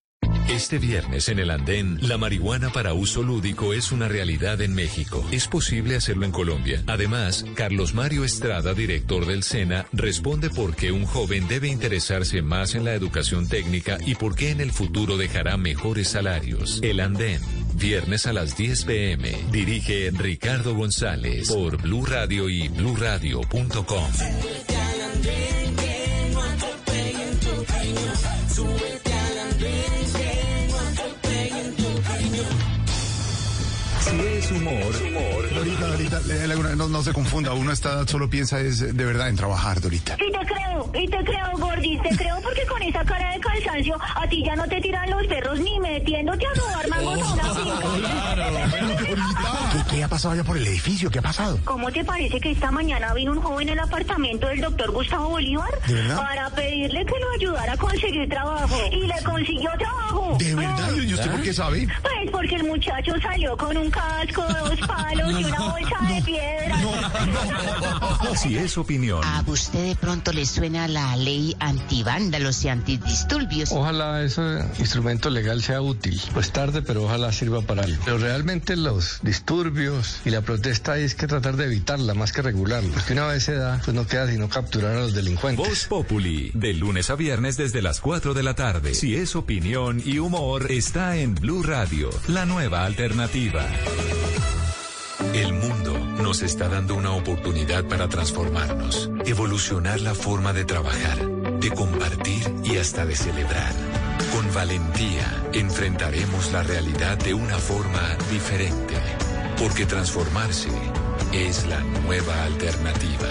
Este viernes en el andén, la marihuana para uso lúdico es una realidad en México. Es posible hacerlo en Colombia. Además, Carlos Mario Estrada, director del SENA, responde por qué un joven debe interesarse más en la educación técnica y por qué en el futuro dejará mejores salarios. El andén, viernes a las 10 pm. Dirige Ricardo González por Blue Radio y bluradio.com. Si es humor, Dorita, Dorita, no, no se confunda, uno a esta edad solo piensa es de verdad en trabajar, Dorita. Y te creo, y te creo, Gordis, te creo porque con esa cara de cansancio a ti ya no te tiran los perros ni metiéndote a robar mangos a una finca. ¿Qué, qué ha pasado allá por el edificio? ¿Qué ha pasado? ¿Cómo te parece que esta mañana vino un joven al apartamento del doctor Gustavo Bolívar para pedirle que lo ayudara a conseguir trabajo? Y le consiguió trabajo. ¿De verdad? ¿Y usted por qué sabe? Pues porque el muchacho salió con un casco, dos palos y una bolsa de piedra. Si es opinión, ¿A usted de pronto le suena la ley antivándalos y antidisturbios? Ojalá ese instrumento legal sea útil. Pues tarde, pero ojalá sirva para algo. Pero realmente los disturbios y la protesta hay es que tratar de evitarla más que regularla. Porque una vez se da, pues no queda sino capturar a los delincuentes. Voz Populi, de lunes a viernes desde las 4 de la tarde. Si es opinión y humor, está en Blue Radio, la nueva alternativa. El mundo nos está dando una oportunidad para transformarnos, evolucionar la forma de trabajar, de compartir y hasta de celebrar. Con valentía enfrentaremos la realidad de una forma diferente, porque transformarse es la nueva alternativa.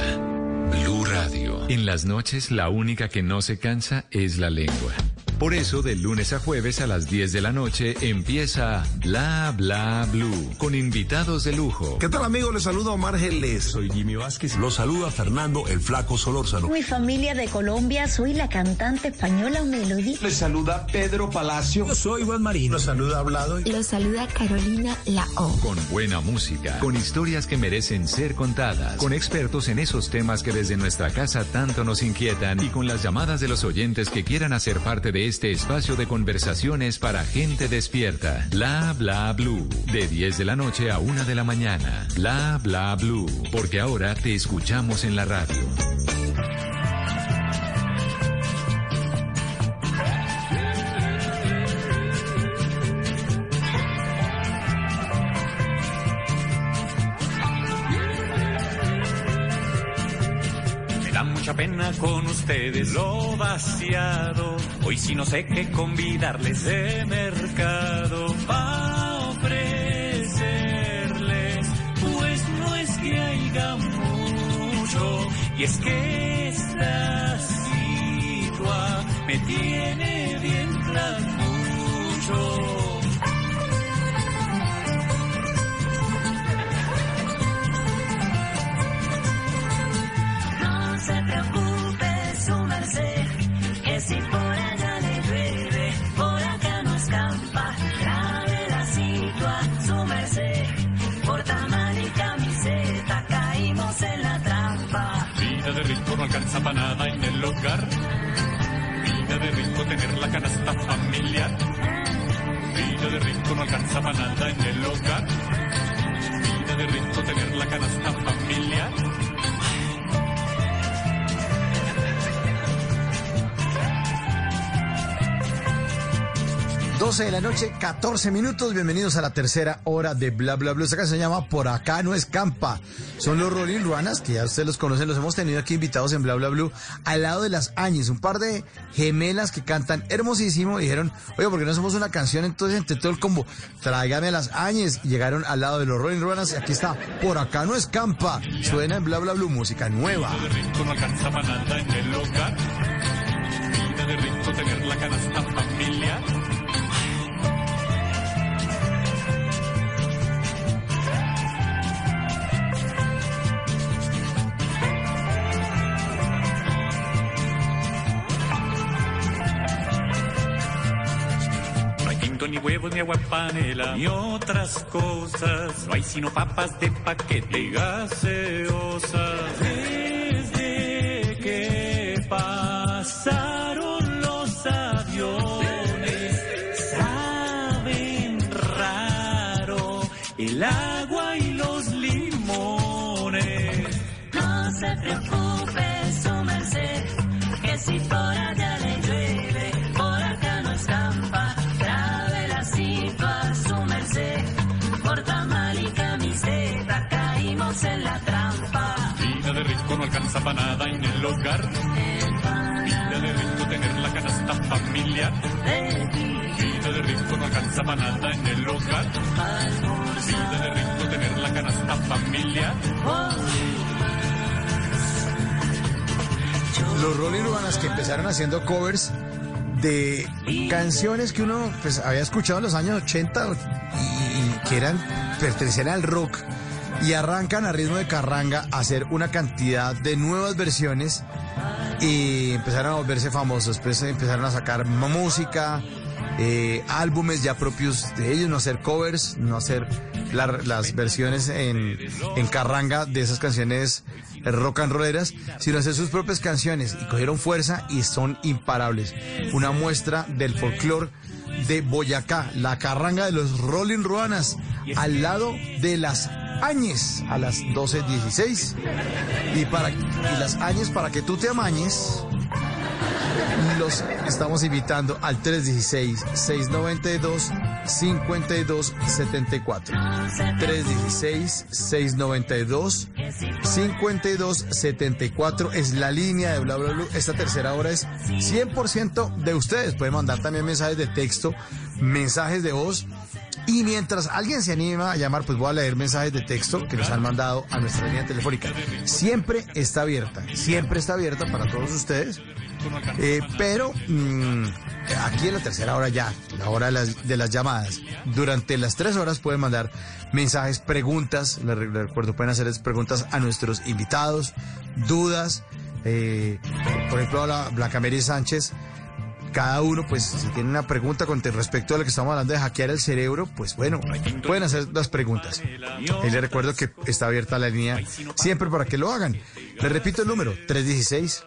Blue Radio. En las noches la única que no se cansa es la lengua. Por eso, de lunes a jueves a las 10 de la noche empieza Bla Bla Blue con invitados de lujo. ¿Qué tal amigos? Les saluda Omar Geles. Soy Jimmy Vázquez. Los saluda Fernando el Flaco Solórzano. Mi familia de Colombia, soy la cantante española Melody. Les saluda Pedro Palacio. Yo soy Juan Marino. Los saluda Hablado. Los saluda Carolina La O. Con buena música, con historias que merecen ser contadas, con expertos en esos temas que desde nuestra casa tanto nos inquietan y con las llamadas de los oyentes que quieran hacer parte de este espacio de conversaciones para gente despierta. Bla bla blue. De 10 de la noche a 1 de la mañana. Bla bla blue. Porque ahora te escuchamos en la radio. Pena con ustedes lo vaciado. Hoy sí no sé qué convidarles de mercado para ofrecerles. Pues no es que haya mucho, y es que esta situa me tiene bien mucho. Se preocupe, su merced, que si por allá le llueve, por acá no escampa. Grave la situa, su merced, por tamal y camiseta caímos en la trampa. Vida de rico no alcanza para nada en el hogar. Vida de rico tener la canasta familiar. Vida de rico no alcanza para nada en el hogar. Vida de rico tener la canasta familiar. 12 de la noche, 14 minutos. Bienvenidos a la tercera hora de Bla Bla Bla. Esta canción se llama Por acá no escampa. Son los Rolling Ruanas, que ya ustedes los conocen, los hemos tenido aquí invitados en Bla Bla Blue, al lado de las Áñez, un par de gemelas que cantan hermosísimo. Dijeron, oye, ¿por qué no hacemos una canción entonces entre todo el combo? Tráigame a las. Y llegaron al lado de los Rolling Ruanas y aquí está, Por acá no escampa. Suena en Bla Bla Blue, música nueva. De rico no alcanza para nada en el. Vida de rico tener la canasta. Ni huevos ni agua panela ni otras cosas. No hay sino papas de paquete y gaseosas. Caímos en la trampa. Vida de rico no alcanza para nada en el hogar. Vida de rico tener la canasta familiar. Vida de rico no alcanza para nada en el hogar. Vida de rico tener la canasta familiar. Los Rolling Urbanas que empezaron haciendo covers de canciones que uno pues, había escuchado en los años 80 y, y que eran pertenecían al rock y arrancan a ritmo de carranga a hacer una cantidad de nuevas versiones y empezaron a volverse famosos. Pues empezaron a sacar música, eh, álbumes ya propios de ellos, no hacer covers, no hacer la- las versiones en, en carranga de esas canciones rock and rolleras, sino hacer sus propias canciones y cogieron fuerza y son imparables. Una muestra del folclore de Boyacá, la carranga de los Rolling Ruanas, al lado de las Añes, a las 12.16. Y, para, y las Añes, para que tú te amañes, los estamos invitando al 316-692-5274. 316-692-5274 es la línea de bla bla bla. Esta tercera hora es 100% de ustedes. Pueden mandar también mensajes de texto, mensajes de voz. Y mientras alguien se anima a llamar, pues voy a leer mensajes de texto que nos han mandado a nuestra línea telefónica. Siempre está abierta, siempre está abierta para todos ustedes. Eh, pero mm, aquí en la tercera hora ya, la hora de las, de las llamadas, durante las tres horas pueden mandar mensajes, preguntas, les re- les recuerdo, pueden hacer preguntas a nuestros invitados, dudas. eh, por ejemplo, a la Blanca Mary Sánchez, cada uno, pues, si tiene una pregunta con respecto a lo que estamos hablando de hackear el cerebro, pues bueno, pueden hacer las preguntas. Y les recuerdo que está abierta la línea siempre para que lo hagan. Les repito el número, 316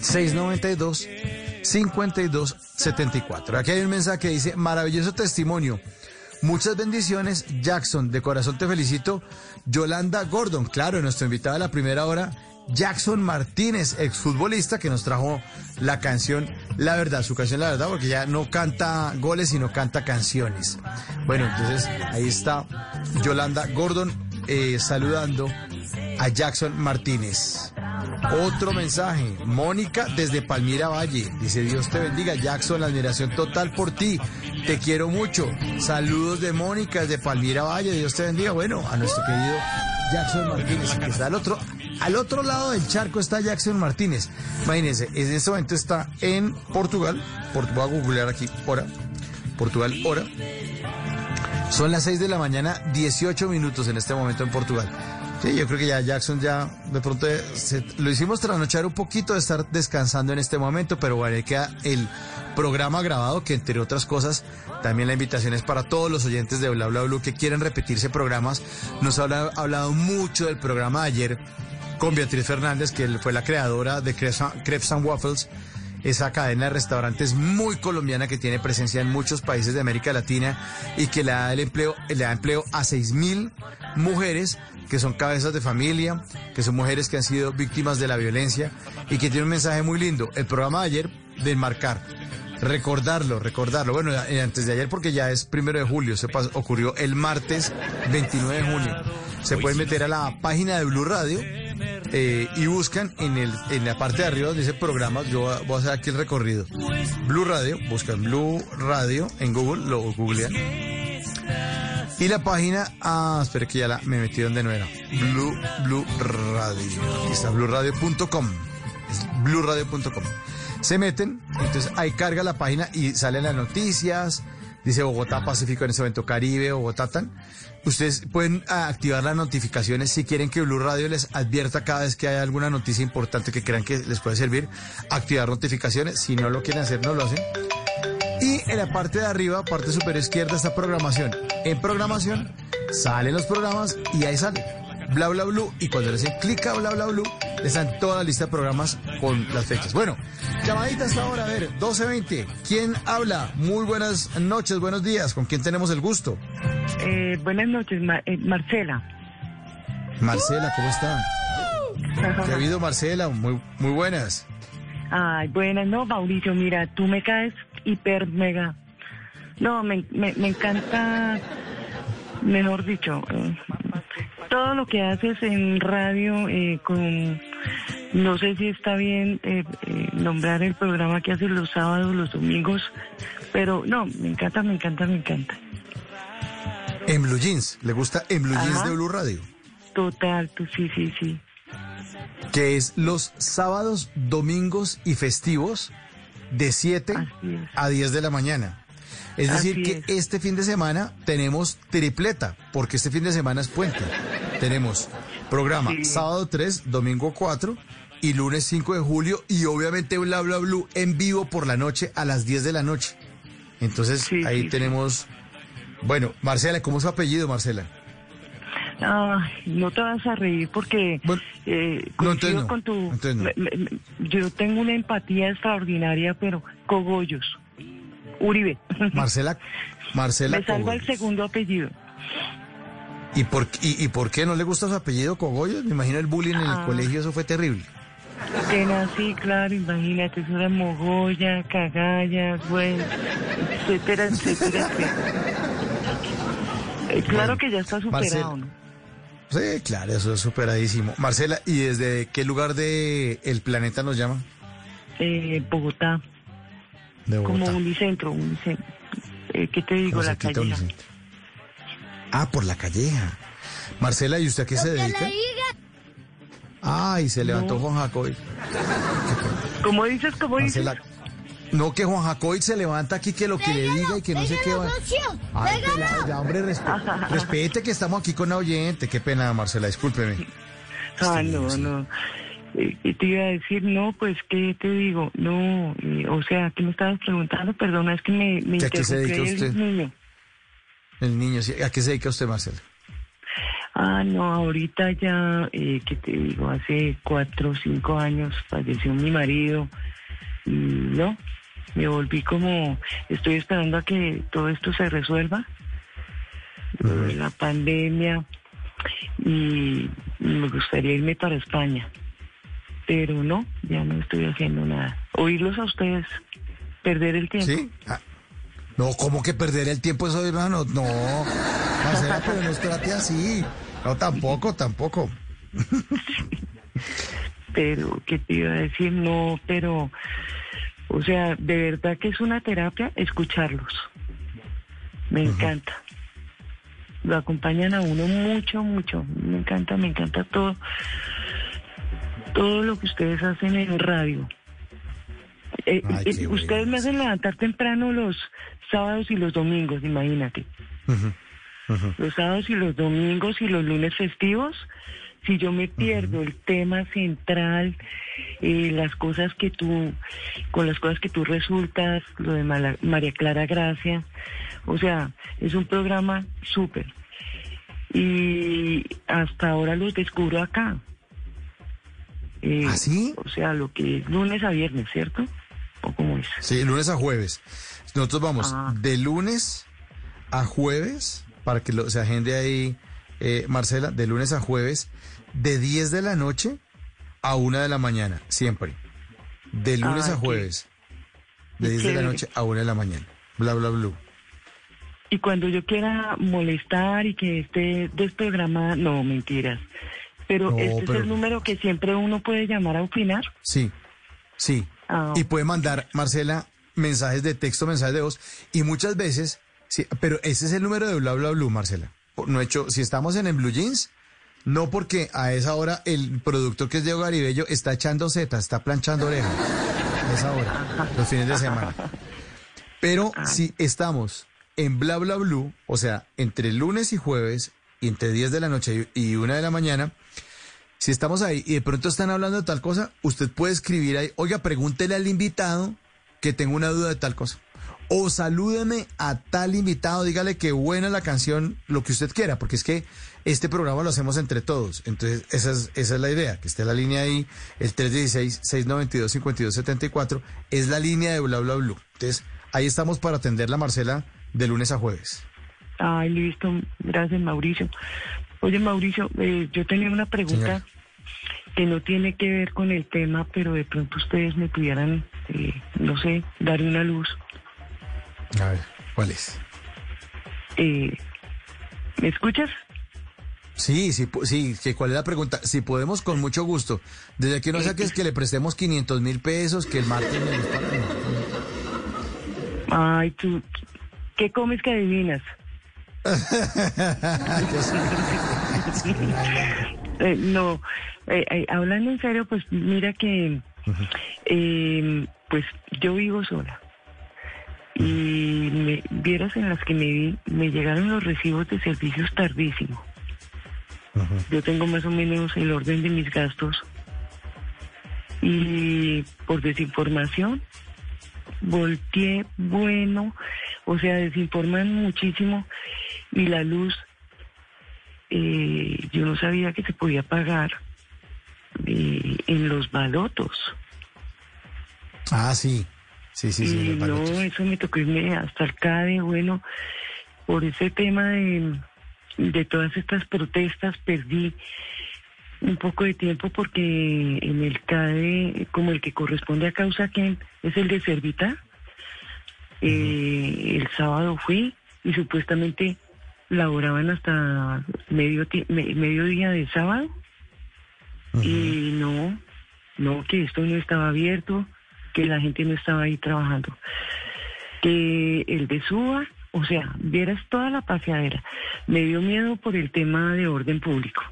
692 5274. Aquí hay un mensaje que dice, maravilloso testimonio. Muchas bendiciones, Jackson, de corazón te felicito. Yolanda Gordon, claro, nuestro invitado de la primera hora, Jackson Martínez, exfutbolista, que nos trajo la canción La Verdad, su canción La Verdad, porque ya no canta goles, sino canta canciones. Bueno, entonces ahí está Yolanda Gordon eh, saludando a Jackson Martínez. Otro mensaje, Mónica desde Palmira Valle, dice Dios te bendiga, Jackson, la admiración total por ti, te quiero mucho. Saludos de Mónica desde Palmira Valle, Dios te bendiga. Bueno, a nuestro querido Jackson Martínez, que está al otro, al otro lado del charco está Jackson Martínez. Imagínense, en este momento está en Portugal, Port- voy a googlear aquí, hora, Portugal, hora. Son las 6 de la mañana, 18 minutos en este momento en Portugal. Sí, yo creo que ya Jackson ya de pronto se- lo hicimos trasnochar un poquito de estar descansando en este momento, pero bueno, queda el programa grabado que entre otras cosas también la invitación es para todos los oyentes de Bla Bla Blue que quieren repetirse programas. Nos ha habla- hablado mucho del programa ayer con Beatriz Fernández, que fue la creadora de Crepes and- Waffles esa cadena de restaurantes muy colombiana que tiene presencia en muchos países de América Latina y que le da el empleo, le da empleo a seis mil mujeres que son cabezas de familia, que son mujeres que han sido víctimas de la violencia y que tiene un mensaje muy lindo. El programa de ayer de enmarcar, recordarlo, recordarlo. Bueno, antes de ayer porque ya es primero de julio, se pas- ocurrió el martes 29 de junio. Se pueden meter a la página de Blue Radio eh, y buscan en, el, en la parte de arriba donde dice programas, yo voy a hacer aquí el recorrido. Blue Radio, buscan Blue Radio en Google, lo googlean. Y la página, ah, espera que ya la, me metí donde no era. Blue, Blue Radio. Está, blueradio.com. Es blueradio.com. Se meten, entonces ahí carga la página y salen las noticias. Dice Bogotá Pacífico en este momento, Caribe, Bogotá tan. Ustedes pueden ah, activar las notificaciones si quieren que Blue Radio les advierta cada vez que hay alguna noticia importante que crean que les puede servir. Activar notificaciones. Si no lo quieren hacer, no lo hacen. Y en la parte de arriba, parte superior izquierda, está programación. En programación salen los programas y ahí sale bla bla blue. Y cuando le hacen clic a bla bla blue, les dan toda la lista de programas con las fechas. Bueno, llamadita hasta ahora, a ver, 12.20. ¿Quién habla? Muy buenas noches, buenos días. ¿Con quién tenemos el gusto? Eh, buenas noches, eh, Marcela. Marcela, ¿cómo está? ¿Qué ha habido, Marcela? Muy, muy buenas. Ay, buenas, no, Mauricio, mira, tú me caes hiper mega. No, me, me, me encanta, mejor dicho, eh, todo lo que haces en radio eh, con, no sé si está bien eh, eh, nombrar el programa que haces los sábados, los domingos, pero no, me encanta, me encanta, me encanta. En Blue Jeans, ¿le gusta En Blue Jeans de Blue Radio? Total, tú sí, sí, sí. Que es los sábados, domingos y festivos de 7 a 10 de la mañana. Es Así decir, que este fin de semana tenemos tripleta, porque este fin de semana es puente. Tenemos programa sábado 3, domingo 4 y lunes 5 de julio y obviamente Bla Bla Blue en vivo por la noche a las 10 de la noche. Entonces ahí tenemos... Bueno, Marcela, ¿cómo es su apellido, Marcela? Ay, no te vas a reír porque eh, no, no, con tu... me- me- yo tengo una empatía extraordinaria, pero cogollos. Uribe. Marcela, Marcela Me salva el segundo apellido. ¿Y por, y, ¿Y por qué no le gusta su apellido Cogollos? Me imagino el bullying en el Ah. colegio, eso fue terrible. Pena, sí, claro, imagínate, eso era mogolla, cagallas, bueno, etcétera, etcétera, etcétera. Eh, claro que ya está superado, Marcela. ¿no? Sí, claro, eso es superadísimo. Marcela, ¿y desde qué lugar de el planeta nos llama? Eh, Bogotá, De como unicentro, unicentro. Eh, ¿Qué te digo? La cerquita calle. Unicentro. Ah, por la calleja. Marcela, ¿y usted a qué se dedica? Ay, se levantó Juan Jacoy. ¿Cómo dices? ¿Cómo dices? No, que Juan Jacoy se levanta aquí, que lo que le diga y que no sé qué va. Ay, pelado, ya, hombre, respe- respete que estamos aquí con la oyente. Qué pena, Marcela, discúlpeme. Ah, no, no. Eh, ¿Qué te iba a decir? No, pues, ¿qué te digo? No, eh, o sea, ¿qué me estabas preguntando? Perdona, es que me, me ¿Que a qué se dedica interrumpió el usted? niño. El niño, sí. ¿a qué se dedica usted, Marcela? Ah, no, ahorita ya, eh, ¿qué te digo? Hace cuatro o cinco años falleció mi marido y no, me volví como, estoy esperando a que todo esto se resuelva, la pandemia y me gustaría irme para España, pero no, ya no estoy haciendo nada. Oírlos a ustedes, perder el tiempo. ¿Sí? Ah, No, ¿cómo que perder el tiempo eso, hermano? No, Marcela, pero no trate así. No, tampoco, tampoco. pero ¿qué te iba a decir? No, pero, o sea, de verdad que es una terapia escucharlos. Me encanta. Lo acompañan a uno mucho, mucho. Me encanta, me encanta todo. Todo lo que ustedes hacen en radio. Eh, Ay, eh, ustedes me hacen levantar temprano los sábados y los domingos, imagínate. Los sábados y los domingos y los lunes festivos, si yo me pierdo el tema central, eh, las cosas que tú, con las cosas que tú resultas, lo de Mala- María Clara Gracia, o sea, es un programa súper. Y hasta ahora los descubro acá. Eh, ¿Ah, sí? O sea, lo que es lunes a viernes, ¿cierto? ¿O cómo es? Sí, lunes a jueves. Nosotros vamos Ah. de lunes a jueves, para que lo, se agende ahí, eh, Marcela, de lunes a jueves, de 10 de la noche a 1 de la mañana, siempre. De lunes Ah, a qué- jueves, de qué 10 de la noche a 1 de la mañana. Bla, bla, bla. Y cuando yo quiera molestar y que esté desprogramada, no, mentiras. Pero No, este es el número que siempre uno puede llamar a opinar. Sí, sí. Ah. Y puede mandar, Marcela, mensajes de texto, mensajes de voz. Y muchas veces, sí, pero ese es el número de Bla Bla Blue, Marcela. No he hecho, si estamos en, en Blue Jeans, no porque a esa hora el productor que es Diego Garibello está echando zeta, está planchando orejas. A esa hora, los fines de semana. Pero si estamos en Bla Bla Blue, o sea, entre lunes y jueves, y entre 10 de la noche y y 1 de la mañana, si estamos ahí y de pronto están hablando de tal cosa, usted puede escribir ahí, oiga, pregúntele al invitado que tengo una duda de tal cosa. O salúdeme a tal invitado, dígale que buena la canción, lo que usted quiera, porque es que este programa lo hacemos entre todos. Entonces, esa es, esa es la idea, que esté la línea ahí, el 316-692-5274, es la línea de Bla Bla Blue. Entonces, ahí estamos para atender la Marcela de lunes a jueves. Ay, listo. Gracias, Mauricio. Oye, Mauricio, eh, yo tenía una pregunta que no tiene que ver con el tema, pero de pronto ustedes me pudieran, eh, no sé, dar una luz. A ver, ¿cuál es? Eh, ¿Me escuchas? Sí, sí, sí, que cuál es la pregunta. Si podemos, con mucho gusto. Desde que no saques que le prestemos 500 mil pesos, que el martes me no. Ay, tú, ¿qué comes que adivinas? Eh, no, eh, eh, hablando en serio, pues mira que, eh, pues yo vivo sola. Y me, vieras en las que me vi, me llegaron los recibos de servicios tardísimo. Yo tengo más o menos el orden de mis gastos. Y por desinformación, volteé bueno, o sea, desinforman muchísimo. Y la luz, eh, yo no sabía que se podía pagar eh, en los balotos. Ah, sí. Sí, sí, sí. y no, eso me tocó irme hasta el CADE, bueno, por ese tema de, de todas estas protestas perdí un poco de tiempo porque en el CADE, como el que corresponde a causa que es el de Servita, eh, el sábado fui y supuestamente laboraban hasta medio me- mediodía de sábado. Y no, no, que esto no estaba abierto, que la gente no estaba ahí trabajando. Que el de Suba, o sea, vieras toda la paseadera. Me dio miedo por el tema de orden público,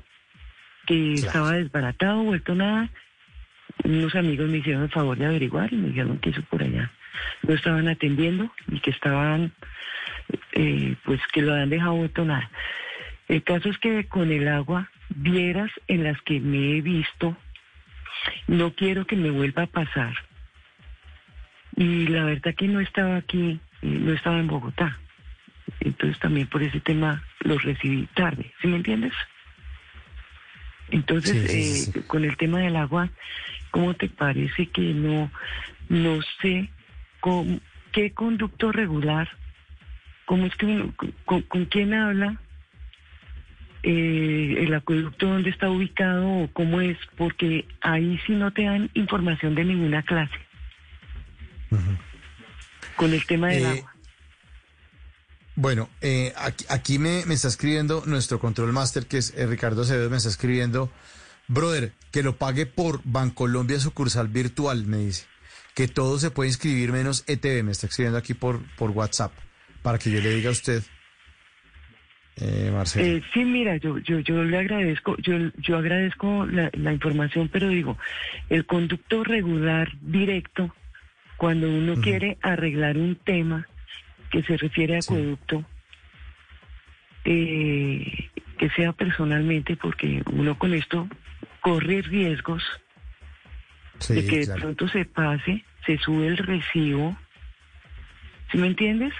que estaba desbaratado, vuelto nada. Unos amigos me hicieron el favor de averiguar y me dijeron que eso por allá no estaban atendiendo y que estaban, eh, pues que lo habían dejado vuelto nada. El caso es que con el agua, vieras en las que me he visto, no quiero que me vuelva a pasar. Y la verdad que no estaba aquí, eh, no estaba en Bogotá. Entonces también por ese tema lo recibí tarde, ¿sí me entiendes? Entonces, Sí, sí, sí, eh, con el tema del agua, ¿cómo te parece que no, no sé con qué conducto regular, cómo es que uno- con, con quién habla, eh, el acueducto dónde está ubicado o cómo es, porque ahí sí no te dan información de ninguna clase. Con el tema del Eh, agua. Bueno, eh, aquí, aquí me, me está escribiendo nuestro control master, que es eh, Ricardo Acevedo, me está escribiendo, brother, que lo pague por Bancolombia sucursal virtual, me dice. Que todo se puede inscribir menos ETV, me está escribiendo aquí por, por WhatsApp, para que yo le diga a usted, eh, Marcelo. Eh, sí, mira, yo, yo, yo le agradezco, yo, yo agradezco la, la información, pero digo, el conducto regular directo, cuando uno quiere arreglar un tema que se refiere a acueducto, eh, que sea personalmente, porque uno con esto corre riesgos Sí, de que de claro. pronto se pase, se sube el recibo, ¿sí me entiendes?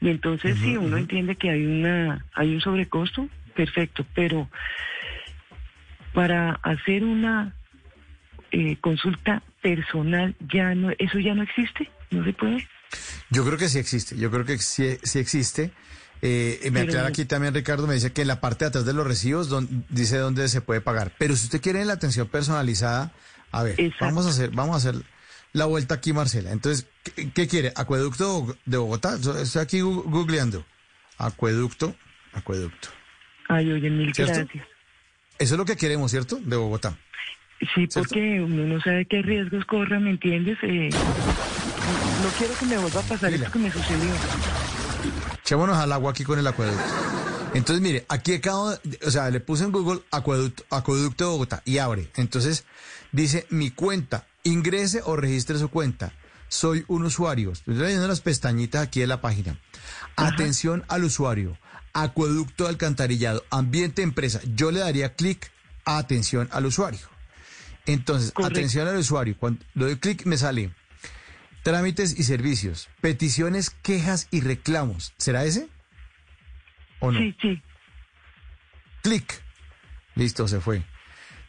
Y entonces sí, uno entiende que hay una hay un sobrecosto, perfecto, pero para hacer una eh, consulta personal ya no eso ya no existe, no se puede. Yo creo que sí existe, yo creo que sí, sí existe. Eh, me aclara aquí también Ricardo, me dice que en la parte de atrás de los recibos don- dice dónde se puede pagar. Pero si usted quiere la atención personalizada, a ver, vamos a hacer, vamos a hacer la vuelta aquí, Marcela. Entonces, ¿qué, qué quiere? ¿Acueducto de Bogotá? Estoy aquí googleando. Acueducto, acueducto. Ay, oye, mil ¿Cierto? gracias. Eso es lo que queremos, ¿cierto? De Bogotá. Sí, porque uno no sabe qué riesgos corra, ¿me entiendes? Eh, no quiero que me vuelva a pasar esto que me sucedió. Echémonos al agua aquí con el acueducto. Entonces, mire, aquí acabo, o sea, le puse en Google acueducto, acueducto de Bogotá y abre. Entonces, dice mi cuenta, ingrese o registre su cuenta. Soy un usuario. Estoy leyendo las pestañitas aquí de la página. Atención al usuario. Acueducto de alcantarillado. Ambiente empresa. Yo le daría clic a atención al usuario. Entonces, atención al usuario. Cuando le doy clic, me sale trámites y servicios, peticiones, quejas y reclamos. ¿Será ese? ¿O no? Sí, sí. Clic. Listo, se fue.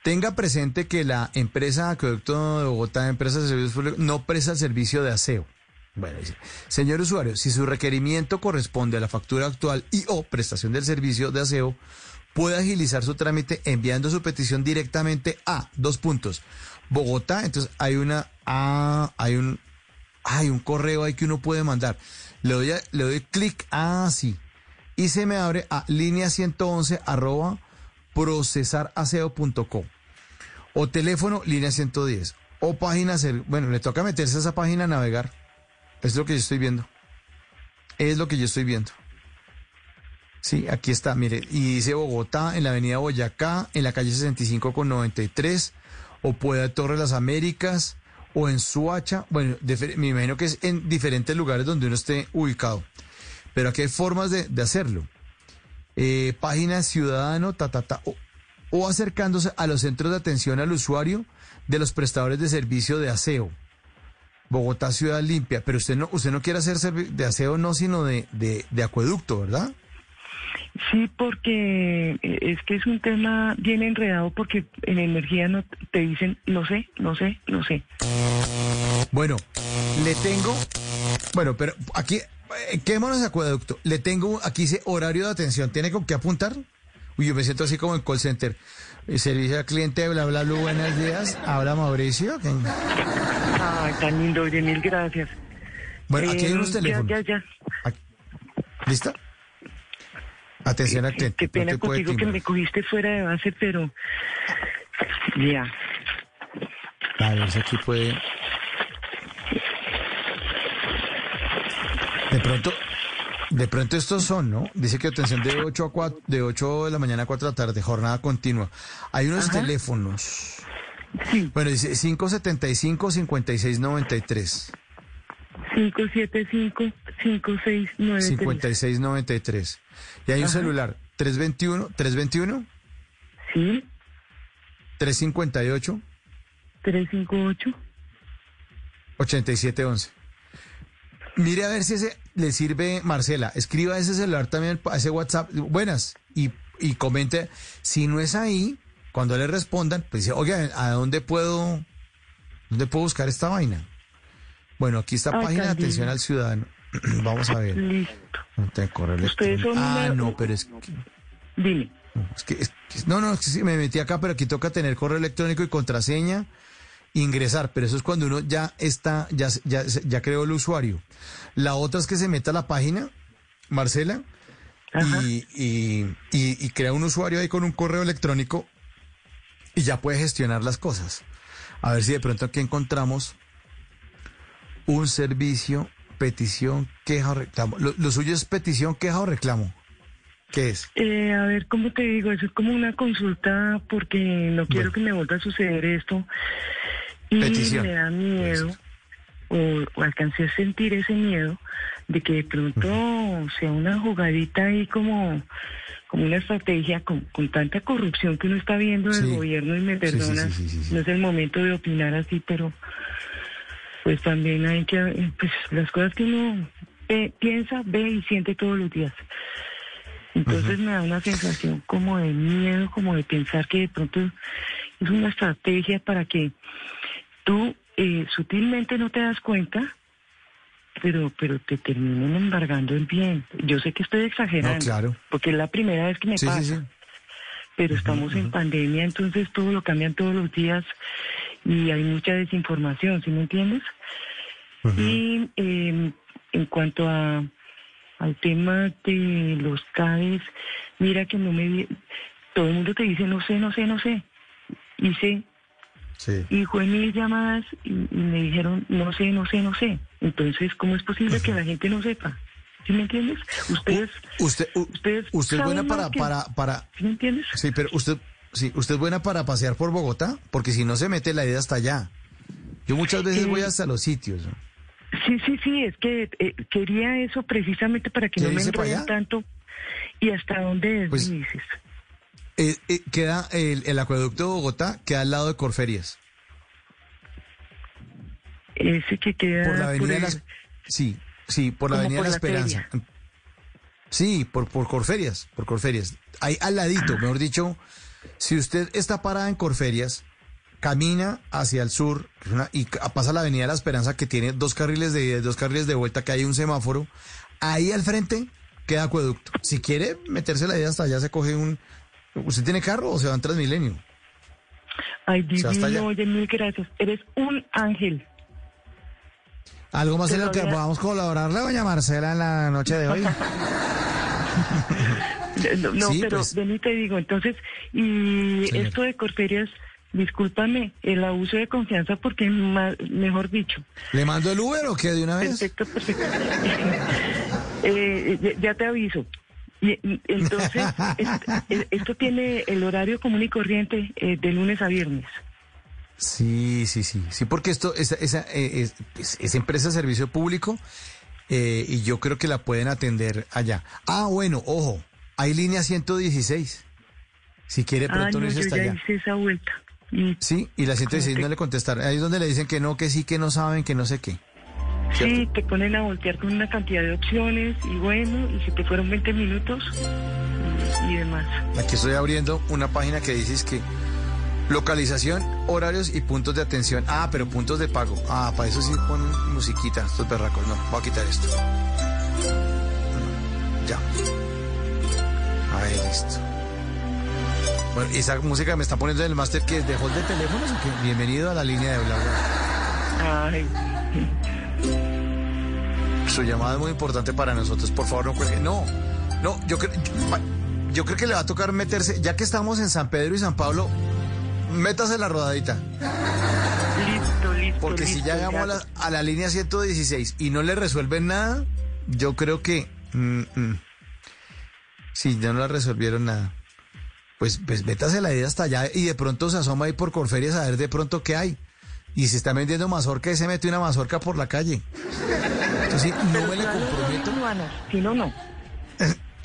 Tenga presente que la empresa Acueducto de Bogotá, empresa de servicios públicos, no presta el servicio de aseo. Bueno, dice, señor usuario, si su requerimiento corresponde a la factura actual y o prestación del servicio de aseo, puede agilizar su trámite enviando su petición directamente a dos puntos. Bogotá, entonces hay una, ah, hay un, hay un correo ahí que uno puede mandar. Le doy, le doy clic, ah, sí. Y se me abre a línea 111 arroba procesaraseo.com. O teléfono, línea 110. O página, bueno, le toca meterse a esa página a navegar. Es lo que yo estoy viendo. Es lo que yo estoy viendo. Sí, aquí está, mire, y dice Bogotá, en la avenida Boyacá, en la calle 65 con 93, o puede Torre Las Américas, o en Suacha, bueno, me imagino que es en diferentes lugares donde uno esté ubicado. Pero aquí hay formas de, de hacerlo. Eh, página ciudadano, ta, ta, ta, o, acercándose a los centros de atención al usuario de los prestadores de servicio de aseo. Bogotá Ciudad Limpia, pero usted no, usted no quiere hacer de aseo no, sino de, de acueducto, ¿verdad? Sí, porque eh, es que es un tema bien enredado porque en energía no te dicen no sé, no sé, no sé. Bueno, le tengo, bueno, pero aquí, eh, quedémonos de acueducto. Le tengo, aquí dice horario de atención, ¿tiene con qué apuntar? Uy, yo me siento así como en call center. Eh, Servicio al cliente, bla, bla, bla, buenos días. Habla Mauricio. ¿Qué? Ay, tan lindo, oye, mil gracias. Bueno, aquí hay unos ya, teléfonos. Ya, ya. ¿Lista? Atención cliente. Qué no pena puede contigo que me cogiste fuera de base, pero ya. A ver si aquí puede. De pronto, de pronto estos son, ¿no? Dice que atención de 8 a 4, de 8 de la mañana a 4 de la tarde, jornada continua. Hay unos Ajá. teléfonos. Bueno, dice 575-5693. 575 5693 5693. Y hay un Ajá. celular 321, 321. Sí. 358 358 8711. Mire a ver si ese le sirve, Marcela. Escriba ese celular también, a ese WhatsApp. Buenas. Y, y comente. Si no es ahí, cuando le respondan, pues dice, oiga, ¿a dónde puedo, dónde puedo buscar esta vaina? Bueno, aquí está Ay, página de atención al ciudadano. Vamos a ver. Listo. Ustedes son Ah, una- no, pero es que. Dime. No, es que, es que- no, no, es que sí, me metí acá, pero aquí toca tener correo electrónico y contraseña, ingresar, pero eso es cuando uno ya está, ya, ya, ya creó el usuario. La otra es que se meta a la página, Marcela, y, y, y, y crea un usuario ahí con un correo electrónico y ya puede gestionar las cosas. A ver si de pronto aquí encontramos un servicio, petición, queja o reclamo. Lo, lo suyo es petición, queja o reclamo. ¿Qué es? Eh, a ver, ¿cómo te digo? Eso es como una consulta porque no quiero que me vuelva a suceder esto. Y Petición. me da miedo, o, o alcancé a sentir ese miedo, de que de pronto sea una jugadita ahí como, como una estrategia con, con tanta corrupción que uno está viendo del Sí. gobierno y me perdona. sí, sí. No es el momento de opinar así, pero pues también hay que, eh, pues las cosas que uno ve- piensa, ve y siente todos los días. Entonces me da una sensación como de miedo, como de pensar que de pronto es una estrategia para que tú eh, sutilmente no te das cuenta, pero pero te terminen embargando el bien. Yo sé que estoy exagerando, No, claro. porque es la primera vez que me Sí, pasa. sí, sí. Pero estamos en pandemia, entonces todo lo cambian todos los días y hay mucha desinformación, ¿sí me entiendes? Y eh, en cuanto a al tema de los CADES, mira que no me... Todo el mundo te dice, no sé, no sé, no sé. Hice, Sí. y fue mil llamadas y, y me dijeron, no sé, no sé, no sé. Entonces, ¿cómo es posible que la gente no sepa? ¿Sí me entiendes? Ustedes... Usted, u- ustedes usted es buena para, que- para, para. ¿Sí me entiendes? Sí, pero usted, sí, usted es buena para pasear por Bogotá, porque si no se mete la idea hasta allá. Yo muchas veces Eh, voy hasta los sitios. ¿no? Sí, sí, sí, es que eh, quería eso precisamente para que no ¿Quiere me allá? tanto. ¿Y hasta dónde es, Pues- me dices? Eh, eh, queda el, el acueducto de Bogotá, queda al lado de Corferias. Ese que queda Por la avenida el- las. Sí, sí, por la avenida por de la la Esperanza. Sí, por, por Corferias, por Corferias. Ahí al ladito, mejor dicho, si usted está parada en Corferias, camina hacia el sur y pasa la Avenida La Esperanza que tiene dos carriles de dos carriles de vuelta, que hay un semáforo. Ahí al frente queda acueducto. Si quiere meterse la idea hasta allá, se coge un... ¿Usted tiene carro o se va en Transmilenio? Ay, divino, oye, mil gracias. Eres un ángel. ¿Algo más en lo que podamos colaborarle, doña Marcela, en la noche de hoy? No, no, Sí, pero pues. ven y te digo, entonces, y esto de Corferias, discúlpame, el abuso de confianza, porque, ma- mejor dicho, ¿Le mando el Uber o qué de una vez? perfecto, perfecto. Eh, ya, ya te aviso. Entonces, est- esto tiene el horario común y corriente eh, de lunes a viernes. Sí, sí, sí, sí, porque esto, esa, esa, eh, es, es- es empresa de servicio público eh, y yo creo que la pueden atender allá. Ah, bueno, ojo, hay línea 116. Si quiere Ah, pronto no, no yo ya hice esa vuelta. Y Sí, y la 116 Como no le contestaron. Ahí es donde le dicen que no, que sí, que no saben, que no sé qué. sí, te ponen a voltear con una cantidad de opciones y bueno, y si te fueron 20 minutos y, demás. Aquí estoy abriendo una página que dice es que localización, horarios y puntos de atención. Ah, pero puntos de pago. Ah, para eso sí ponen musiquita, estos berracos. No, voy a quitar esto. Ya. Ahí, listo. Bueno, y esa música me está poniendo en el máster que es de teléfonos o qué? Bienvenido a la línea de bla bla. Ay, Su llamada es muy importante para nosotros. Por favor, no cuelgue. No, no, yo, creo yo, yo creo que le va a tocar meterse, ya que estamos en San Pedro y San Pablo, métase la rodadita. listo, listo. Porque si ya llegamos a la, a la línea 116 y no le resuelven nada, yo creo que... mm, mm, si ya no la resolvieron nada, pues, pues métase la idea hasta allá y de pronto se asoma ahí por Corferias a ver de pronto qué hay. Y si está vendiendo mazorca y se mete una mazorca por la calle. Entonces, no me le comprometo. Si no, no.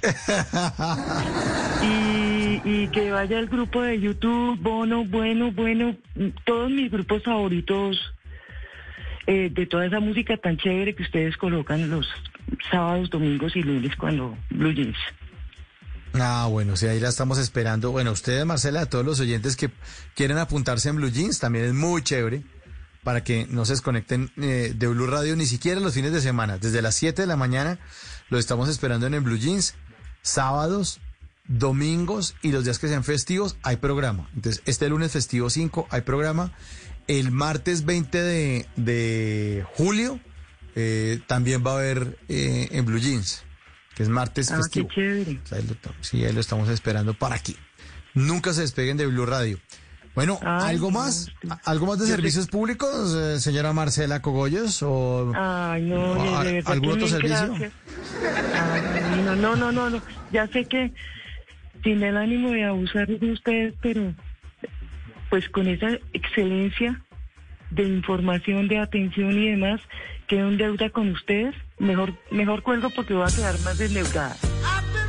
Y, y que vaya el grupo de YouTube, Bono, bueno, bueno, todos mis grupos favoritos eh, de toda esa música tan chévere que ustedes colocan los sábados, domingos y lunes cuando Blue Jeans. Ah, bueno, sí, ahí la estamos esperando. Bueno, ustedes, Marcela, a todos los oyentes que quieren apuntarse en Blue Jeans, también es muy chévere para que no se desconecten eh, de Blue Radio ni siquiera los fines de semana. Desde las 7 de la mañana lo estamos esperando en el Blue Jeans. Sábados, domingos y los días que sean festivos hay programa. Entonces, este lunes festivo 5 hay programa. El martes 20 de, de julio eh, también va a haber eh, en Blue Jeans, que es martes Ah, festivo. qué chévere. Ahí lo to- sí, ahí lo estamos esperando para aquí. Nunca se despeguen de Blue Radio. Bueno, Ay, ¿algo no, más? ¿Algo más de servicios públicos, eh, señora Marcela Cogollos? ¿O Ay, no, o de- a- de verdad algún otro servicio? Ay, no, no, no, no, no. Ya sé que sin el ánimo de abusar de ustedes, pero pues con esa excelencia de información, de atención y demás, quedo en deuda con ustedes. Mejor, mejor cuelgo porque voy a quedar más desdeudada.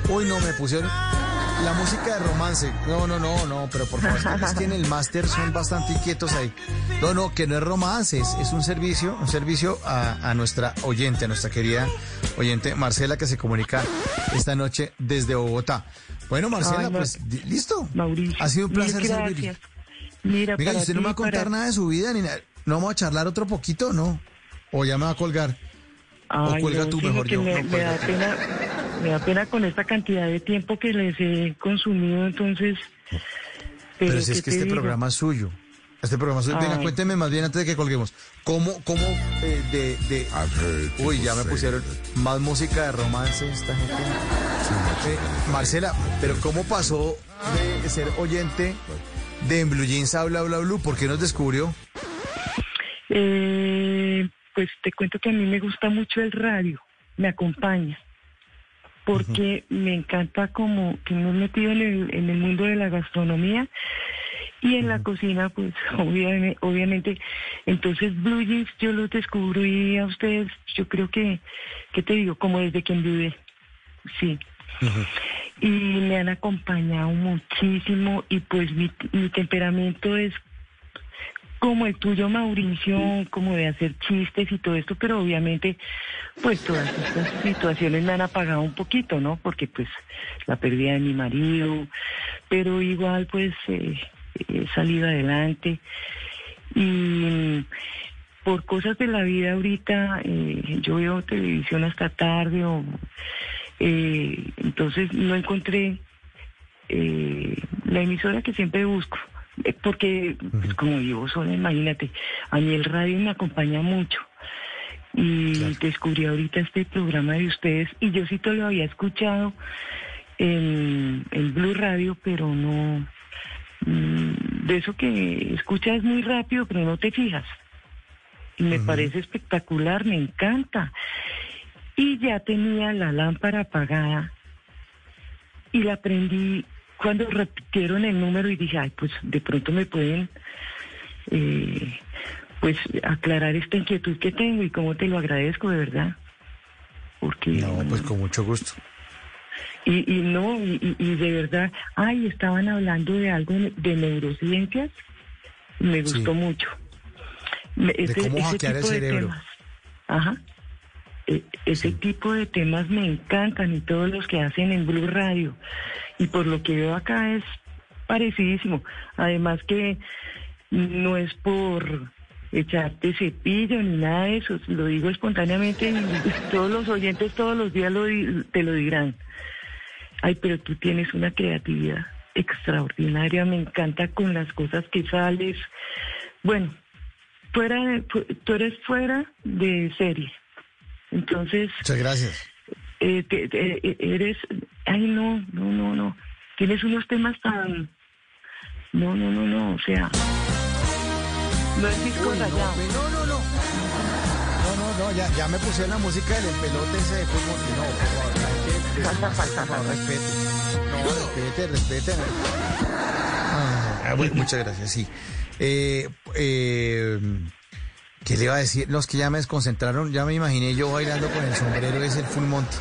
Uy, no, me pusieron la música de romance. No, no, no, no, pero por favor, es que- en el máster son bastante inquietos ahí. No, no, que no es romance, es, es un servicio, un servicio a, a nuestra oyente, a nuestra querida oyente Marcela, que se comunica esta noche desde Bogotá. Bueno, Marcela, Ay, pues listo. Mauricio, Ha sido un placer servirle. Mira, Venga, ¿y para usted no me va a contar para- nada de su vida ni nada? ¿No vamos a charlar otro poquito no? ¿O ya me va a colgar? Ay, o cuelga no, tú mejor que yo. Me, no, me da pena, me da pena con esta cantidad de tiempo que les he consumido, entonces. Pero, si es ¿qué que te este digo? programa es suyo. Este programa es suyo. Venga, cuénteme más bien antes de que colguemos. ¿Cómo, cómo eh, de, de... Uy, ya me pusieron más música de romance esta gente. Eh, Marcela, pero ¿cómo pasó de ser oyente de En Blue Jeans a Bla Bla Blue? ¿Por qué nos descubrió? Eh, pues te cuento que a mí me gusta mucho el radio, me acompaña, porque me encanta como que me he metido en el, en el mundo de la gastronomía y en la cocina, pues obviamente, obviamente. Entonces Blue Jeans yo los descubrí a ustedes, yo creo que, ¿qué te digo? Como desde que enviudé, sí. Y me han acompañado muchísimo y pues mi, mi temperamento es como el tuyo, Mauricio, como de hacer chistes y todo esto, pero obviamente, pues todas estas situaciones me han apagado un poquito, ¿no? Porque pues la pérdida de mi marido, pero igual pues eh, he salido adelante. Y por cosas de la vida ahorita, eh, yo veo televisión hasta tarde, o, eh, entonces no encontré eh, la emisora que siempre busco. Eh, Porque, pues, como vivo sola, imagínate, a mí el radio me acompaña mucho. Y descubrí ahorita este programa de ustedes, y yo sí te lo había escuchado en, en Blue Radio, pero no. mm, De eso que escuchas muy rápido, pero no te fijas. Y me parece espectacular, me encanta. Y ya tenía la lámpara apagada y la prendí cuando repitieron el número y dije, ay, pues de pronto me pueden eh, pues aclarar esta inquietud que tengo y cómo te lo agradezco de verdad. Porque No, pues con mucho gusto. y, y no, y, y- de verdad, ay, estaban hablando de algo de neurociencias, me gustó mucho. Me- ese- cómo ese hackear el de cerebro. Ajá. E- ese tipo de temas me encantan y todos los que hacen en Blue Radio. Y por lo que veo acá es parecidísimo. Además que no es por echarte cepillo ni nada de eso, lo digo espontáneamente todos los oyentes todos los días lo te lo dirán. Ay, pero tú tienes una creatividad extraordinaria, me encanta con las cosas que sales. Bueno, fuera de- tú eres fuera de serie. Entonces, Muchas gracias. eh, te- te- eh, eres, ay no, no, no, no, tienes unos temas tan, no, no, no, no, o sea, no es disco Uy, no, no, no, no. No, no, no, ya, ya me pusieron la música del pelote ese de fútbol. y No, por favor, hay que- por favor, respete. No, respete, respete. Ah, bueno, muchas gracias, sí. Eh, eh, ¿Qué le iba a decir? Los que ya me desconcentraron, ya me imaginé yo bailando con el sombrero ese, el full monte.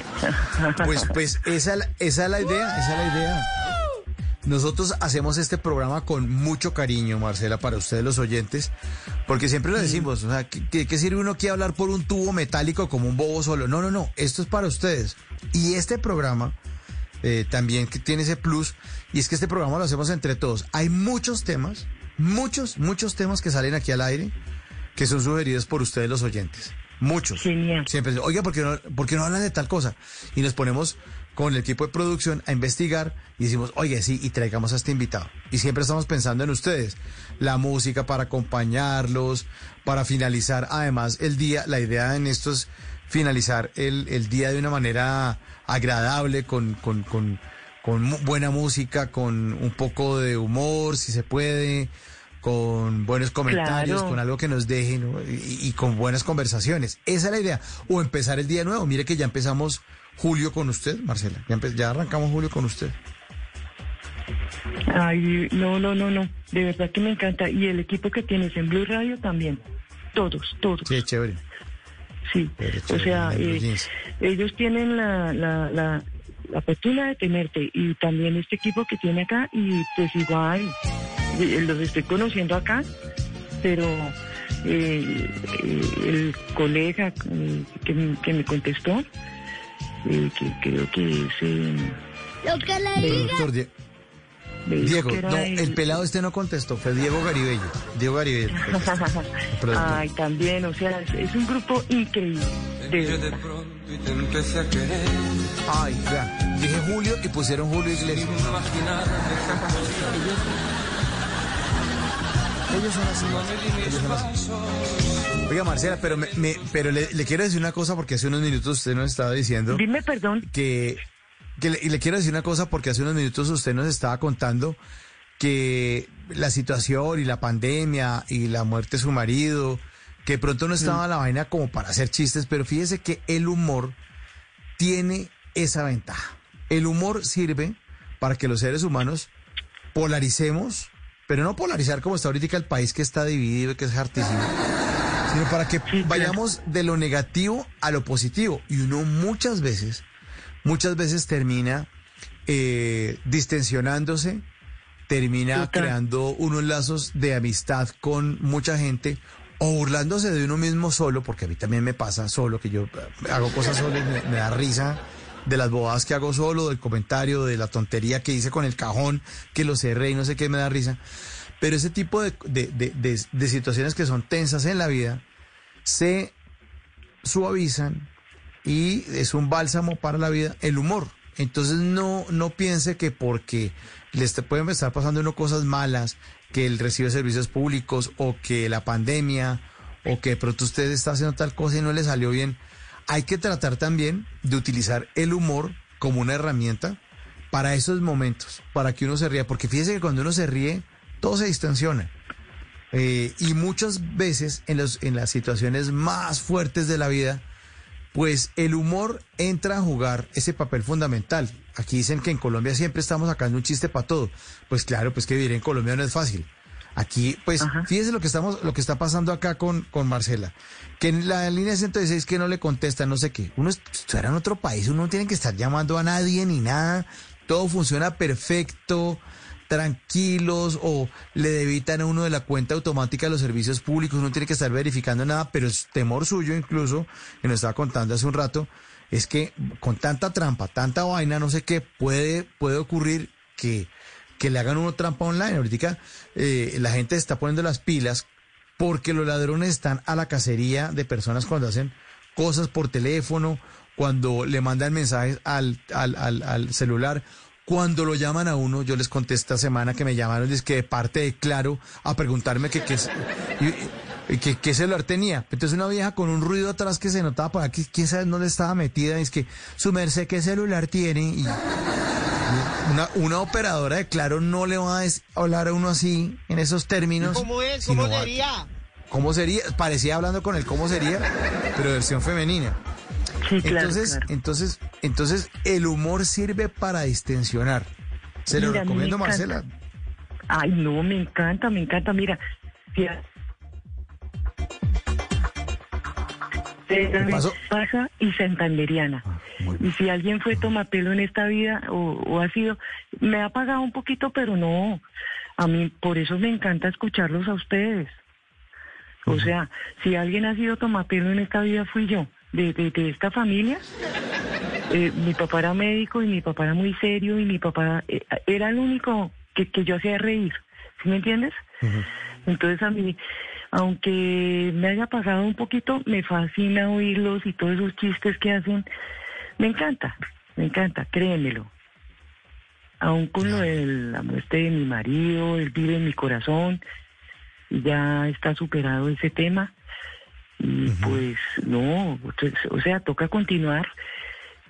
Pues, pues, esa, es la- esa es la idea, esa es la idea. Nosotros hacemos este programa con mucho cariño, Marcela, para ustedes los oyentes, porque siempre lo decimos, o sea, ¿qué, qué- qué sirve uno aquí hablar por un tubo metálico como un bobo solo? No, no, no, esto es para ustedes. Y este programa eh, también que tiene ese plus, y es que este programa lo hacemos entre todos. Hay muchos temas, muchos, muchos temas que salen aquí al aire que son sugeridos por ustedes los oyentes. Muchos. Siempre, dicen, oiga, ¿por qué, no, ¿por qué no hablan de tal cosa? Y nos ponemos con el equipo de producción a investigar y decimos, oye, sí, y traigamos a este invitado. Y siempre estamos pensando en ustedes. La música para acompañarlos, para finalizar además el día. La idea en esto es finalizar el, el día de una manera agradable, con, con, con, con buena música, con un poco de humor, si se puede, con buenos comentarios, Claro. con algo que nos dejen ¿no? y, y con buenas conversaciones. Esa es la idea. O empezar el día nuevo. Mire que ya empezamos julio con usted, Marcela. Ya, arrancamos julio con usted. Ay, no, no, no, no, de verdad que me encanta. Y el equipo que tienes en Blue Radio también, todos, todos. Sí, chévere. Sí, Chévere, o sea, eh, ellos tienen la, la, la, la fortuna de tenerte y también este equipo que tiene acá y pues igual eh, los estoy conociendo acá, pero eh, eh, el colega que, me- que me contestó, eh, que creo que es... eh, Lo que le dijo Diego, no, el- el pelado este no contestó, fue Diego Garibello. Diego Garibello. Ay, también, o sea, es, un grupo increíble. de verdad. Y te empecé a querer. Ay, vea, dije Julio y pusieron Julio Iglesias. Ellos son así. Ellos son así. Oiga, Marcela, pero, me, me- pero le, le quiero decir una cosa porque hace unos minutos usted nos estaba diciendo. Dime perdón. Que, que le, y le quiero decir una cosa porque hace unos minutos usted nos estaba contando que la situación y la pandemia y la muerte de su marido, que pronto no estaba la vaina como para hacer chistes, pero fíjese que el humor tiene esa ventaja. El humor sirve para que los seres humanos polaricemos, pero no polarizar como está ahorita el país que está dividido y que es hartísimo, sino para que vayamos de lo negativo a lo positivo. Y uno muchas veces, muchas veces termina eh, distensionándose, termina Total. creando unos lazos de amistad con mucha gente o burlándose de uno mismo solo, porque a mí también me pasa solo, que yo eh, hago cosas solo y me, me da risa de las bobadas que hago solo, del comentario, de la tontería que hice con el cajón, que lo cerré y no sé qué me da risa. Pero ese tipo de, de- de- de- de situaciones que son tensas en la vida se suavizan y es un bálsamo para la vida el humor. Entonces no, no piense que porque le est- pueden estar pasando uno cosas malas, que él recibe servicios públicos o que la pandemia o que de pronto usted está haciendo tal cosa y no le salió bien. Hay que tratar también de utilizar el humor como una herramienta para esos momentos, para que uno se ría, porque fíjese que cuando uno se ríe, todo se distensiona. Eh, y muchas veces en, los, en las situaciones más fuertes de la vida, pues el humor entra a jugar ese papel fundamental. Aquí dicen que en Colombia siempre estamos sacando un chiste para todo. Pues claro, pues que vivir en Colombia no es fácil. Aquí, pues, fíjese lo que estamos, lo que está pasando acá con, con Marcela. Que en la línea 116 que no le contesta, no sé qué. Uno estuviera en otro país, uno no tiene que estar llamando a nadie ni nada. Todo funciona perfecto, tranquilos, o le debitan a uno de la cuenta automática de los servicios públicos, no tiene que estar verificando nada, pero es temor suyo incluso, que nos estaba contando hace un rato, es que con tanta trampa, tanta vaina, no sé qué, puede, puede ocurrir que, que le hagan uno trampa online. Ahorita eh, la gente está poniendo las pilas porque los ladrones están a la cacería de personas cuando hacen cosas por teléfono, cuando le mandan mensajes al, al, al, al celular. Cuando lo llaman a uno, yo les conté esta semana que me llamaron, es que de parte de Claro, a preguntarme que qué que celular tenía. Entonces una vieja con un ruido atrás que se notaba por aquí, quién sabe dónde estaba metida, y es que su merced qué celular tiene. Y una, una operadora de Claro no le va a hablar a uno así, en esos términos. ¿Cómo es? ¿Cómo sería? ¿Cómo sería? Parecía hablando con el cómo sería, pero versión femenina. Sí, claro, entonces, claro. entonces, entonces el humor sirve para distensionar. Se lo Mira, recomiendo. Marcela. Ay, no, me encanta, me encanta. Mira, si a- pasó? pasa y santanderiana. y si alguien fue tomapelo en esta vida o, o ha sido, me ha pagado un poquito, pero no. A mí, por eso me encanta escucharlos a ustedes. O sea, si alguien ha sido tomapelo en esta vida, fui yo, de, de, de esta familia. Eh, mi papá era médico y mi papá era muy serio y mi papá eh, era el único que, que yo hacía reír. ¿Sí me entiendes? Entonces a mí, aunque me haya pasado un poquito, me fascina oírlos y todos esos chistes que hacen. Me encanta, me encanta, créemelo. Aún con lo de la muerte de mi marido, él vive en mi corazón y ya está superado ese tema. Y pues no, pues, o sea, toca continuar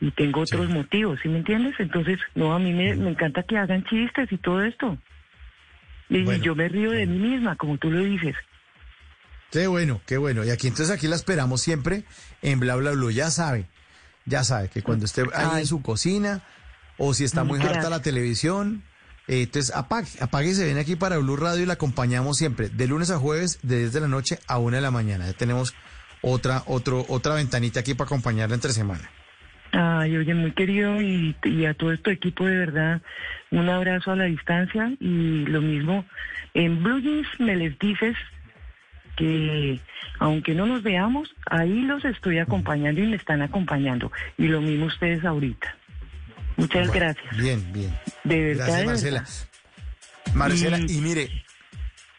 y tengo otros motivos, ¿sí me entiendes? Entonces, no, a mí me, me encanta que hagan chistes y todo esto. Y Bueno, yo me río de mí misma, como tú lo dices. Qué bueno, qué bueno. Y aquí entonces aquí la esperamos siempre en Bla Bla Blue. Ya sabe, ya sabe que cuando esté ahí en su cocina o si está muy harta la televisión, eh, entonces apague, apague y se viene aquí para Blue Radio y la acompañamos siempre de lunes a jueves de 10 de la noche a 1 de la mañana. Ya tenemos otra, otro, otra ventanita aquí para acompañarla entre semana. Ay, oye, muy querido y, a todo este equipo de verdad, un abrazo a la distancia y lo mismo, en Blue Jeans me les dices que aunque no nos veamos, ahí los estoy acompañando y me están acompañando. Y lo mismo ustedes ahorita. Muchas Bueno, gracias. Bien, bien. De verdad. Gracias, Marcela. verdad. Marcela, Y- y mire,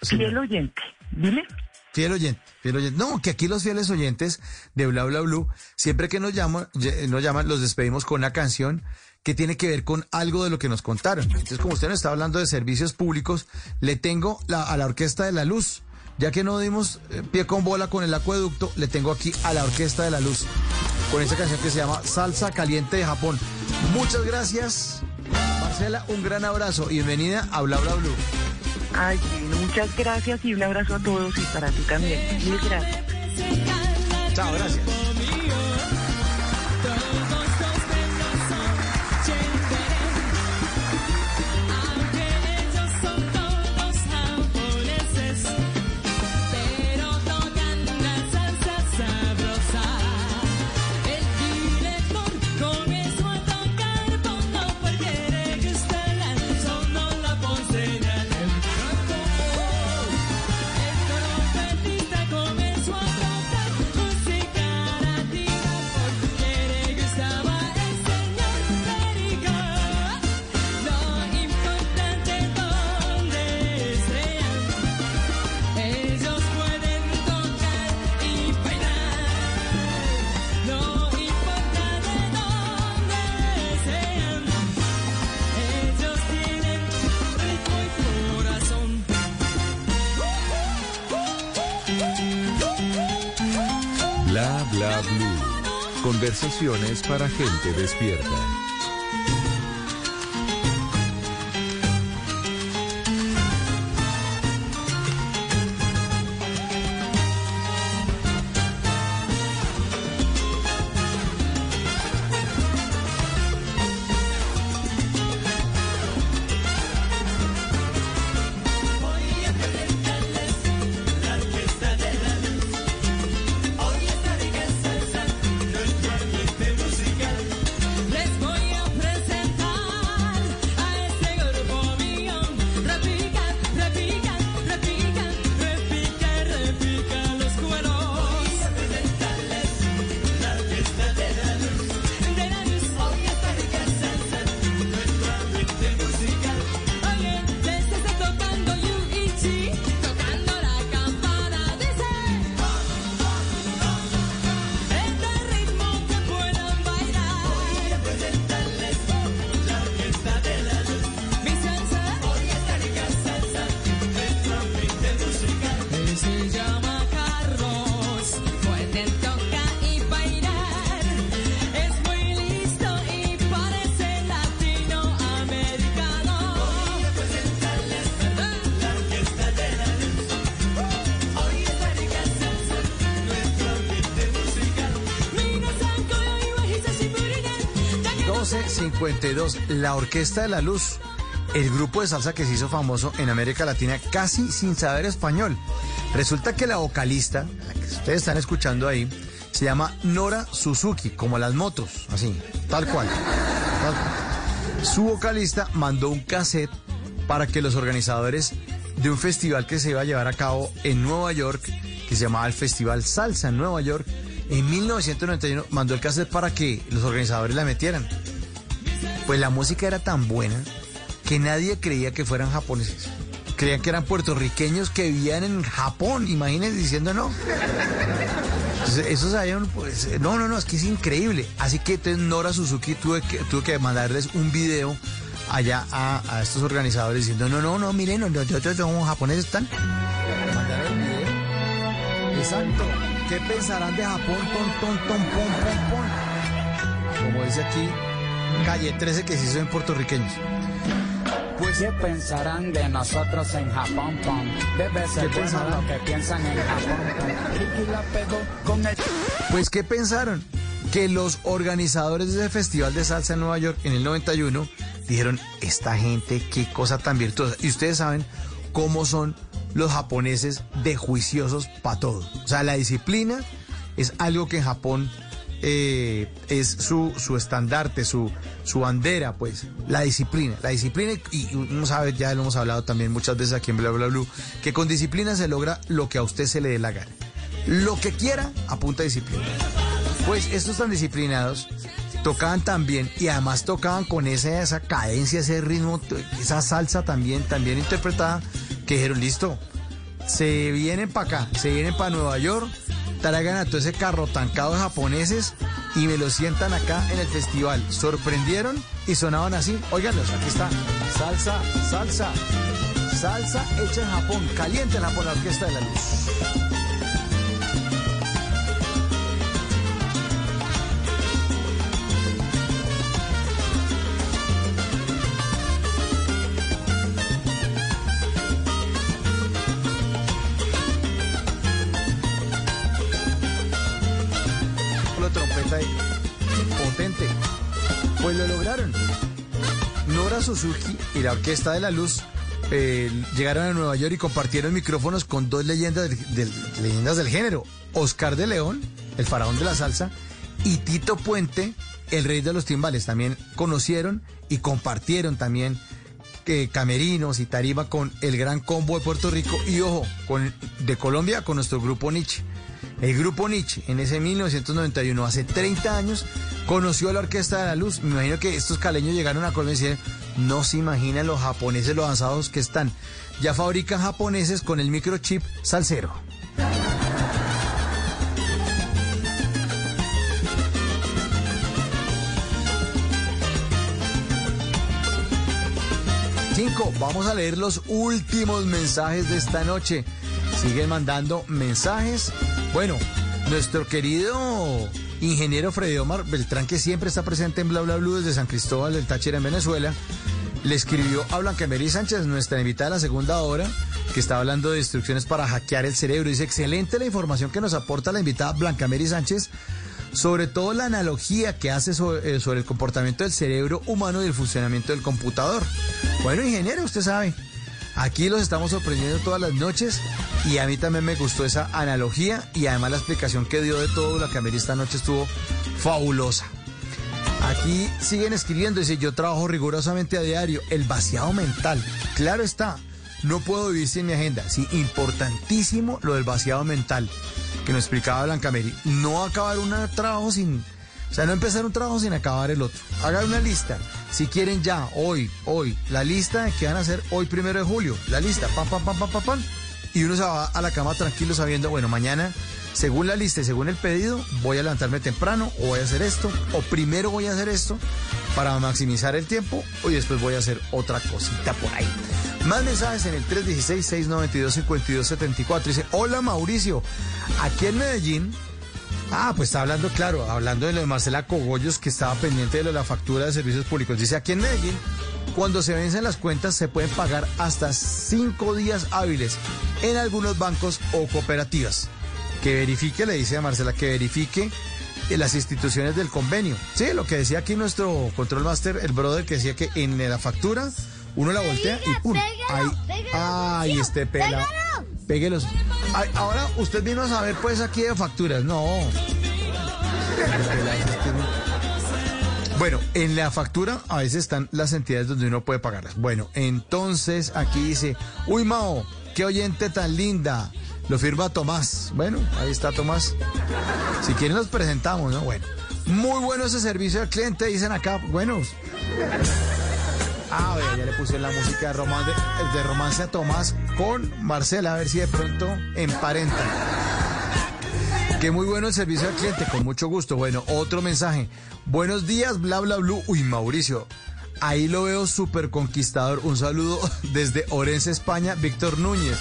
Fiel oyente, dime. Fiel oyente, fiel oyente. No, que aquí los fieles oyentes de Bla Bla Blue, siempre que nos llaman, nos llaman, los despedimos con una canción que tiene que ver con algo de lo que nos contaron. Entonces, como usted nos está hablando de servicios públicos, le tengo la- a la Orquesta de la Luz. Ya que no dimos eh, pie con bola con el acueducto, le tengo aquí a la Orquesta de la Luz con esta canción que se llama Salsa Caliente de Japón. Muchas gracias, Marcela. Un gran abrazo y bienvenida a Bla Bla Blue. Ay, muchas gracias y un abrazo a todos y para ti también. Mil gracias. Chao, gracias. Conversaciones para gente despierta. 1252, la Orquesta de la Luz, el grupo de salsa que se hizo famoso en América Latina casi sin saber español. Resulta que la vocalista, la que ustedes están escuchando ahí, se llama Nora Suzuki, como las motos, así, tal cual. tal cual. Su vocalista mandó un cassette para que los organizadores de un festival que se iba a llevar a cabo en Nueva York, que se llamaba el Festival Salsa en Nueva York, en 1991 mandó el cassette para que los organizadores la metieran. Pues la música era tan buena que nadie creía que fueran japoneses. Creían que eran puertorriqueños que vivían en Japón, imagínense diciendo no. Entonces, esos sabían, pues, no, no, no, es que es increíble. Así que entonces Nora Suzuki tuve que, mandarles un video allá a, estos organizadores diciendo, no, no, no, miren, no, yo, yo, yo, somos japoneses, están. Exacto. ¿Qué pensarán de Japón? Ton, ton, ton. Como dice aquí, calle 13 que se hizo en puertorriqueños. Pues, ¿Qué pensarán de nosotros en Japón? Pom? Debe ser ¿Qué bueno lo que piensan en Japón. Ricky la pegó con el... Pues, ¿qué pensaron? Que los organizadores de ese festival de salsa en Nueva York en el 91 dijeron, esta gente, qué cosa tan virtuosa. Y ustedes saben cómo son los japoneses de juiciosos para todo. O sea, la disciplina es algo que en Japón eh, es su, su estandarte, su, su bandera, pues, la disciplina. La disciplina, y uno sabe, ya lo hemos hablado también muchas veces aquí en Bla Bla que con disciplina se logra lo que a usted se le dé la gana. Lo que quiera, apunta disciplina. Pues estos tan disciplinados tocaban tan bien y además tocaban con esa, esa cadencia, ese ritmo, esa salsa también, también interpretada, que dijeron, listo, se vienen para acá, se vienen para Nueva York, traigan a todo ese carro tancado de japoneses y me lo sientan acá en el festival. Sorprendieron y sonaban así. Óiganlos, aquí está. Salsa, salsa, salsa hecha en Japón, caliente en Japón, la Orquesta de la Luz. Suzuki y la Orquesta de la Luz eh, llegaron a Nueva York y compartieron micrófonos con dos leyendas del, leyendas del género. Oscar de León, el faraón de la salsa, y Tito Puente, el rey de los timbales. También conocieron y compartieron también eh, camerinos y tarima con el gran combo de Puerto Rico y ojo, con, de Colombia con nuestro grupo Nietzsche. El grupo Nietzsche en ese 1991, hace 30 años, conoció a la Orquesta de la Luz. Me imagino que estos caleños llegaron a Colombia y decían, no se imaginan los japoneses, los avanzados que están. Ya fabrican japoneses con el microchip salsero. Cinco, vamos a leer los últimos mensajes de esta noche. Siguen mandando mensajes. Bueno, nuestro querido ingeniero Freddy Omar Beltrán, que siempre está presente en Bla Bla Blue desde San Cristóbal del Táchira en Venezuela, le escribió a Blanca Mary Sánchez, nuestra invitada de la segunda hora, que está hablando de instrucciones para hackear el cerebro. Dice, excelente la información que nos aporta la invitada Blanca Mary Sánchez, sobre todo la analogía que hace sobre, eh, sobre el comportamiento del cerebro humano y el funcionamiento del computador. Bueno, ingeniero, usted sabe, aquí los estamos sorprendiendo todas las noches y a mí también me gustó esa analogía y además la explicación que dio de todo Blanca Mary esta noche estuvo fabulosa. Aquí siguen escribiendo, dice, yo trabajo rigurosamente a diario, el vaciado mental, claro está, no puedo vivir sin mi agenda, sí, importantísimo lo del vaciado mental, que nos explicaba Blanca Mary, no acabar un trabajo sin, o sea, no empezar un trabajo sin acabar el otro, hagan una lista, si quieren ya, hoy, hoy, la lista que van a hacer hoy primero de julio, la lista, pam, pam, pam, pam, pam, pam, y uno se va a la cama tranquilo sabiendo, bueno, mañana según la lista y según el pedido, voy a levantarme temprano o voy a hacer esto, o primero voy a hacer esto para maximizar el tiempo y después voy a hacer otra cosita por ahí. Más mensajes en el 316-692-5274. Dice, hola Mauricio, aquí en Medellín, ah, pues está hablando, claro, hablando de lo de Marcela Cogollos, que estaba pendiente de lo de la factura de servicios públicos. Dice, aquí en Medellín, cuando se vencen las cuentas se pueden pagar hasta cinco días hábiles en algunos bancos o cooperativas que verifique, le dice a Marcela, que verifique las instituciones del convenio. Sí, lo que decía aquí nuestro control master, el brother, que decía que en la factura uno la voltea y ¡pum! Ahí, ay, este pela. Péguelos. Ay, ahora usted vino a saber pues aquí de facturas. No. Bueno, en la factura a veces están las entidades donde uno puede pagarlas. Bueno, entonces aquí dice, uy Mao, qué oyente tan linda. Lo firma Tomás. Bueno, ahí está Tomás. Si quieren nos presentamos, ¿no? Bueno. Muy bueno ese servicio al cliente, dicen acá. Bueno. Ah, ya le puse la música de romance, de romance a Tomás con Marcela, a ver si de pronto emparentan. Que muy bueno el servicio al cliente, con mucho gusto. Bueno, otro mensaje. Buenos días, bla, bla, bla. Uy, Mauricio. Ahí lo veo súper conquistador. Un saludo desde Orense, España, Víctor Núñez.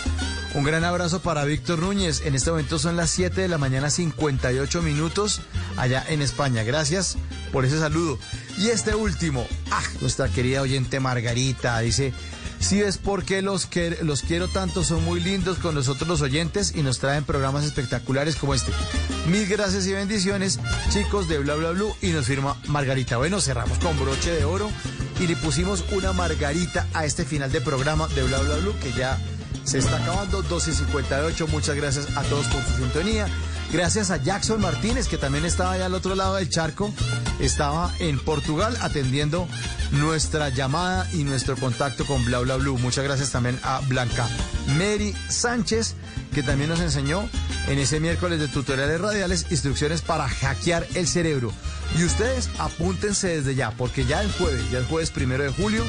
Un gran abrazo para Víctor Núñez. En este momento son las 7 de la mañana, 58 minutos allá en España. Gracias por ese saludo. Y este último, ah, nuestra querida oyente Margarita dice, si ves por qué los, que, los quiero tanto, son muy lindos con nosotros los oyentes y nos traen programas espectaculares como este. Mil gracias y bendiciones, chicos de Bla Bla Blue. Y nos firma Margarita. Bueno, cerramos con broche de oro y le pusimos una Margarita a este final de programa de Bla Bla Blue que ya se está acabando, 12 y 58. Muchas gracias a todos por su sintonía. Gracias a Jackson Martínez, que también estaba allá al otro lado del charco. Estaba en Portugal atendiendo nuestra llamada y nuestro contacto con Bla Bla Blue. Muchas gracias también a Blanca Mary Sánchez, que también nos enseñó en ese miércoles de tutoriales radiales instrucciones para hackear el cerebro. Y ustedes apúntense desde ya, porque ya el jueves, ya el jueves primero de julio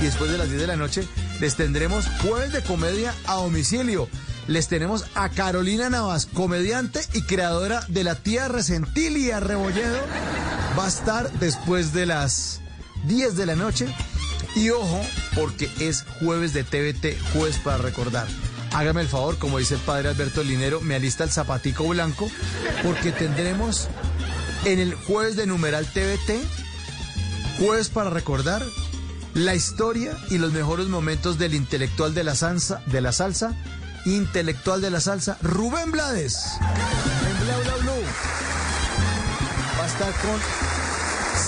y después de las 10 de la noche, les tendremos jueves de comedia a domicilio. Les tenemos a Carolina Navas, comediante y creadora de La Tía Resentilia Rebolledo. Va a estar después de las 10 de la noche. Y ojo, porque es jueves de TVT, jueves para recordar. Hágame el favor, como dice el padre Alberto Linero, me alista el zapatico blanco, porque tendremos en el jueves de numeral TVT, jueves para recordar la historia y los mejores momentos del intelectual de la salsa, de la salsa, intelectual de la salsa, Rubén Blades. En Bla Blue. Va a estar con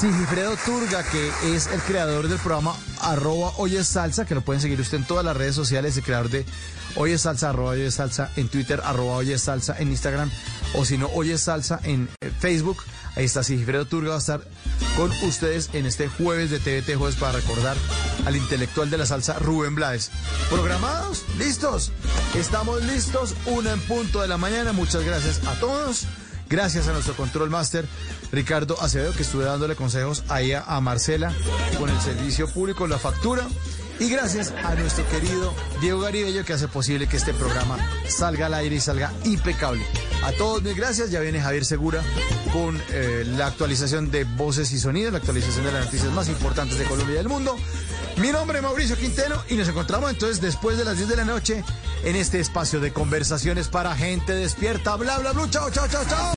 Sigifredo Turga, que es el creador del programa arroba Hoy es Salsa, que lo pueden seguir usted en todas las redes sociales, el creador de Hoy es Salsa, arroba Hoy es Salsa en Twitter, arroba Hoy es Salsa en Instagram, o si no, Hoy es Salsa en eh, Facebook. Ahí está Sigifredo Turga, va a estar con ustedes en este jueves de TVT Jueves para recordar al intelectual de la salsa Rubén Blades. ¿Programados? ¿Listos? Estamos listos, una en punto de la mañana. Muchas gracias a todos. Gracias a nuestro control master Ricardo Acevedo, que estuve dándole consejos ahí a Marcela con el servicio público, la factura. Y gracias a nuestro querido Diego Garibello que hace posible que este programa salga al aire y salga impecable. A todos mil gracias. Ya viene Javier Segura con eh, la actualización de voces y sonidos, la actualización de las noticias más importantes de Colombia y del mundo. Mi nombre es Mauricio Quintero y nos encontramos entonces después de las 10 de la noche en este espacio de conversaciones para gente despierta. Bla, bla, bla. Chao, chao, chao, chao.